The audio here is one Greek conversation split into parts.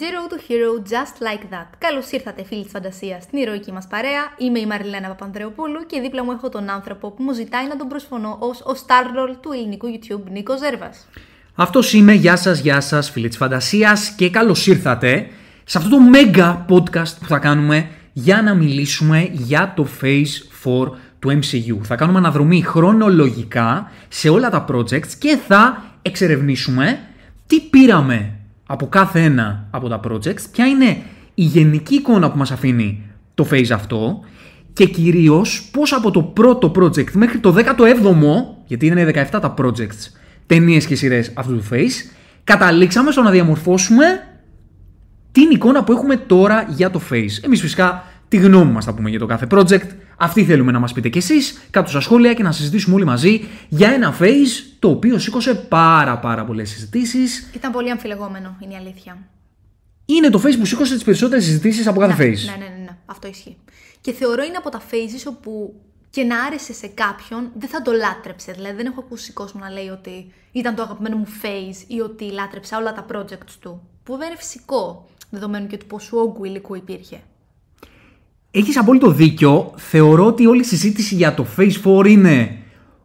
Zero to hero, just like that. Καλώς ήρθατε, φίλοι της φαντασίας, στην ηρωική μας παρέα. Είμαι η Μαριλένα Παπανδρεοπούλου και δίπλα μου έχω τον άνθρωπο που μου ζητάει να τον προσφωνώ ως ο Starroll του ελληνικού YouTube, Νίκο Ζέρβας. Αυτός είμαι. Γεια σας, γεια σας, φίλοι της φαντασίας και καλώς ήρθατε σε αυτό το mega podcast που θα κάνουμε για να μιλήσουμε για το Phase 4 του MCU. Θα κάνουμε αναδρομή χρονολογικά σε όλα τα projects και θα εξερευνήσουμε τι πήραμε από κάθε ένα από τα projects, ποια είναι η γενική εικόνα που μας αφήνει το phase αυτό και κυρίως πώς από το πρώτο project μέχρι το 17ο, γιατί είναι 17 τα projects, ταινίες και σειρές αυτού του phase, καταλήξαμε στο να διαμορφώσουμε την εικόνα που έχουμε τώρα για το phase. Εμείς φυσικά τη γνώμη μας θα πούμε για το κάθε project, αυτή θέλουμε να μας πείτε κι εσείς κάτω στα σχόλια και να συζητήσουμε όλοι μαζί για ένα phase το οποίο σήκωσε πάρα πάρα πολλές συζητήσεις. Ήταν πολύ αμφιλεγόμενο, είναι η αλήθεια. Είναι το phase που σήκωσε τις περισσότερες συζητήσεις από κάθε ναι, phase. Ναι, ναι, ναι, ναι, αυτό ισχύει. Και θεωρώ είναι από τα phases όπου και να άρεσε σε κάποιον, δεν θα το λάτρεψε. Δηλαδή, δεν έχω ακούσει κόσμο να λέει ότι ήταν το αγαπημένο μου phase ή ότι λάτρεψα όλα τα projects του. Που δεν είναι φυσικό, δεδομένου και του ποσού όγκου υλικού υπήρχε. Έχεις απόλυτο δίκιο. Θεωρώ ότι όλη η συζήτηση για το Phase 4 είναι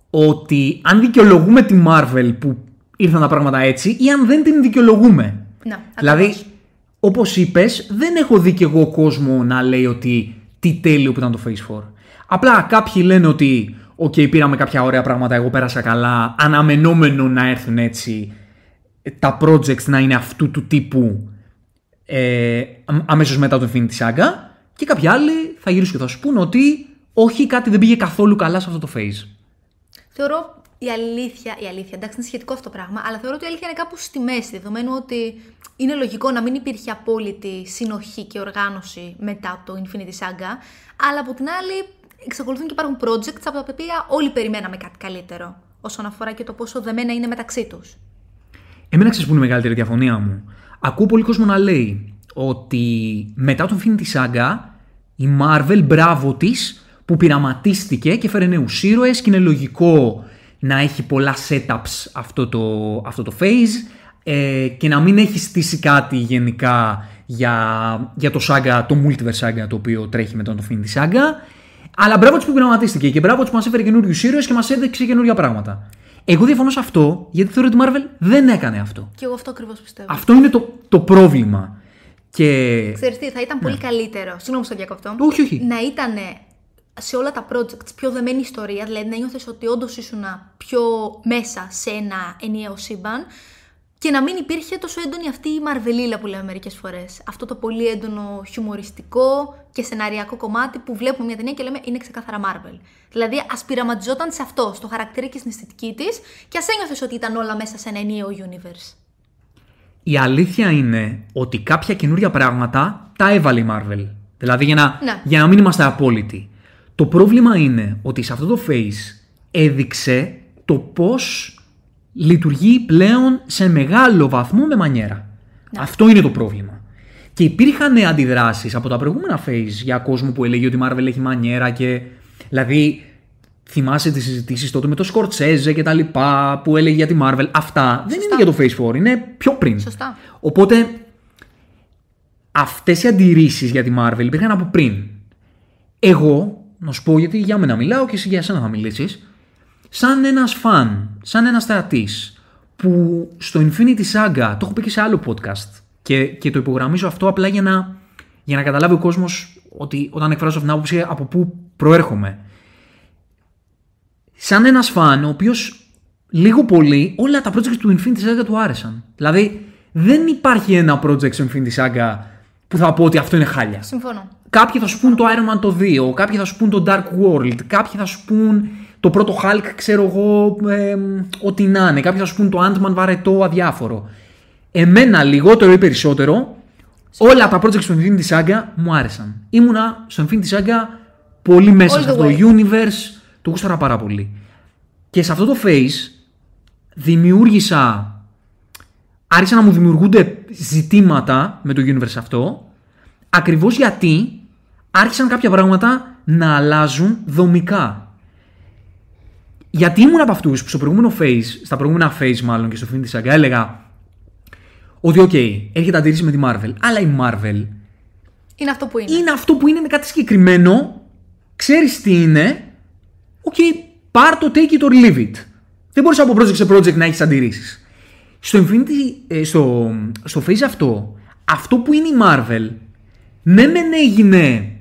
ότι αν δικαιολογούμε τη Marvel που ήρθαν τα πράγματα έτσι ή αν δεν την δικαιολογούμε. Να, δηλαδή, ακριβώς. όπως είπες, δεν έχω δει και εγώ κόσμο να λέει ότι τι τέλειο που ήταν το Phase 4. Απλά κάποιοι λένε ότι «OK, πήραμε κάποια ωραία πράγματα, εγώ πέρασα καλά, αναμενόμενο να έρθουν έτσι τα projects να είναι αυτού του τύπου ε, αμέσως μετά το Infinity Saga και κάποιοι άλλοι θα γυρίσουν και θα σου πούνε ότι όχι, κάτι δεν πήγε καθόλου καλά σε αυτό το phase. Θεωρώ η αλήθεια, η αλήθεια, εντάξει είναι σχετικό αυτό το πράγμα, αλλά θεωρώ ότι η αλήθεια είναι κάπου στη μέση, δεδομένου ότι είναι λογικό να μην υπήρχε απόλυτη συνοχή και οργάνωση μετά το Infinity Saga, αλλά από την άλλη εξακολουθούν και υπάρχουν projects από τα οποία όλοι περιμέναμε κάτι καλύτερο, όσον αφορά και το πόσο δεμένα είναι μεταξύ τους. Εμένα ξέρεις που είναι η μεγαλύτερη διαφωνία μου. Ακούω πολύ κόσμο να λέει ότι μετά το Infinity Saga η Marvel μπράβο της που πειραματίστηκε και φέρε νέους ήρωες και είναι λογικό να έχει πολλά setups αυτό το, αυτό το phase ε, και να μην έχει στήσει κάτι γενικά για, για το saga, το multiverse saga το οποίο τρέχει μετά το Infinity Saga. Αλλά μπράβο της που πειραματίστηκε και μπράβο της που μας έφερε καινούριους ήρωες και μας έδειξε καινούρια πράγματα. Εγώ διαφωνώ σε αυτό γιατί θεωρώ ότι η Marvel δεν έκανε αυτό. Και εγώ αυτό ακριβώς πιστεύω. Αυτό είναι το, το πρόβλημα. Και. Ξέρεις τι, θα ήταν πολύ καλύτερο. Συγγνώμη, στο διακόπτω. Ναι. Όχι, όχι. Να ήταν σε όλα τα projects πιο δεμένη ιστορία, δηλαδή να νιώθεις ότι όντως ήσουν πιο μέσα σε ένα ενιαίο σύμπαν και να μην υπήρχε τόσο έντονη αυτή η μαρβελίλα που λέμε μερικές φορές. Αυτό το πολύ έντονο χιουμοριστικό και σεναριακό κομμάτι που βλέπουμε μια ταινία και λέμε είναι ξεκάθαρα Marvel. Δηλαδή, ας πειραματιζόταν σε αυτό, στο χαρακτήρα και στην αισθητική της και ας ένιωθες ότι ήταν όλα μέσα σε ένα ενιαίο universe. Η αλήθεια είναι ότι κάποια καινούρια πράγματα τα έβαλε η Marvel. Δηλαδή για να, Ναι. για να μην είμαστε απόλυτοι. Το πρόβλημα είναι ότι σε αυτό το face έδειξε το πώς λειτουργεί πλέον σε μεγάλο βαθμό με μανιέρα. Αυτό είναι το πρόβλημα. Και υπήρχαν αντιδράσεις από τα προηγούμενα face για κόσμο που έλεγε ότι η Marvel έχει μανιέρα και δηλαδή θυμάσαι τις συζητήσεις τότε με το Σκορτσέζε και τα λοιπά που έλεγε για τη Marvel. Αυτά δεν είναι για το Phase 4, είναι πιο πριν. Σωστά. Οπότε αυτές οι αντιρρήσεις για τη Marvel υπήρχαν από πριν. Εγώ, να σου πω γιατί για μένα μιλάω και εσύ για σένα θα μιλήσεις, σαν ένας φαν, σαν ένας θεατής που στο Infinity Saga, το έχω πει και σε άλλο podcast και, και το υπογραμμίζω αυτό απλά για να, για να καταλάβει ο κόσμος ότι όταν εκφράζω αυτήν την άποψη από πού προέρχομαι. Σαν ένας φαν ο οποίος λίγο πολύ όλα τα projects του Infinity Saga του άρεσαν. Δηλαδή δεν υπάρχει ένα project στο Infinity Saga που θα πω ότι αυτό είναι χάλια. Συμφωνώ. Κάποιοι θα σου πούν το Iron Man το 2, κάποιοι θα σου πούν το Dark World, κάποιοι θα σου πούν το πρώτο Hulk, ξέρω εγώ, εμ, ό,τι να είναι. Κάποιοι θα σου πούν το Ant-Man βαρετό, αδιάφορο. Εμένα λιγότερο ή περισσότερο, όλα τα projects του Infinity Saga μου άρεσαν. Ήμουνα στο Infinity Saga πολύ μέσα All σε the αυτό το way. universe, το γούσταρα πάρα πολύ. Και σε αυτό το face δημιούργησα άρχισαν να μου δημιουργούνται ζητήματα με το universe αυτό, ακριβώς γιατί άρχισαν κάποια πράγματα να αλλάζουν δομικά. Γιατί ήμουν από αυτούς που στο προηγούμενο phase, στα προηγούμενα phase μάλλον και στο Infinity Saga έλεγα ότι, οκ, έρχεται αντίρρηση με τη Marvel. Αλλά η Marvel Είναι αυτό που είναι. είναι αυτό που είναι, είναι κάτι συγκεκριμένο. Ξέρεις τι είναι. Οκ, πάρ το, take it or leave it. Δεν μπορείς από project σε project να έχεις αντιρρήσεις. Στο Infinity, ε, στο, στο phase αυτό, αυτό που είναι η Marvel, ναι μεν έγινε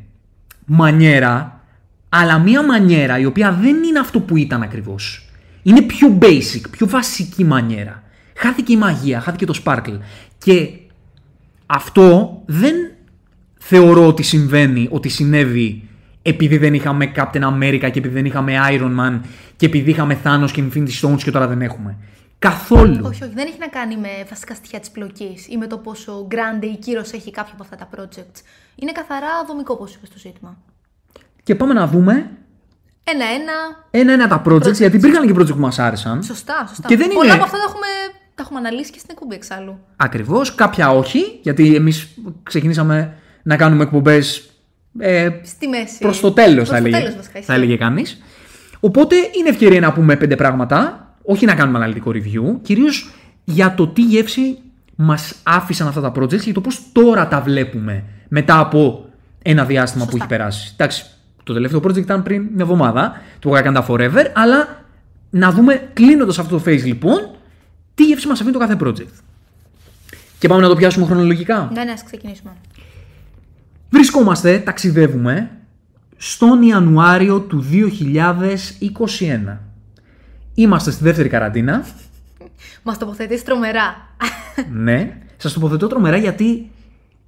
μανιέρα, αλλά μία μανιέρα η οποία δεν είναι αυτό που ήταν ακριβώς. Είναι πιο basic, πιο βασική μανιέρα. Χάθηκε η μαγεία, χάθηκε το sparkle. Και αυτό δεν θεωρώ ότι συμβαίνει, ότι συνέβη επειδή δεν είχαμε Captain America και επειδή δεν είχαμε Iron Man και επειδή είχαμε Thanos και Infinity Stones και τώρα δεν έχουμε. Καθόλου. Όχι, όχι, δεν έχει να κάνει με βασικά στοιχεία της πλοκής ή με το πόσο grande ή κύρος έχει κάποιο από αυτά τα projects. Είναι καθαρά δομικό, όπως είπες στο ζήτημα. Και πάμε να δούμε Ένα-ένα. ένα-ένα τα projects, γιατί υπήρχαν και projects που μας άρεσαν. Σωστά, σωστά. Και δεν Πολλά είναι- από αυτά τα έχουμε, τα έχουμε αναλύσει και στην εκπομπή εξάλλου. Ακριβώς. Κάποια όχι, γιατί εμείς ξεκινήσαμε να κάνουμε εκπομπές ε, Στη μέση. προς το τέλος, Προς θα, το έλεγε, τέλος, βασικά, ισχύει. θα έλεγε κανείς. Οπότε είναι ευκαιρία να πούμε πέντε πράγματα, όχι να κάνουμε αναλυτικό review, κυρίως για το τι γεύση μας άφησαν αυτά τα projects και το πώς τώρα τα βλέπουμε μετά από ένα διάστημα που Σωστά. έχει περάσει. Εντάξει, το τελευταίο project ήταν πριν μια εβδομάδα, το Wakanda Forever, αλλά να δούμε κλείνοντας αυτό το phase λοιπόν, τι γεύση μας αφήνει το κάθε project. Και πάμε να το πιάσουμε χρονολογικά. Ναι, ναι, ας ξεκινήσουμε. Βρισκόμαστε, ταξιδεύουμε, στον Ιανουάριο του 2021. Είμαστε στη δεύτερη καραντίνα. Μας τοποθετείς τρομερά. ναι. Σας τοποθετώ τρομερά γιατί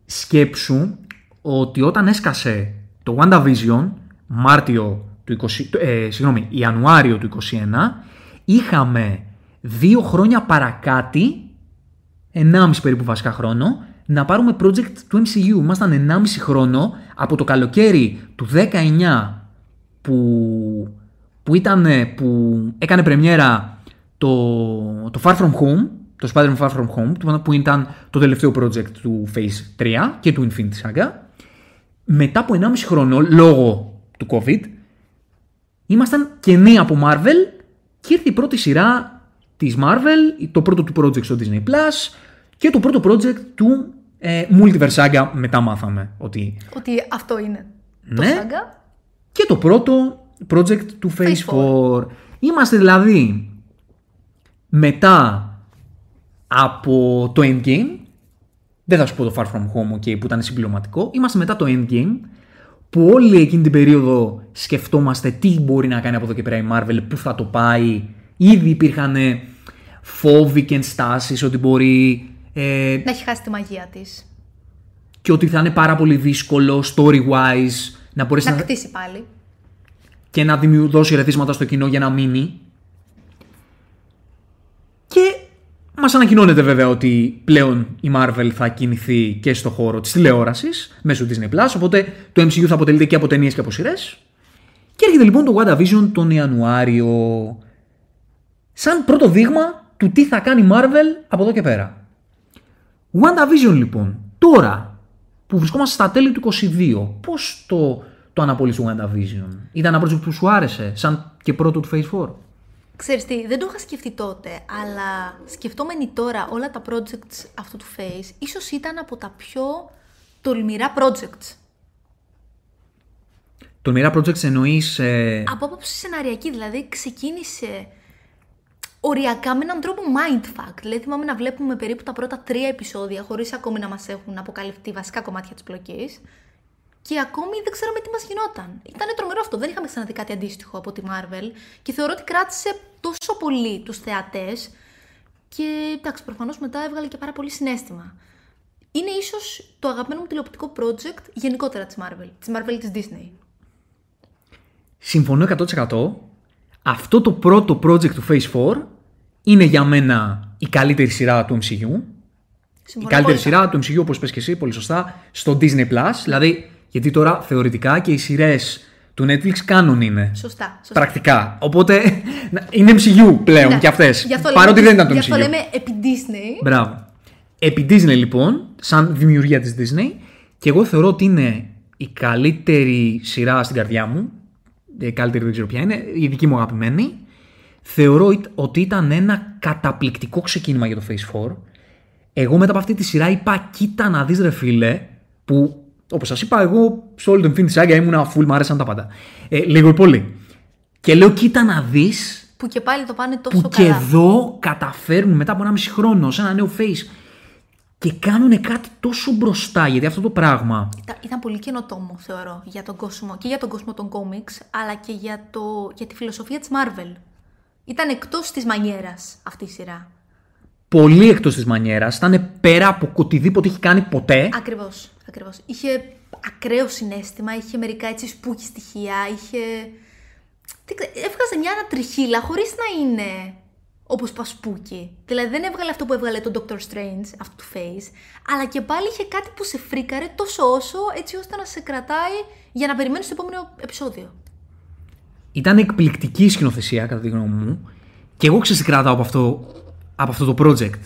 σκέψου ότι όταν έσκασε το WandaVision, Μάρτιο του 20, ε, συγγνώμη, Ιανουάριο του 2021, είχαμε δύο χρόνια παρακάτι, 1,5 περίπου βασικά χρόνο, να πάρουμε project του MCU. Ήμασταν 1,5 χρόνο από το καλοκαίρι του 19 που, που, ήταν, που έκανε πρεμιέρα το, το Far From Home, το Spider-Man Far From Home, που- που ήταν το τελευταίο project του Phase 3 και του Infinity Saga. Μετά από 1,5 χρόνο, λόγω του COVID, ήμασταν κενοί από Marvel και ήρθε η πρώτη σειρά της Marvel, το πρώτο του project στο Disney Plus και το πρώτο project του ε, Multiverse Saga μετά μάθαμε ότι Ότι αυτό είναι. Το Ναι. σάγκα. και το πρώτο project του Phase 4. Είμαστε δηλαδή μετά από το Endgame, δεν θα σου πω το Far From Home okay, που ήταν συμπληρωματικό, είμαστε μετά το Endgame που όλη εκείνη την περίοδο σκεφτόμαστε τι μπορεί να κάνει από εδώ και πέρα η Marvel, πού θα το πάει. Ήδη υπήρχαν ε, φόβοι και ενστάσεις ότι μπορεί ε, Να έχει χάσει τη μαγεία της. και ότι θα είναι πάρα πολύ δύσκολο story-wise να μπορέσει Να να, κτίσει πάλι. και να δημιου- δώσει ρεθίσματα στο κοινό για να μείνει. Και μας ανακοινώνεται βέβαια ότι πλέον η Marvel θα κινηθεί και στο χώρο της τηλεόρασης μέσω Disney+, Plus, οπότε το MCU θα αποτελείται και από ταινίες και από σειρές. Και έρχεται λοιπόν το WandaVision τον Ιανουάριο σαν πρώτο δείγμα του τι θα κάνει η Marvel από εδώ και πέρα. WandaVision λοιπόν, τώρα που βρισκόμαστε στα τέλη του 22, πώς το, το αναπολύσεις το WandaVision; Ήταν ένα project που σου άρεσε, σαν και πρώτο του Phase 4. Ξέρεις τι, δεν το είχα σκεφτεί τότε, αλλά σκεφτόμενοι τώρα όλα τα projects αυτού του Face, ίσως ήταν από τα πιο τολμηρά projects. Το Mira Projects εννοείς... Ε, Από άποψη σεναριακή, δηλαδή ξεκίνησε οριακά με έναν τρόπο mindfuck. Δηλαδή θυμάμαι να βλέπουμε περίπου τα πρώτα τρία επεισόδια, χωρίς ακόμη να μας έχουν αποκαλυφθεί βασικά κομμάτια της πλοκής. Και ακόμη δεν ξέραμε τι μας γινόταν. Ήταν τρομερό αυτό, δεν είχαμε ξαναδεί κάτι αντίστοιχο από τη Marvel και θεωρώ ότι κράτησε τόσο πολύ τους θεατές και εντάξει, προφανώς μετά έβγαλε και πάρα πολύ συνέστημα. Είναι ίσως το αγαπημένο μου τηλεοπτικό project γενικότερα της Marvel, της Marvel της Disney. Συμφωνώ 100%. Αυτό το πρώτο project του Phase 4 είναι για μένα η καλύτερη σειρά του MCU. Η Συμφωνώ καλύτερη απόλυτα. σειρά του MCU, όπως πες και εσύ, πολύ σωστά, στο Disney+. Plus. Δηλαδή, γιατί τώρα θεωρητικά και οι σειρές του Netflix κάνουν είναι. Σωστά, σωστά. Πρακτικά. Οπότε να- είναι MCU πλέον Ναι. και αυτές. Γι' αυτό Παρότι λέμε, δεν ήταν το γι' MCU. αυτό λέμε επί Disney. Μπράβο. Επί Disney λοιπόν, σαν δημιουργία της Disney, και εγώ θεωρώ ότι είναι η καλύτερη σειρά στην καρδιά μου, η καλύτερη δεν ξέρω ποια είναι, η δική μου αγαπημένη, θεωρώ ит- ότι ήταν ένα καταπληκτικό ξεκίνημα για το Phase 4. Εγώ μετά από αυτή τη σειρά είπα, κοίτα να δεις ρε φίλε, που όπως σας είπα, εγώ σε όλη την Infinity Saga ήμουν full, μου άρεσαν τα πάντα. Ε, λίγο ή πολύ. Και λέω, κοίτα να δεις. Που και πάλι το πάνε τόσο Που καλά. και εδώ καταφέρνουν μετά από ένα μισή χρόνο σε ένα νέο face και κάνουν κάτι τόσο μπροστά. Γιατί αυτό το πράγμα Ήταν, ήταν πολύ καινοτόμο, θεωρώ, για τον κόσμο και για τον κόσμο των κόμιξ, αλλά και για, το, για τη φιλοσοφία της Marvel. Ήταν εκτός της μανιέρας αυτή η σειρά. πολύ εκτός της μανιέρας, ήταν πέρα από οτιδήποτε έχει κάνει ποτέ. Ακριβώς, ακριβώς. Είχε ακραίο συνέστημα, είχε μερικά έτσι σπούκι στοιχεία, είχε... δεν ξέρω, Έβγαζε μια ανατριχίλα χωρίς να είναι όπως πας σπούκι. Δηλαδή δεν έβγαλε αυτό που έβγαλε το Doctor Strange, αυτό του face, αλλά και πάλι είχε κάτι που σε φρίκαρε τόσο όσο έτσι ώστε να σε κρατάει για να περιμένεις το επόμενο επεισόδιο. Ήταν εκπληκτική η σκηνοθεσία, κατά τη γνώμη μου. Και εγώ ξέρω τι κρατάω από αυτό, από αυτό το project.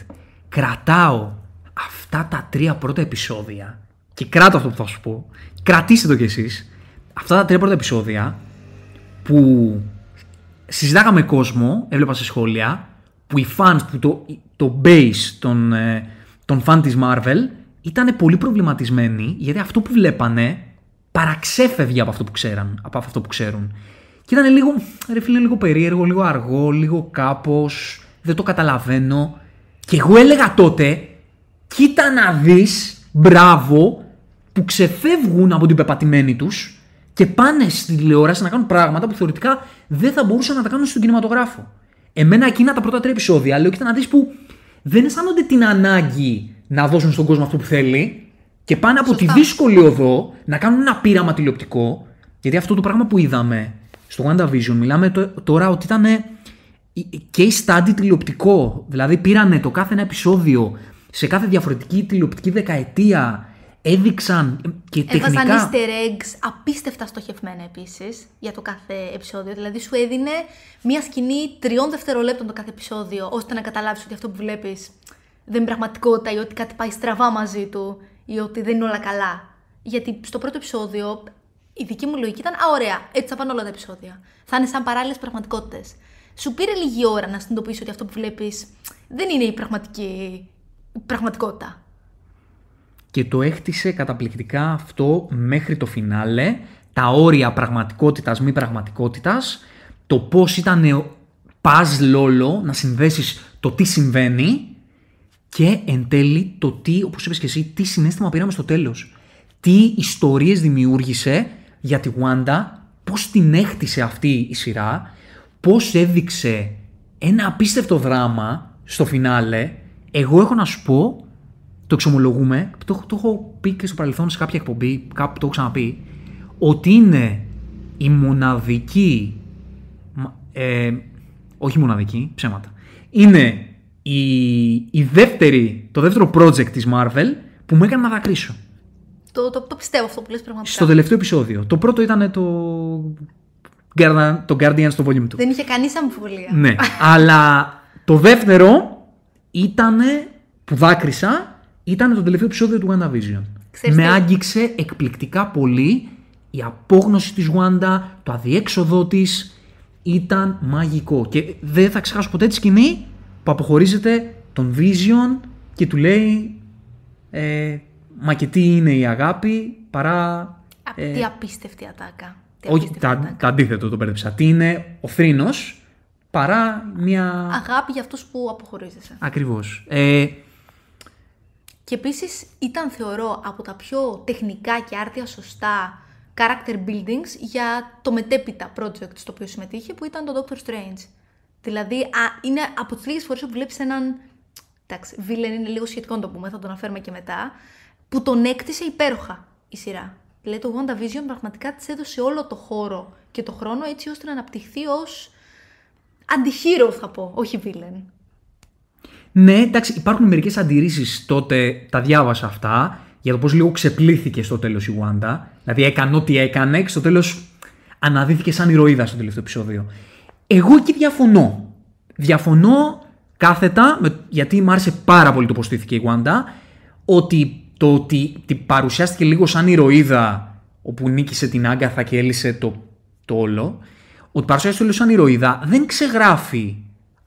Κρατάω αυτά τα τρία πρώτα επεισόδια. Και κράτω αυτό που θα σου πω. Κρατήστε το κι εσείς. Αυτά τα τρία πρώτα επεισόδια που συζητάγαμε με κόσμο, έβλεπα σε σχόλια, που οι fans, που το, το base των, ε, των fan της Marvel ήταν πολύ προβληματισμένοι γιατί αυτό που βλέπανε παραξέφευγε από αυτό που, ξέραν, από αυτό που ξέρουν. Και ήταν λίγο, ρε φίλε, λίγο περίεργο, λίγο αργό, λίγο κάπως, δεν το καταλαβαίνω. Και εγώ έλεγα τότε, κοίτα να δεις, μπράβο, που ξεφεύγουν από την πεπατημένη τους και πάνε στη τηλεόραση να κάνουν πράγματα που θεωρητικά δεν θα μπορούσαν να τα κάνουν στον κινηματογράφο. Εμένα εκείνα τα πρώτα τρία επεισόδια λέω, κοίτα να δεις που δεν αισθάνονται την ανάγκη να δώσουν στον κόσμο αυτό που θέλει και πάνε από τη Σωστά. δύσκολη οδό να κάνουν ένα πείραμα τηλεοπτικό. Γιατί αυτό το πράγμα που είδαμε στο WandaVision, μιλάμε τω- τώρα ότι ήταν case study τηλεοπτικό. Δηλαδή πήρανε το κάθε ένα επεισόδιο σε κάθε διαφορετική τηλεοπτική δεκαετία, έδειξαν ε, και Έβαζαν τεχνικά... easter eggs απίστευτα στοχευμένα επίσης για το κάθε επεισόδιο. Δηλαδή σου έδινε μία σκηνή τριών δευτερολέπτων το κάθε επεισόδιο, ώστε να καταλάβεις ότι αυτό που βλέπεις δεν είναι πραγματικότητα ή ότι κάτι πάει στραβά μαζί του ή ότι δεν είναι όλα καλά. Γιατί στο πρώτο επεισόδιο η δική μου λογική ήταν Α, ωραία, έτσι θα πάνε όλα τα επεισόδια. Θα είναι σαν παράλληλες πραγματικότητες. Σου πήρε λίγη ώρα να συνειδητοποιήσει ότι αυτό που βλέπεις δεν είναι η πραγματική η πραγματικότητα. και το έχτισε καταπληκτικά αυτό μέχρι το φινάλε, τα όρια πραγματικότητας, μη πραγματικότητας, το πώς ήταν puzzle όλο να συνδέσεις το τι συμβαίνει και εν τέλει το τι, όπως είπες και εσύ, τι συνέστημα πήραμε στο τέλος. Τι ιστορίες δημιούργησε για τη Wanda, πώς την έχτισε αυτή η σειρά, πώς έδειξε ένα απίστευτο δράμα στο φινάλε. Εγώ έχω να σου πω το εξομολογούμε, το, έχω- το έχω πει και στο παρελθόν σε κάποια εκπομπή, κάπου το έχω ξαναπεί, ότι είναι η μοναδική, μα- ε, όχι μοναδική, ψέματα, είναι η, η δεύτερη, το δεύτερο project της Marvel που μου έκανε να δακρύσω. Το, το, το πιστεύω αυτό που λες πραγματικά. Στο τελευταίο επεισόδιο. Το πρώτο ήταν το, Guardian- το Guardian στο volume του. Δεν είχε κανείς αμφιβολία. Ναι, αλλά το δεύτερο ήταν που δάκρυσα ήταν το τελευταίο επεισόδιο του WandaVision. Ξέρεις Με τι; άγγιξε εκπληκτικά πολύ η απόγνωση της Wanda, το αδιέξοδό της ήταν μαγικό. Και δεν θα ξεχάσω ποτέ τη σκηνή που αποχωρίζεται τον Vision και του λέει ε, «Μα και τι είναι η αγάπη παρά...» Α, ε, Τι απίστευτη ατάκα. Τι όχι, απίστευτη τα, ατάκα. τα αντίθετο το μπέρδεψα. Τι είναι ο θρήνος παρά μια... Αγάπη για αυτούς που αποχωρίζεσαι. Ακριβώς. Ε, Και επίσης ήταν θεωρώ από τα πιο τεχνικά και άρτια σωστά character buildings για το μετέπειτα project στο οποίο συμμετείχε που ήταν το Doctor Strange. Δηλαδή α, είναι από τις λίγες φορές που βλέπεις έναν εντάξει, villain είναι λίγο σχετικό να το πούμε, θα το αναφέρουμε και μετά, που τον έκτισε υπέροχα η σειρά. Δηλαδή το WandaVision πραγματικά της έδωσε όλο το χώρο και το χρόνο έτσι ώστε να αναπτυχθεί ως αντιχείρο θα πω, όχι villain. ναι, εντάξει, υπάρχουν μερικές αντιρρήσεις τότε, τα διάβασα αυτά, για το πώς λίγο ξεπλήθηκε στο τέλος η Wanda. Δηλαδή έκανε ό,τι έκανε και στο τέλος αναδύθηκε σαν ηρωίδα στο τελευταίο επεισόδιο. Εγώ εκεί διαφωνώ. Διαφωνώ κάθετα, με, γιατί μου άρεσε πάρα πολύ το πώς στήθηκε η Wanda, ότι το ότι την παρουσιάστηκε λίγο σαν ηρωίδα, όπου νίκησε την Άγκαθα και έλυσε το, το όλο, ότι παρουσιάστηκε λίγο σαν ηρωίδα, δεν ξεγράφει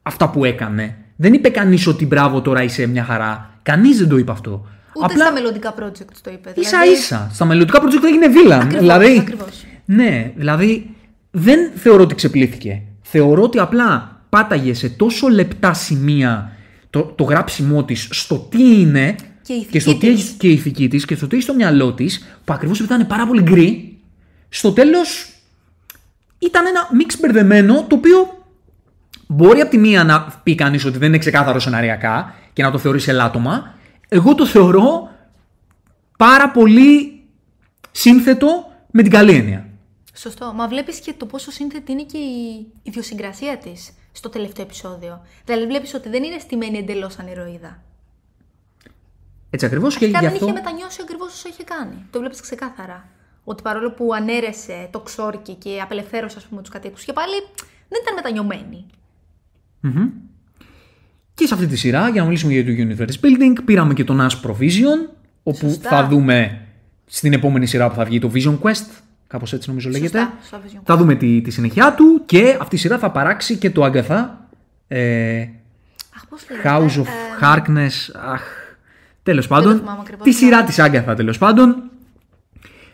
αυτά που έκανε. Δεν είπε κανείς ότι μπράβο τώρα είσαι μια χαρά Κανείς δεν το είπε αυτό. Ούτε στα μελλοντικά project το είπε. ίσα δηλαδή... ίσα. Στα μελλοντικά project έγινε villain. Ακριβώς, δηλαδή, ακριβώς. Ναι, δηλαδή δεν θεωρώ ότι ξεπλήθηκε. Θεωρώ ότι απλά πάταγε σε τόσο λεπτά σημεία το, το γράψιμό της στο τι είναι Και η ηθική και στο τι της. έχει και η ηθική της και στο τι έχει στο μυαλό της, που ακριβώς επειδή ήταν πάρα πολύ γκρι, στο τέλος ήταν ένα μίξ μπερδεμένο το οποίο μπορεί από τη μία να πει κανείς ότι δεν είναι ξεκάθαρο σεναριακά και να το θεωρήσει ελάττωμα. Εγώ το θεωρώ πάρα πολύ σύνθετο με την καλή έννοια. Σωστό. Μα βλέπεις και το πόσο σύνθετη είναι και η ιδιοσυγκρασία της στο τελευταίο επεισόδιο. Δηλαδή βλέπεις ότι δεν είναι στημένη εντελώς σαν ηρωίδα. Έτσι ακριβώς και Αρχικά γι' δεν αυτό. είχε μετανιώσει ακριβώς όσο είχε κάνει. Το βλέπεις ξεκάθαρα. Ότι παρόλο που ανέρεσε το ξόρκι και απελευθέρωσε ας πούμε, τους κατοίκους και πάλι δεν ήταν μετανιωμένη. Και σε αυτή τη σειρά, για να μιλήσουμε για το Universe Building, πήραμε και τον Ash Provision, όπου Σωστά. θα δούμε στην επόμενη σειρά που θα βγει το Vision Quest. Κάπως έτσι νομίζω λέγεται. σωστά, Vision θα δούμε τη, τη συνέχεια του και αυτή η σειρά θα παράξει και το Agatha. Ε, Αχ, πώς λέγεται. House of Ε, Harkness. Αχ. Τέλος πάντων. θυμάμαι ακριβώς. Τη σειρά της Agatha τέλος πάντων.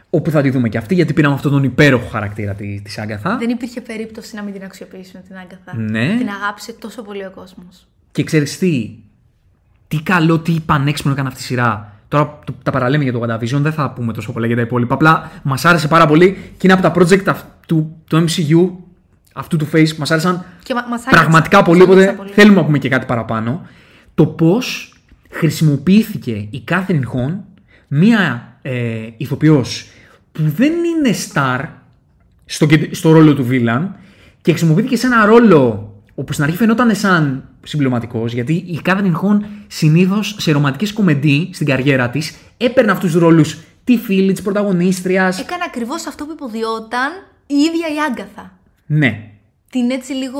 Όπου θα τη δούμε και αυτή, γιατί πήραμε αυτόν τον υπέροχο χαρακτήρα τη της Agatha. Δεν υπήρχε περίπτωση να μην την αξιοποιήσουμε την Άγκαθα. Ναι. Την αγάπησε τόσο πολύ ο κόσμος. Και ξέρεις τι, τι καλό, τι πανέξυπνο έκανε αυτή η σειρά. Τώρα το- τα παραλέμε για το WandaVision, δεν θα πούμε τόσο πολλά για τα υπόλοιπα. Απλά μας άρεσε πάρα πολύ και είναι από τα project αυ- του, του MCU, αυτού του Face, μας άρεσαν Και μα- μας άγγιξαν. πραγματικά πολύ. Μας Οπότε άγγιξαν πολύ. θέλουμε να πούμε και κάτι παραπάνω. Το πώς χρησιμοποιήθηκε η Κάθριν Χον, μία ε, ηθοποιός που δεν είναι star στο, κεν- στο ρόλο του βίλαν και χρησιμοποιήθηκε σε ένα ρόλο όπου στην αρχή φαινόταν σαν συμπληρωματικός, γιατί η Κάθριν Χον συνήθως σε ρομαντικές κομμεντί στην καριέρα της έπαιρνε αυτούς τους ρόλους τη φίλη, της πρωταγωνίστριας. Έκανε ακριβώς αυτό που υποδιόταν η ίδια η Άγκαθα. Ναι. Την έτσι λίγο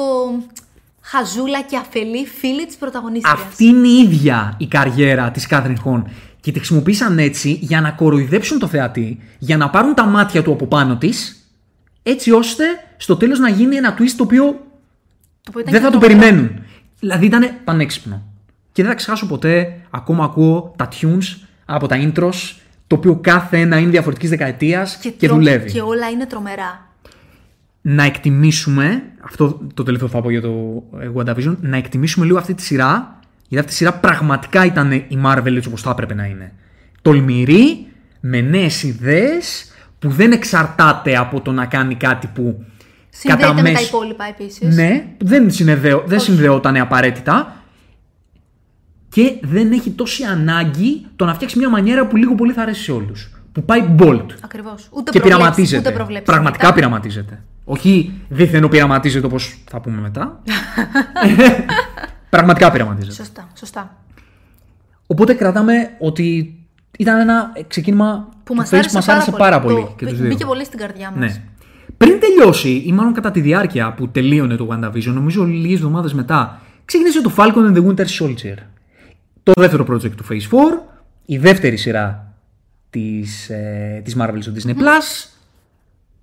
χαζούλα και αφελή φίλη της πρωταγωνίστριας. Αυτή είναι η ίδια η καριέρα της Κάθριν Χον. Και τη χρησιμοποίησαν έτσι για να κοροϊδέψουν το θεατή, για να πάρουν τα μάτια του από πάνω της, έτσι ώστε στο τέλος να γίνει ένα twist το οποίο Το οποίο ήταν δεν και θα το τρομερό. περιμένουν. Δηλαδή ήταν πανέξυπνο. Και δεν θα ξεχάσω ποτέ, ακόμα ακούω τα tunes από τα intros, το οποίο κάθε ένα είναι διαφορετικής δεκαετίας και, τρο- δουλεύει. Και όλα είναι τρομερά. Να εκτιμήσουμε, αυτό το τελευταίο θα πω για το ε, WandaVision, να εκτιμήσουμε λίγο αυτή τη σειρά, γιατί αυτή η σειρά πραγματικά ήταν η Marvel έτσι όπως θα έπρεπε να είναι. Τολμηρή, με νέες ιδέες, που δεν εξαρτάται από το να κάνει κάτι που Συνδέεται με τα μέσο- υπόλοιπα επίσης. ναι, δεν, συνεδέω, δεν συνδεόταν απαραίτητα και δεν έχει τόση ανάγκη το να φτιάξει μια μανιέρα που λίγο πολύ θα αρέσει σε όλους. Που πάει bold Ακριβώς. Ούτε και προβλέψεις, πειραματίζεται. Ούτε προβλέψεις Πραγματικά μετά. πειραματίζεται. Όχι δίθεν πειραματίζεται όπω θα πούμε μετά. Πραγματικά πειραματίζεται. Σωστά, σωστά. Οπότε κρατάμε ότι ήταν ένα ξεκίνημα Που μας του Face άρεσε, μας άρεσε πάρα πολύ. Το- και τους μπή- δύο. Μπήκε πολύ στην καρδιά μας. Ναι. Πριν τελειώσει, ή μάλλον κατά τη διάρκεια που τελείωνε το WandaVision, νομίζω λίγες εβδομάδες μετά, ξεκίνησε το Falcon and the Winter Soldier. Το δεύτερο project του Phase 4, η δεύτερη σειρά της, ε, της Marvel στο Disney Plus.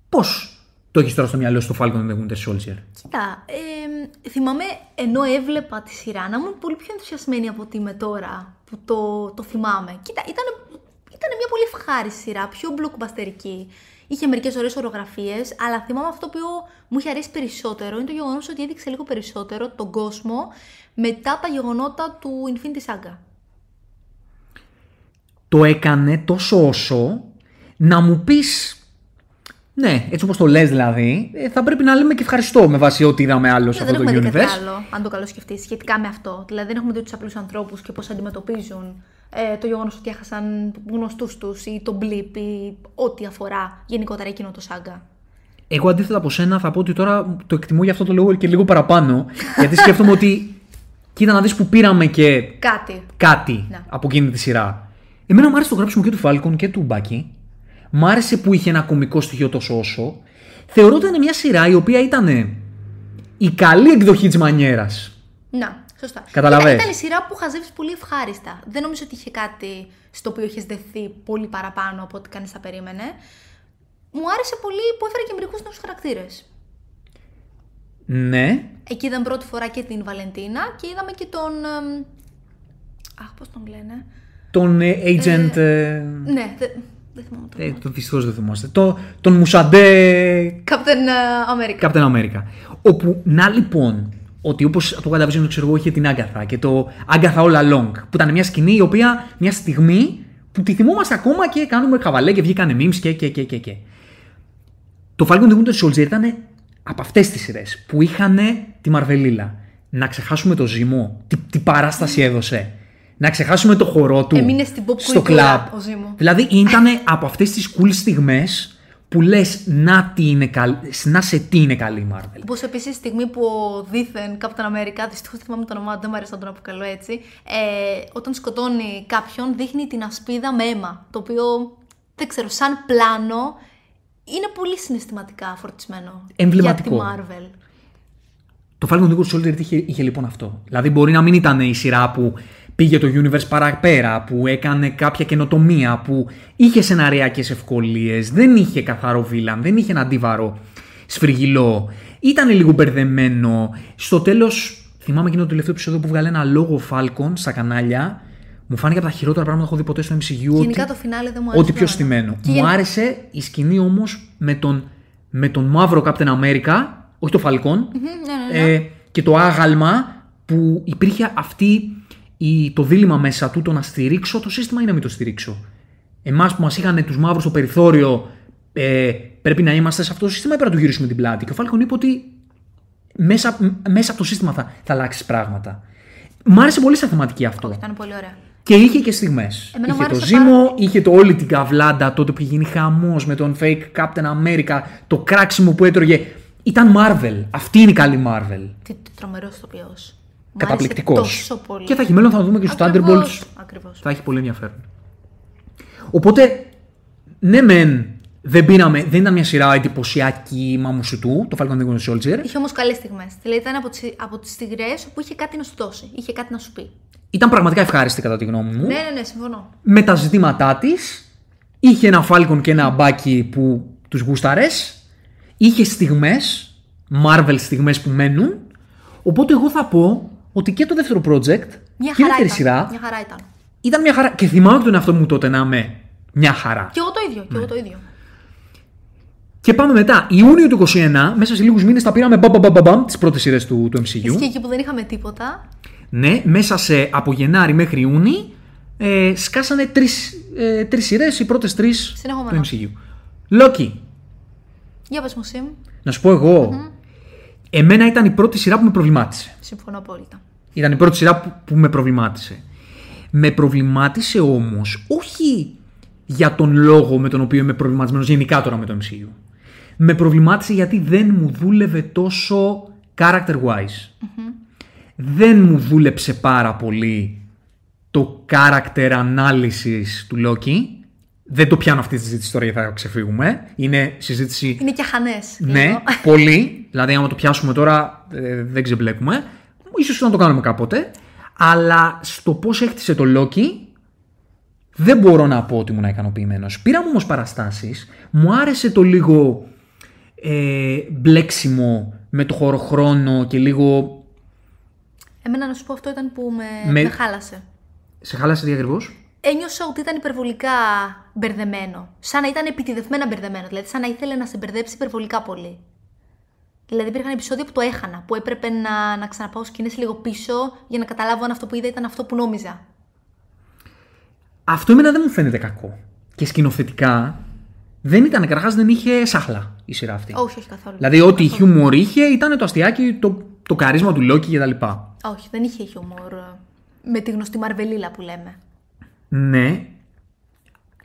Πώς το έχεις τώρα στο μυαλό σου το Falcon and the Winter Soldier. Κοίτα, ε, θυμάμαι ενώ έβλεπα τη σειρά να ήμουν πολύ πιο ενθουσιασμένη από ότι είμαι τώρα που το, το θυμάμαι. Κοίτα, ήταν, ήταν μια πολύ ευχάριστη σειρά, πιο blockbusterική. Είχε μερικές ωραίες ορογραφίες, αλλά θυμάμαι αυτό που μου είχε αρέσει περισσότερο είναι το γεγονός ότι έδειξε λίγο περισσότερο τον κόσμο μετά τα γεγονότα του Infinity Saga. Το έκανε τόσο όσο να μου πεις ναι, έτσι όπως το λες δηλαδή, ε, θα πρέπει να λέμε και ευχαριστώ με βάση ό,τι είδαμε άλλο σε Ναι, δεν αυτό το έχουμε δει κάτι universe. άλλο, αν το καλώ σκεφτεί, σχετικά με αυτό. Δηλαδή, δεν έχουμε δει τους απλούς ανθρώπους και πώς αντιμετωπίζουν ε, το γεγονός ότι έχασαν γνωστούς τους ή το blip ή ό,τι αφορά γενικότερα εκείνο το σάγκα. Εγώ αντίθετα από σένα θα πω ότι τώρα το εκτιμώ για αυτό το λόγο και λίγο παραπάνω. γιατί σκέφτομαι ότι κοίτα να δεις που πήραμε και Κάτι. κάτι Ναι. από εκείνη τη σειρά. Εμένα μου άρεσε το γράψιμο και του Falcon και του Μπάκι. Μ' άρεσε που είχε ένα κομικό στοιχείο τόσο όσο. Θεωρώ ότι ήταν μια σειρά η οποία ήταν η καλή εκδοχή της μανιέρας. Να, σωστά. Καταλαβες; Ήταν, ήταν η σειρά που χαζεύεις πολύ ευχάριστα. Δεν νομίζω ότι είχε κάτι στο οποίο είχες δεθεί πολύ παραπάνω από ό,τι κανείς θα περίμενε. Μου άρεσε πολύ που έφερε και μερικού νέους χαρακτήρες. Ναι, Εκεί είδαμε πρώτη φορά και την Βαλεντίνα και είδαμε και τον. εμ, Αχ, πώς τον λένε; Τον ε, agent. ε, Ναι, δεν δεν θυμάμαι το. ε, το δυστυχώ δεν θυμάστε. Το, τον Μουσαντέ Captain ε, America. Captain America. Όπου να λοιπόν, ότι όπως το καταβίζουν, ξέρω εγώ, είχε την Άγκαθα και το Άγκαθα All Along, που ήταν μια σκηνή η οποία μια στιγμή που τη θυμόμαστε ακόμα και κάνουμε χαβαλέ και βγήκανε memes και, και, και, και, και. Το Falcon the Winter Soldier ήταν από αυτές τις σειρές που είχαν τη Μαρβελίλα. Να ξεχάσουμε το Ζήμο, τι, τι παράσταση έδωσε. Να ξεχάσουμε το χορό του Έμεινε στην pop στο κουλτούρα κλαμπ. ο Ζήμο. Δηλαδή ήταν από αυτές τις cool στιγμές που λες να, τι είναι καλ... να σε τι είναι καλή η Marvel. Όπως επίσης η στιγμή που ο δίθεν Captain America, δυστυχώς δεν θυμάμαι το όνομά του, δεν μου αρέσει να τον αποκαλώ έτσι, ε, όταν σκοτώνει κάποιον δείχνει την ασπίδα με αίμα. Το οποίο δεν ξέρω, σαν πλάνο είναι πολύ συναισθηματικά φορτισμένο. Εμβληματικό. Για τη Marvel. Το Falcon the Winter Soldier είχε, είχε λοιπόν αυτό. Δηλαδή μπορεί να μην ήταν η σειρά που πήγε το universe παραπέρα, που έκανε κάποια καινοτομία, που είχε σεναριακές ευκολίες, δεν είχε καθαρό βίλαν, δεν είχε ένα αντίβαρο σφριγγυλό. Ήταν λίγο μπερδεμένο. Στο τέλος, θυμάμαι εκείνο το τελευταίο επεισόδιο που βγάλε ένα λόγο Falcon στα κανάλια. Μου φάνηκε από τα χειρότερα πράγματα που έχω δει ποτέ στο MCU. Γενικά ότι... το φινάλε δεν μου άρεσε. Ό,τι πιο κανένα. στημένο. Και Μου γεν- άρεσε η σκηνή όμως με τον, με τον μαύρο Captain America, όχι το Falcon, ναι, ναι, ναι. ε, και το άγαλμα που υπήρχε αυτή η, το δίλημα μέσα του το να στηρίξω το σύστημα ή να μην το στηρίξω. Εμάς που μας είχαν τους μαύρους στο περιθώριο, ε, πρέπει να είμαστε σε αυτό το σύστημα ή πρέπει να του γυρίσουμε την πλάτη; Και ο Falcon είπε ότι μέσα, μ- μέσα από το σύστημα θα, θα αλλάξεις πράγματα. Μ' άρεσε πολύ σαν θεματική αυτό. Όχι, ήταν πολύ ωραία. Και είχε και στιγμές. Εμένα μου Είχε το άρεσε Ζήμο, πάρα είχε το όλη την καβλάντα τότε που είχε γίνει χαμός με τον fake Captain America, το κράξιμο που έτρωγε. Ήταν Marvel. Αυτή είναι η καλή Marvel. Τι τι τρομερός ηθοποιός. Καταπληκτικός. Τόσο πολύ. Και θα έχει μέλλον, θα το δούμε και στους Ακριβώς, Thunderbolts. Ακριβώς. Θα έχει πολύ ενδιαφέρον. Οπότε, ναι, μεν δεν, πήραμε, δεν ήταν μια σειρά εντυπωσιακή μαμουσουτού, το Falcon and the Winter Soldier. Είχε όμως καλές στιγμές. Δηλαδή ήταν από τις από τις στιγμές που είχε κάτι να σου δώσει. Είχε κάτι να σου πει. Ήταν πραγματικά ευχάριστη κατά τη γνώμη μου. Ναι, ναι, ναι, συμφωνώ. με τα ζητήματά της. Είχε ένα Falcon και ένα μπάκι που τους γούσταρες. Είχε στιγμές, Marvel στιγμές που μένουν. Οπότε εγώ θα πω ότι και το δεύτερο project Μια και η χαρά δεύτερη ήταν. σειρά Μια χαρά ήταν. ήταν μια χαρά. Και θυμάμαι και τον εαυτό μου τότε να είμαι μια χαρά. Και εγώ το ίδιο. Ναι. Και εγώ το ίδιο. Και πάμε μετά. Ιούνιο του 21, μέσα σε λίγους μήνες τα πήραμε μπαμ, μπαμ, μπαμ, μπαμ, τις πρώτες σειρές του, του MCU. Ισχύει εκεί που δεν είχαμε τίποτα. Ναι, μέσα σε από Γενάρη μέχρι Ιούνι ε, σκάσανε τρεις, ε, τρεις σειρές, οι πρώτες τρεις του Συνεχόμενα. MCU. Λόκι, Για πες μου, Σιμ. να σου πω εγώ, εμένα ήταν η πρώτη σειρά που με προβλημάτισε. Συμφωνώ απόλυτα. Ήταν η πρώτη σειρά που, που με προβλημάτισε. Με προβλημάτισε όμως όχι για τον λόγο με τον οποίο είμαι προβληματισμένος γενικά τώρα με το MCU. Με προβλημάτισε γιατί δεν μου δούλευε τόσο character wise. Δεν μου δούλεψε πάρα πολύ το character analysis του Loki. Δεν το πιάνω αυτή τη συζήτηση τώρα γιατί θα ξεφύγουμε. Είναι συζήτηση Είναι και αχανέ. ναι, πολύ. Δηλαδή, άμα το πιάσουμε τώρα, ε, δεν ξεμπλέκουμε. Ίσως να το κάνουμε κάποτε. Αλλά στο πώς έκτισε το Loki, δεν μπορώ να πω ότι ήμουν ικανοποιημένος. Πήραμε όμως παραστάσεις. Μου άρεσε το λίγο ε, μπλέξιμο με το χωροχρόνο και λίγο. Εμένα να σου πω αυτό ήταν που με, Με- με χάλασε. Σε χάλασε τι ακριβώς; Ένιωσα ότι ήταν υπερβολικά μπερδεμένο. Σαν να ήταν επιτιδευμένα μπερδεμένο. Δηλαδή, σαν να ήθελε να σε μπερδέψει υπερβολικά πολύ. Δηλαδή, υπήρχαν επεισόδια που το έχανα. Που έπρεπε να, να ξαναπάω σκηνές λίγο πίσω για να καταλάβω αν αυτό που είδα ήταν αυτό που νόμιζα. Αυτό εμένα δεν μου φαίνεται κακό. Και σκηνοθετικά δεν ήταν. Καταρχάς δεν είχε σάχλα η σειρά αυτή. Όχι, όχι καθόλου. Δηλαδή, ό,τι χιούμορ είχε ήταν το αστιάκι, το, το καρίσμα του Λόκη κτλ. Όχι, δεν είχε χιούμορ. ε, Με τη γνωστή Μαρβελίλα που λέμε. Ναι.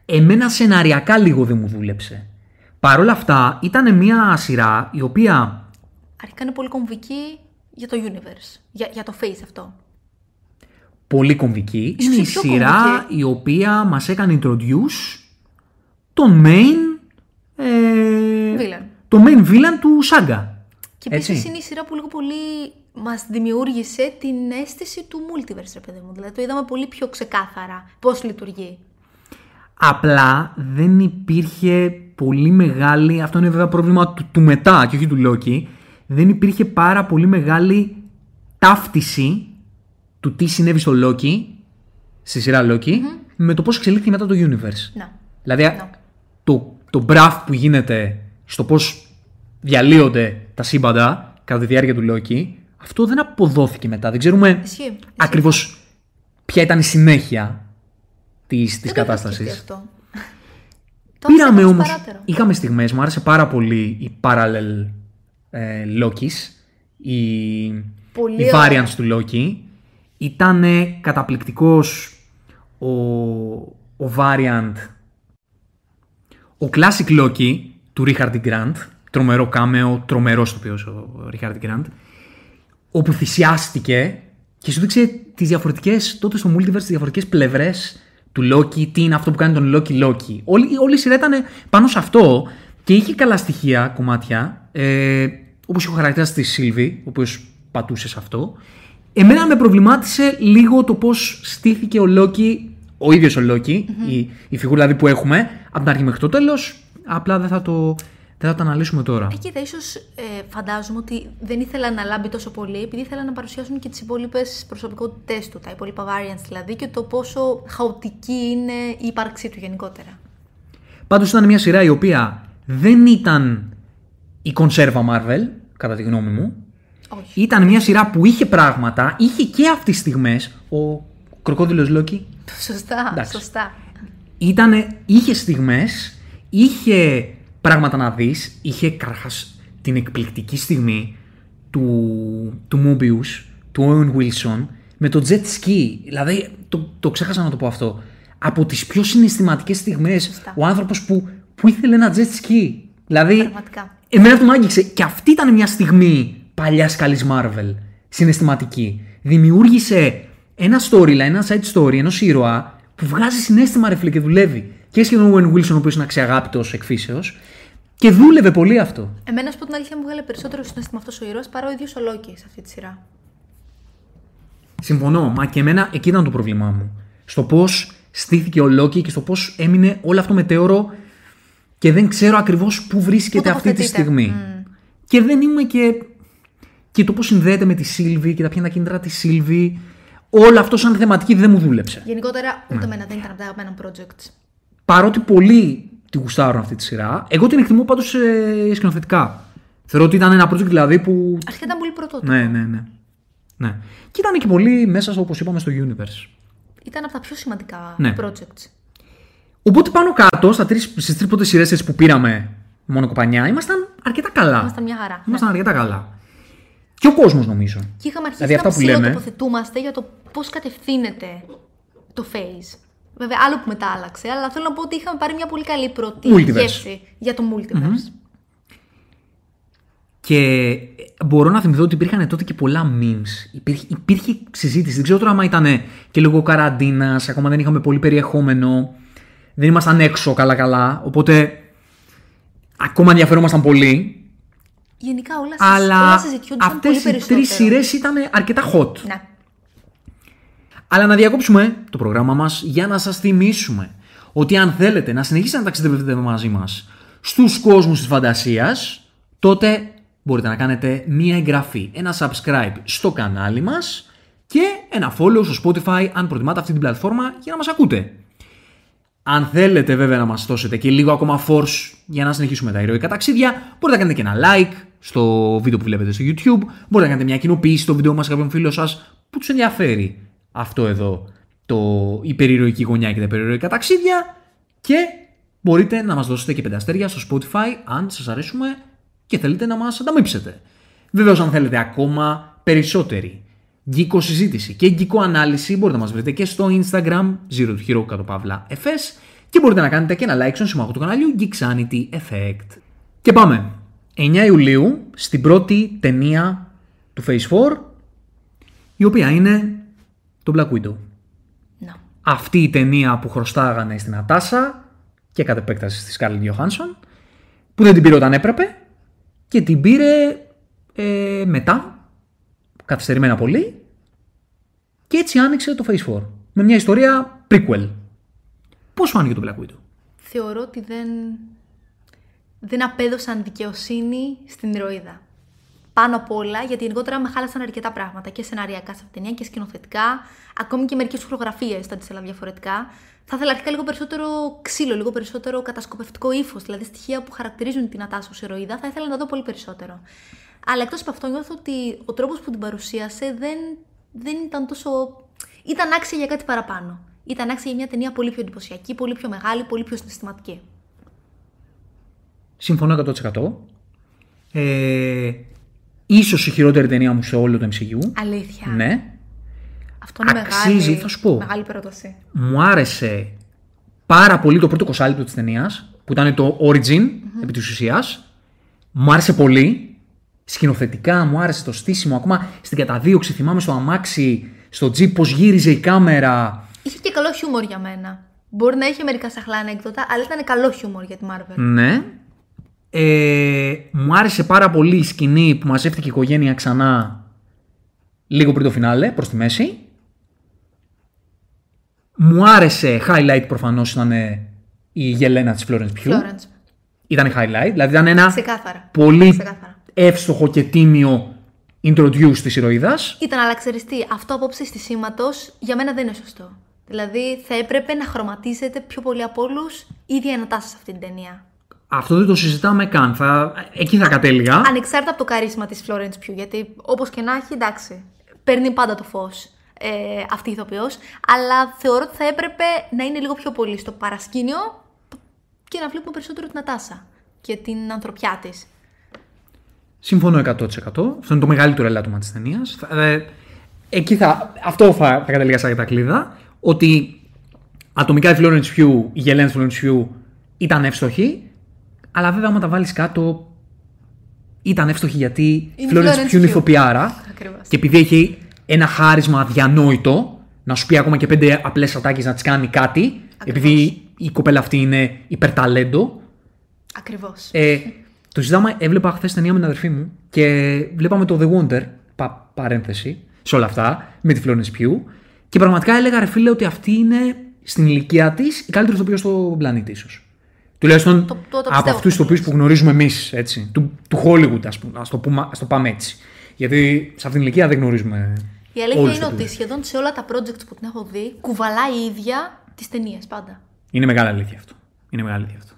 Εμένα σεναριακά λίγο δεν μου δούλεψε. Παρ' όλα αυτά, ήταν μια σειρά η οποία Αρχικά είναι πολύ κομβική για το universe. Για, για το face αυτό. πολύ κομβική. Ίσως είναι η η πιο σειρά κομβική. η οποία μας έκανε introduce τον main... Ε, Villain. το main villain του Σάγκα. Και επίσης Έτσι. είναι η σειρά που λίγο πολύ μας δημιούργησε την αίσθηση του multiverse, ρε παιδί μου. Δηλαδή το είδαμε πολύ πιο ξεκάθαρα πώς λειτουργεί. Απλά δεν υπήρχε πολύ μεγάλη. Αυτό είναι βέβαια πρόβλημα του, του μετά και όχι του Λόκη. Δεν υπήρχε πάρα πολύ μεγάλη ταύτιση του τι συνέβη στο Λόκη στη σειρά Loki με το πώς εξελίχθηκε μετά το universe. Να. Δηλαδή Ναι. το, το μπραφ που γίνεται στο πώς διαλύονται τα σύμπαντα κατά τη διάρκεια του Loki, αυτό δεν αποδόθηκε μετά. Δεν ξέρουμε Ισχύει. Ισχύει. ακριβώς ποια ήταν η συνέχεια της της Δεν το είχα κατάστασης. σκεφτεί αυτό. Το Πήραμε άφησα όμω. παράτερο. Είχαμε στιγμές, μου άρεσε πάρα πολύ η parallel ε, Lokis, η, Πολύ η ωραία. variants του Loki. Ήταν καταπληκτικός ο, ο variant, ο classic Loki του Richard E. Grant, τρομερό κάμεο, τρομερός τοπίος ο Richard E. Grant, όπου θυσιάστηκε και σου δείξε τις διαφορετικές, τότε στο multiverse, τις διαφορετικές πλευρές του Loki, τι είναι αυτό που κάνει τον Loki Loki. Όλη, όλη η σειρά ήταν πάνω σε αυτό και είχε καλά στοιχεία, κομμάτια, ε, όπως είχε ο χαρακτήρας της Sylvie, ο οποίος πατούσε σε αυτό. Εμένα με προβλημάτισε λίγο το πώς στήθηκε ο Loki, ο ίδιος ο Loki, η, η φιγούρα δηλαδή που έχουμε, από την αρχή μέχρι το τέλος, απλά δεν θα το, δεν θα το αναλύσουμε τώρα. Ε, κοίτα, ίσως ε, φαντάζομαι ότι δεν ήθελαν να λάμπει τόσο πολύ, επειδή ήθελαν να παρουσιάσουν και τις υπόλοιπες προσωπικότητές του, τα υπόλοιπα variants δηλαδή, και το πόσο χαοτική είναι η ύπαρξή του γενικότερα. Πάντως ήταν μια σειρά η οποία δεν ήταν η κονσέρβα Marvel, κατά τη γνώμη μου. Όχι. Ήταν μια σειρά που είχε πράγματα, είχε και αυτές τις στιγμές, ο κροκόδιλος Λόκι, Σωστά, Εντάξει. σωστά. ήτανε, είχε στιγμές, είχε πράγματα να δεις, είχε καρχάς την εκπληκτική στιγμή του, του Mobius, του Owen Wilson, με το jet ski. Δηλαδή, το, το ξέχασα να το πω αυτό. Από τις πιο συναισθηματικές στιγμές, Σωστά. ο άνθρωπος που, που ήθελε ένα jet ski. Δηλαδή, Πραγματικά. Εμένα αυτό μου άγγιξε. Και αυτή ήταν μια στιγμή παλιά καλή Marvel. Συναισθηματική. Δημιούργησε ένα storyline, ένα side story ενός ήρωα που βγάζει συνέστημα ρε φίλε και δουλεύει. Και έχει και τον Owen Wilson, ο οποίος είναι αξιαγάπητος εκφύσεως. Και δούλευε πολύ αυτό. Εμένα, να σου πω την αλήθεια, μου βγάλε περισσότερο συνέστημα αυτός ο ήρωας παρά ο ίδιος ο Λόκη σε αυτή τη σειρά. Συμφωνώ, μα και εμένα εκεί ήταν το πρόβλημά μου. Στο πώς στήθηκε ο Λόκι και στο πώς έμεινε όλο αυτό μετέωρο και δεν ξέρω ακριβώς πού βρίσκεται Πού αυτή τη τοποθετείται. στιγμή. Και δεν είμαι και. και το πώς συνδέεται με τη Σίλβη και τα ποια είναι τα κίνητρα της Σίλβη. Όλο αυτό σαν θεματική δεν μου δούλεψε. Γενικότερα, Ναι. ούτε εμένα δεν ήταν από τα αγαπημένα projects. Παρότι πολλοί τη γουστάρουν αυτή τη σειρά, εγώ την εκτιμώ πάντως ε, σκηνοθετικά. Θεωρώ ότι ήταν ένα project δηλαδή που. Αρχικά ήταν πολύ πρωτότυπο. Ναι, ναι, ναι. ναι. Και ήταν και πολύ μέσα, όπως είπαμε, στο universe. Ήταν από τα πιο σημαντικά Ναι. projects. Οπότε πάνω κάτω, στα τρεις, στις τρεις πρώτες σειρές έτσι που πήραμε μόνο κοπανιά, ήμασταν αρκετά καλά. Ήμασταν μια χαρά. Ήμασταν αρκετά καλά. Και ο κόσμος νομίζω. Και είχαμε αρχίσει Δηλαδή, αυτά να που λέμε- ψηλοτοποθετούμαστε για το πώς κατευθύνεται το phase. Βέβαια, άλλο που μετά άλλαξε, αλλά θέλω να πω ότι είχαμε πάρει μια πολύ καλή πρώτη Multiverse. γεύση για το multiverse. Και μπορώ να θυμηθώ ότι υπήρχαν τότε και πολλά memes. Υπήρχε, υπήρχε συζήτηση. Δεν ξέρω τώρα άμα ήταν και λόγω καραντίνας, ακόμα δεν είχαμε πολύ περιεχόμενο. Δεν ήμασταν έξω καλά-καλά. Οπότε ακόμα ενδιαφερόμασταν πολύ. Γενικά όλα, συζ... όλα Αλλά συζητιούνταν αυτές πολύ οι περισσότερο. τρεις σειρές ήταν αρκετά hot. Ναι. Αλλά να διακόψουμε το πρόγραμμά μας για να σας θυμίσουμε ότι αν θέλετε να συνεχίσετε να ταξιδεύετε μαζί μας στους κόσμους της φαντασίας, τότε μπορείτε να κάνετε μία εγγραφή, ένα subscribe στο κανάλι μας και ένα follow στο Spotify αν προτιμάτε αυτή την πλατφόρμα για να μας ακούτε. Αν θέλετε βέβαια να μας δώσετε και λίγο ακόμα force για να συνεχίσουμε τα ηρωικά ταξίδια, μπορείτε να κάνετε και ένα like στο βίντεο που βλέπετε στο YouTube, μπορείτε να κάνετε μια κοινοποίηση στο βίντεο μας σε κάποιον φίλο σας που τους ενδιαφέρει αυτό εδώ, το, η περιηρωική γωνιά και τα περιηρωικά ταξίδια και μπορείτε να μας δώσετε και πέντε αστέρια στο Spotify αν σας αρέσουμε και θέλετε να μας ανταμείψετε. Βεβαίως αν θέλετε ακόμα περισσότερη γκίκο συζήτηση και γκίκο ανάλυση μπορείτε να μας βρείτε και στο Instagram Zero to Hero κάτω παύλα FS και μπορείτε να κάνετε και ένα like στον συμμάχο του καναλιού Geeksanity Effect. Και πάμε. 9 Ιουλίου στην πρώτη ταινία του Phase 4 η οποία είναι το Black Widow. Να. Αυτή η ταινία που χρωστάγανε στην Ατάσα και κατ' επέκταση στη Scarlett Johansson που δεν την πήρε όταν έπρεπε και την πήρε ε, μετά, καθυστερημένα πολύ και έτσι άνοιξε το Phase 4 με μια ιστορία prequel. Πώς φάνηκε το Black Widow? Θεωρώ ότι δεν, δεν απέδωσαν δικαιοσύνη στην ηρωίδα. Πάνω απ' όλα, γιατί γενικότερα με χάλασαν αρκετά πράγματα και σεναριακά σε αυτήν την ταινία και σκηνοθετικά, ακόμη και μερικές φωτογραφίε θα τις έλαβα διαφορετικά. Θα ήθελα αρχικά λίγο περισσότερο ξύλο, λίγο περισσότερο κατασκοπευτικό ύφος, δηλαδή στοιχεία που χαρακτηρίζουν την Ατάσο ω ηρωίδα, θα ήθελα να δω πολύ περισσότερο. Αλλά εκτός από αυτό, νιώθω ότι ο τρόπος που την παρουσίασε δεν, δεν ήταν τόσο. ήταν άξια για κάτι παραπάνω. Ήταν άξια για μια ταινία πολύ πιο εντυπωσιακή, πολύ πιο μεγάλη, πολύ πιο συναισθηματική. Συμφωνώ 100%. Ε, ίσως η χειρότερη ταινία μου σε όλο το MCU. Αλήθεια. Ναι. Αυτό είναι Αξίζει, μεγάλη, θα σου πω. μεγάλη πρόταση. Μου άρεσε πάρα πολύ το πρώτο κοσάλιπτο της ταινίας, που ήταν το Origin, επί της ουσίας. Μου άρεσε πολύ. Σκηνοθετικά μου άρεσε το στήσιμο. Ακόμα στην καταδίωξη θυμάμαι στο αμάξι, στο τζιπ, πώς γύριζε η κάμερα. Είχε και καλό χιούμορ για μένα. Μπορεί να είχε μερικά σαχλά ανέκδοτα, αλλά ήταν καλό χιούμορ για τη Marvel. Ναι. Ε, μου άρεσε πάρα πολύ η σκηνή που μαζεύτηκε η οικογένεια ξανά λίγο πριν το φινάλε, προς τη μέση. Μου άρεσε, highlight προφανώς ήταν η Γελένα της Florence Pugh. Florence. Ήταν highlight, δηλαδή ήταν ένα Ξεκάθαρα. πολύ Ξεκάθαρα. εύστοχο και τίμιο introduce της ηρωίδας. Ήταν, αλλά ξέρεις τι, αυτό απόψη στη σήματος για μένα δεν είναι σωστό. Δηλαδή θα έπρεπε να χρωματίζεται πιο πολύ από όλους η ίδια η Νατάσα σε αυτή την ταινία. Αυτό δεν το συζητάμε καν. Θα... Εκεί θα κατέληγα. Ανεξάρτητα από το καρίσμα της Florence Pugh, γιατί όπως και να έχει, εντάξει, παίρνει πάντα το φως ε, αυτή η ηθοποιός. Αλλά θεωρώ ότι θα έπρεπε να είναι λίγο πιο πολύ στο παρασκήνιο και να βλέπουμε περισσότερο την Νατάσα και την ανθρωπιά της. Συμφωνώ 100%. Αυτό είναι το μεγαλύτερο ελάττωμα της ταινίας. εκεί θα, αυτό θα, θα καταλήγα σαν τα κλείδα. Ότι ατομικά η Florence Pugh, η Γελένη Florence Pugh ήταν εύστοχη. Αλλά βέβαια, άμα τα βάλεις κάτω, ήταν εύστοχη γιατί η Είναι Florence Florence Pugh είναι Pugh. ηθοποιάρα. Ακριβώς. Και επειδή έχει ένα χάρισμα αδιανόητο, να σου πει ακόμα και πέντε απλές ατάκες να της κάνει κάτι, επειδή η κοπέλα αυτή είναι υπερταλέντο. Ακριβώς. Ε, το συζητάμε, έβλεπα χθες ταινία με την αδερφή μου και βλέπαμε το The Wonder, πα, παρένθεση, σε όλα αυτά, με τη Florence Pugh. Και πραγματικά έλεγα, ρε φίλε, ότι αυτή είναι στην ηλικία της η καλύτερη ηθοποιός στον πλανήτη, ίσως. Τουλάχιστον Το- το- το από πιστεύω αυτούς τους ηθοποιού που γνωρίζουμε εμείς, έτσι. Του, του Hollywood, ας πούμε, ας το, πούμε, ας το πάμε έτσι. Γιατί σε αυτήν την ηλικία δεν γνωρίζουμε. Η αλήθεια όλους είναι τους ότι ηθοποιούς. σχεδόν σε όλα τα projects που την έχω δει, κουβαλάει η ίδια τις ταινίες πάντα. Είναι μεγάλη αλήθεια αυτό. Είναι μεγάλη αλήθεια αυτό.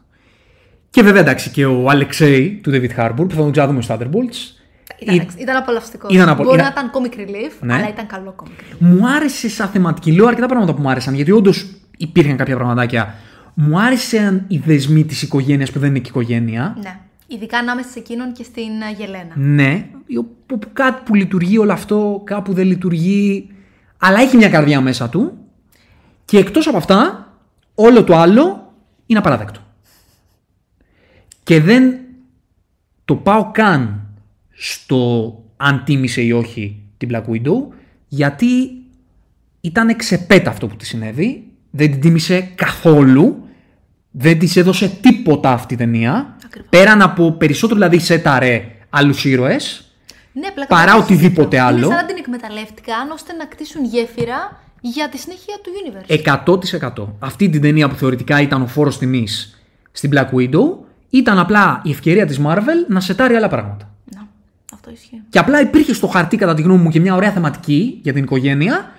Και βέβαια εντάξει και ο Αλεξέη του David Harbour που θα τον ξαναδούμε στο Thunderbolts. Ήταν, Ή- ήταν απολαυστικός. ήταν απο- Μπορεί ήταν- να ήταν comic relief, Ναι. αλλά ήταν καλό comic relief. Μου άρεσε σαν θεματική. Λέω αρκετά πράγματα που μου άρεσαν γιατί όντως υπήρχαν κάποια πραγματάκια. Μου άρεσαν οι δεσμοί της οικογένειας που δεν είναι και οικογένεια. Ναι. Ειδικά ανάμεσα σε εκείνον και στην ε, Γελένα. Ναι, που, που κάτι που λειτουργεί όλο αυτό, κάπου δεν λειτουργεί, αλλά έχει μια καρδιά μέσα του. Και εκτός από αυτά, όλο το άλλο είναι απαράδεκτο. Και δεν το πάω καν στο αν τίμησε ή όχι την Black Widow, γιατί ήταν ξεπέτα αυτό που της συνέβη, δεν την τίμησε καθόλου, δεν της έδωσε τίποτα αυτή η ταινία, Ακριβώς. πέραν από περισσότερο δηλαδή σέταρε άλλους ήρωες, Ναι, πλάκα Παρά δεν οτιδήποτε έχει αυτό. άλλο. Είναι σαν να την εκμεταλλεύτηκαν ώστε να κτίσουν γέφυρα για τη συνέχεια του universe. 100%. Αυτή την ταινία που θεωρητικά ήταν ο φόρος τιμής στην Black Widow, ήταν απλά η ευκαιρία της Marvel να σετάρει άλλα πράγματα. Να, αυτό ισχύει. Και απλά υπήρχε στο χαρτί, κατά τη γνώμη μου, και μια ωραία θεματική για την οικογένεια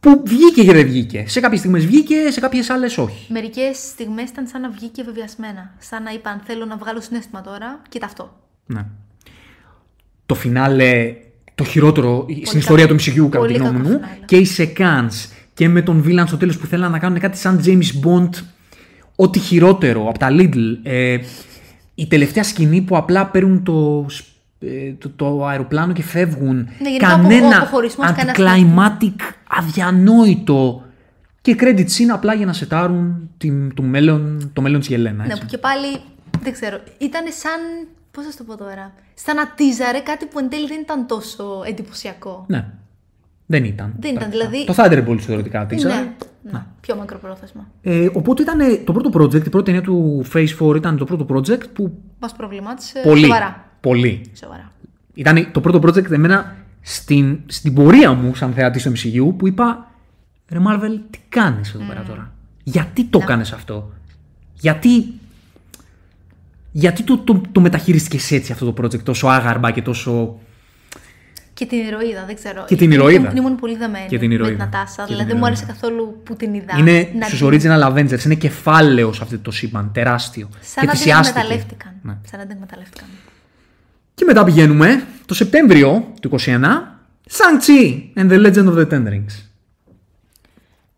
που βγήκε και δεν βγήκε. Σε κάποιες στιγμές βγήκε, σε κάποιες άλλες όχι. Μερικές στιγμές ήταν σαν να βγήκε βεβαιασμένα. Σαν να είπαν: Θέλω να βγάλω συνέστημα τώρα, κοίτα αυτό. Ναι. Το φινάλε, το χειρότερο στην κακό. ιστορία του MCU, κατά Πολύ τη γνώμη κακό μου. φινάλε. Και οι Σεκάνς και με τον Βίλαν στο τέλος που θέλαν να κάνουν κάτι σαν James Bond, ό,τι χειρότερο από τα Lidl. Ε, η τελευταία σκηνή που απλά παίρνουν το, σ- ε, το, το αεροπλάνο και φεύγουν. Ναι, γενικά ο Κανένα αποχωρισμός, κανένας anticlimactic, αδιανόητο. Και credits είναι απλά για να σετάρουν την, το, μέλλον, το μέλλον της Γελένα. Ναι, έτσι. που και πάλι δεν ξέρω. Ήταν σαν. Πώς θα σου το πω τώρα. Σαν να τίζαρε κάτι που εν τέλει δεν ήταν τόσο εντυπωσιακό. Ναι. Δεν ήταν. Δεν ήταν, πρακτικά. δηλαδή- Το Thunderbolts θεωρητικά τη. Ναι, ναι, πιο μακροπρόθεσμα. Ε, οπότε ήταν ε, το πρώτο project, η πρώτη ταινία του Phase 4 ήταν το πρώτο project που Μας προβλημάτισε πολύ, σοβαρά. Πολύ. Σοβαρά. Ήταν το πρώτο project εμένα στην, στην πορεία μου σαν θεατή στο MCU που είπα ρε Marvel τι κάνεις εδώ πέρα τώρα; Γιατί το κάνεις αυτό; Γιατί, γιατί το, το, το μεταχειρίστηκες έτσι αυτό το project τόσο άγαρμα και τόσο Και την ηρωίδα, δεν ξέρω. Και την ηρωίδα. Ήμουν, ήμουν πολύ δεμένη Και την με ηρωίδα. την Νατάσα. Και Δηλαδή την δεν μου άρεσε ηρωίδα. καθόλου που την είδα. Είναι να στους την- original Avengers, είναι κεφάλαιος σε αυτό το σύμπαν, τεράστιο. Σαν να την θυσιάστηκε. εκμεταλλεύτηκαν. Ναι. Σαν να την εκμεταλλεύτηκαν. Και μετά πηγαίνουμε το Σεπτέμβριο του 21, Shang-Chi and the Legend of the Ten Rings.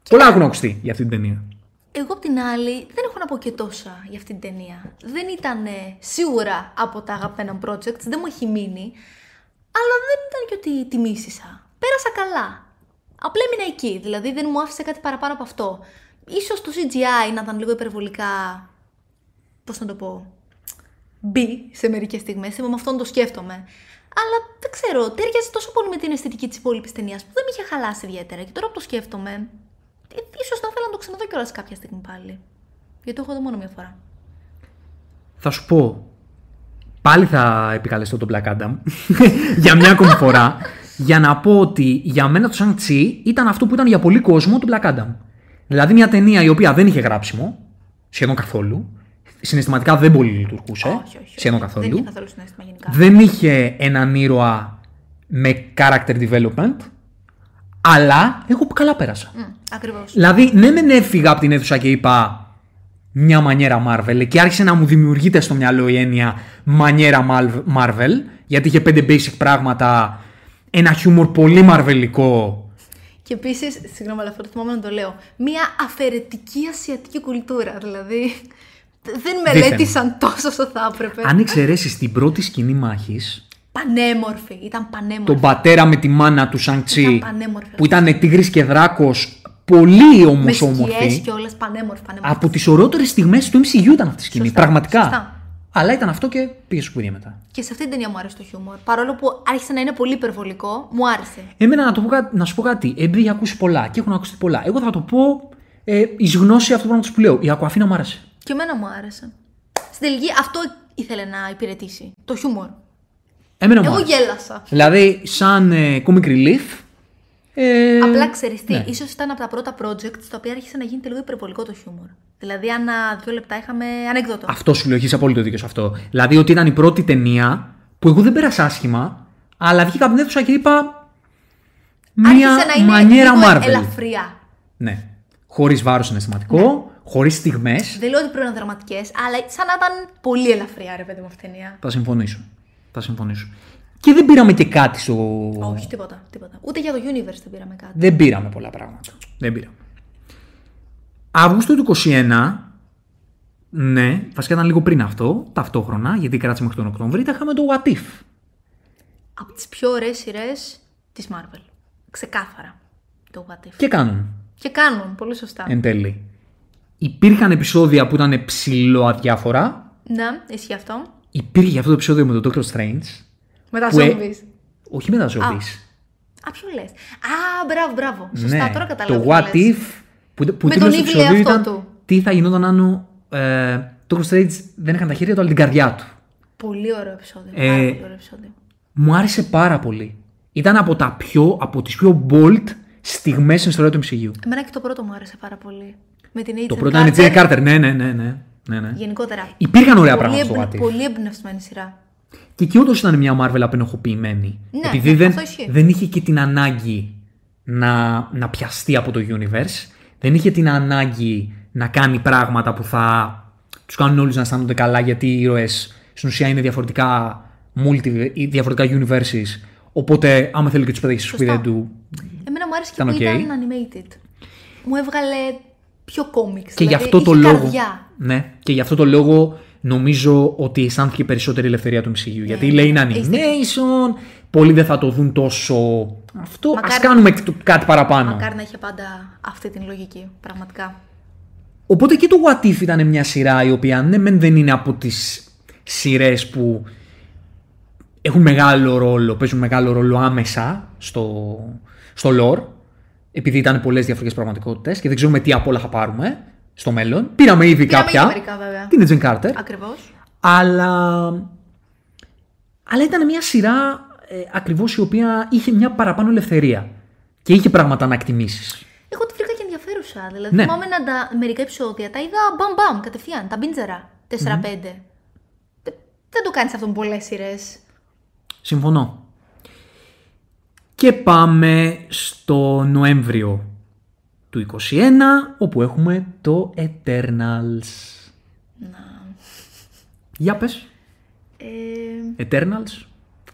Πολλά έχουν ακουστεί για αυτή την ταινία. Εγώ απ' την άλλη δεν έχω να πω και τόσα για αυτή την ταινία. Δεν ήταν ε, σίγουρα από τα αγαπημένα projects, δεν μου έχει μείνει, αλλά δεν ήταν και ότι τη μίσησα. Πέρασα καλά. Απλά έμεινα εκεί, δηλαδή δεν μου άφησε κάτι παραπάνω από αυτό. Ίσως το CGI να ήταν λίγο υπερβολικά, πώς να το πω, μπει σε μερικές στιγμές, με αυτόν το σκέφτομαι. Αλλά δεν ξέρω, τέριαζε τόσο πολύ με την αισθητική της υπόλοιπης ταινίας που δεν με είχε χαλάσει ιδιαίτερα. Και τώρα που το σκέφτομαι, ε, ίσως να θέλω να το ξαναδώ κιόλας κάποια στιγμή πάλι. Γιατί το έχω δει μόνο μία φορά. Θα σου πω, πάλι θα επικαλεστώ τον Black Adam για μια ακόμη φορά, για να πω ότι για μένα το Shang-Chi ήταν αυτό που ήταν για πολύ κόσμο του Black Adam. Δηλαδή μια ταινία η οποία δεν είχε γράψιμο, σχεδόν καθόλου, συναισθηματικά δεν πολύ λειτουργούσε, όχι, όχι. σχεδόν Δεν καθόλου. είχε καθόλου συνέστημα γενικά. Δεν είχε έναν ήρωα με character development, αλλά εγώ καλά πέρασα. Μμ, ακριβώς. Δηλαδή, ναι, μεν έφυγα από την αίθουσα και είπα μια μανιέρα Marvel και άρχισε να μου δημιουργείται στο μυαλό η έννοια μανιέρα Mal- Marvel, γιατί είχε πέντε basic πράγματα, ένα χιούμορ πολύ μαρβελικό. Και επίσης, συγγνώμη, αλλά αυτό το θυμάμαι να το λέω. Μία αφαιρετική ασιατική κουλτούρα. Δηλαδή, δεν μελέτησαν τόσο όσο θα έπρεπε. Αν εξαιρέσεις την πρώτη σκηνή μάχης, Πανέμορφη. Ήταν πανέμορφη. τον πατέρα με τη μάνα του Σανκτσί, Ήταν πανέμορφη. που ήταν τίγρης και δράκος, πολύ με όμως σκιές όμορφη. και όλες πανέμορφη. πανέμορφη. Από τις ωραιότερες στιγμές του MCU ήταν αυτή η σκηνή, Σωστά, πραγματικά. σωστά. Αλλά ήταν αυτό και πήγες σπουδία μετά. Και σε αυτή την ταινία μου άρεσε το χιούμορ. Παρόλο που άρχισε να είναι πολύ υπερβολικό, μου άρεσε. Εμένα να, το πω, κάτι- να σου πω κάτι. Επειδή έχει ακούσει πολλά και έχουν ακούσει πολλά. Εγώ θα το πω ε, εις γνώση αυτό το πράγμα που λέω. Η Ακουαφίνα μου άρεσε. Και εμένα μου άρεσε. Στην τελική αυτό ήθελε να υπηρετήσει. Το χιούμορ. Εμένα μου Εγώ άρεσε. γέλασα. Δηλαδή, σαν ε, comic relief. Ε, Απλά ξέρεις τι, ναι. ίσως ήταν από τα πρώτα projects τα οποία άρχισε να γίνεται λίγο υπερβολικό το χιούμορ. Δηλαδή, ανά δύο λεπτά είχαμε ανέκδοτο. Αυτό σου λέω, έχεις απόλυτο δίκιο σε αυτό. Δηλαδή, ότι ήταν η πρώτη ταινία που εγώ δεν πέρασα άσχημα, αλλά βγήκα από την αίθουσα και είπα. Μια Άρχισε να είναι μανιέρα λίγο Marvel. ελαφριά. Ναι. Χωρίς βάρος συναισθηματικό, Ναι. Χωρίς στιγμές. Δεν λέω ότι πρέπει να είναι δραματικές, αλλά σαν να ήταν πολύ ελαφριά, ρε παιδί μου, αυτή η ταινία. Θα συμφωνήσω. Θα συμφωνήσω. Και δεν πήραμε και κάτι στο. Όχι, τίποτα, τίποτα. Ούτε για το universe δεν πήραμε κάτι. Δεν πήραμε πολλά πράγματα. Δεν πήραμε. Αύγουστο του 21, ναι, βασικά ήταν λίγο πριν αυτό, ταυτόχρονα, γιατί κράτησε μέχρι τον Οκτώβρη, τα είχαμε το What If. Από τις πιο ωραίες σειρές της Marvel. Ξεκάθαρα. Το What If. Και κάνουν Και κάνουν, πολύ σωστά. εν τέλει. Υπήρχαν επεισόδια που ήταν ψηλό αδιάφορα. Ναι, ισχύει αυτό. Υπήρχε αυτό το επεισόδιο με τον Doctor Strange. Με τα Που ε- zombies. Όχι με τα zombies. Α, ποιο λες. Α, μπράβο, μπράβο. Σωστά, ναι, τώρα καταλαβαίνω. το τι What λες. If. Που, που Με τίτλος τον του evil επεισοδίου εαυτό ήταν του. Τι θα γινόταν αν ο ε, Doctor Strange δεν έκανε τα χέρια του, αλλά την καρδιά του. Πολύ ωραίο επεισόδιο. Ε, Πάρα πολύ ωραίο επεισόδιο. Μου άρεσε πάρα πολύ. Ήταν από, τα πιο, από τις πιο bold στιγμές στην ιστορία του MCU. Εμένα και το πρώτο μου άρεσε πάρα πολύ. Με την Agent Το πρώτο είναι η Jane Carter. Ναι, ναι, ναι. ναι, ναι, ναι. Γενικότερα. Υπήρχαν ωραία πολύ, πράγματα στο εμπνε- What If. πολύ εμπνευσμένη σειρά. Και εκεί όντω ήταν μια Marvel απενοχοποιημένη. Ναι, επειδή ναι, δεν, αυτό ισχύει. δεν είχε και την ανάγκη να, να πιαστεί από το universe. Δεν είχε την ανάγκη να κάνει πράγματα που θα τους κάνουν όλους να αισθάνονται καλά γιατί οι ήρωες στην ουσία είναι διαφορετικά multi, ή διαφορετικά universes. Οπότε, άμα θέλει και τους πετάξει στο Σωστά. σπίτι του. Εμένα μου άρεσε και Ήταν που οκ. ήταν animated. Μου έβγαλε πιο κόμιξ. Και γι' δηλαδή, αυτό το είχε λόγο. Καρδιά. Ναι, και γι' αυτό το λόγο νομίζω ότι αισθάνθηκε περισσότερη ελευθερία του MCU. γιατί λέει είναι animation, πολλοί δεν θα το δουν τόσο. Αυτό. Α Μακάρι- κάνουμε το- κάτι παραπάνω. Μακάρι να είχε πάντα αυτή την λογική. Πραγματικά. Οπότε και το What If ήταν μια σειρά η οποία ναι, μεν δεν είναι από τις σειρές που έχουν μεγάλο ρόλο, παίζουν μεγάλο ρόλο άμεσα στο, στο lore, επειδή ήταν πολλές διαφορετικές πραγματικότητες και δεν ξέρουμε τι απ' όλα θα πάρουμε στο μέλλον. Πήραμε ήδη Πήραμε κάποια. ήδη μερικά, βέβαια. Την Agent Carter. Ακριβώς. Αλλά, αλλά ήταν μια σειρά ε, ακριβώς η οποία είχε μια παραπάνω ελευθερία και είχε πράγματα να εκτιμήσεις. Εγώ τη βρήκα και ενδιαφέρουσα. Δηλαδή, Ναι. θυμάμαι να τα μερικά επεισόδια τα είδα μπαμ μπαμ κατευθείαν. Τα μπίντζερα. 4-5. Δεν, δεν το κάνεις αυτό με πολλές σειρές. Συμφωνώ. Και πάμε στο Νοέμβριο του 21, όπου έχουμε το Eternals. Για πες. Ε, Eternals.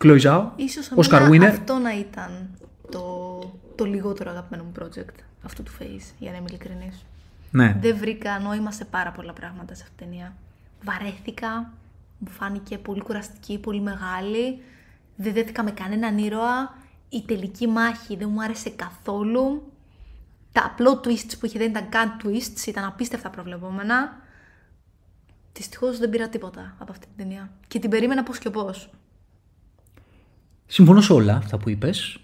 Chloe Zhao. ίσως Oscar εμένα winner. αυτό να ήταν το, το λιγότερο αγαπημένο μου project αυτού του Face, για να είμαι ειλικρινής. Ναι. Δεν βρήκα νόημα σε πάρα πολλά πράγματα σε αυτήν την ταινία. Βαρέθηκα, μου φάνηκε πολύ κουραστική, πολύ μεγάλη. Δεν δέθηκα με κανέναν ήρωα. Η τελική μάχη δεν μου άρεσε καθόλου. Τα απλό twists που είχε δεν ήταν καν twists, ήταν απίστευτα προβλεπόμενα. Δυστυχώς δεν πήρα τίποτα από αυτή την ταινία. Και την περίμενα πώς και πώς. Συμφωνώ σε όλα αυτά που είπες.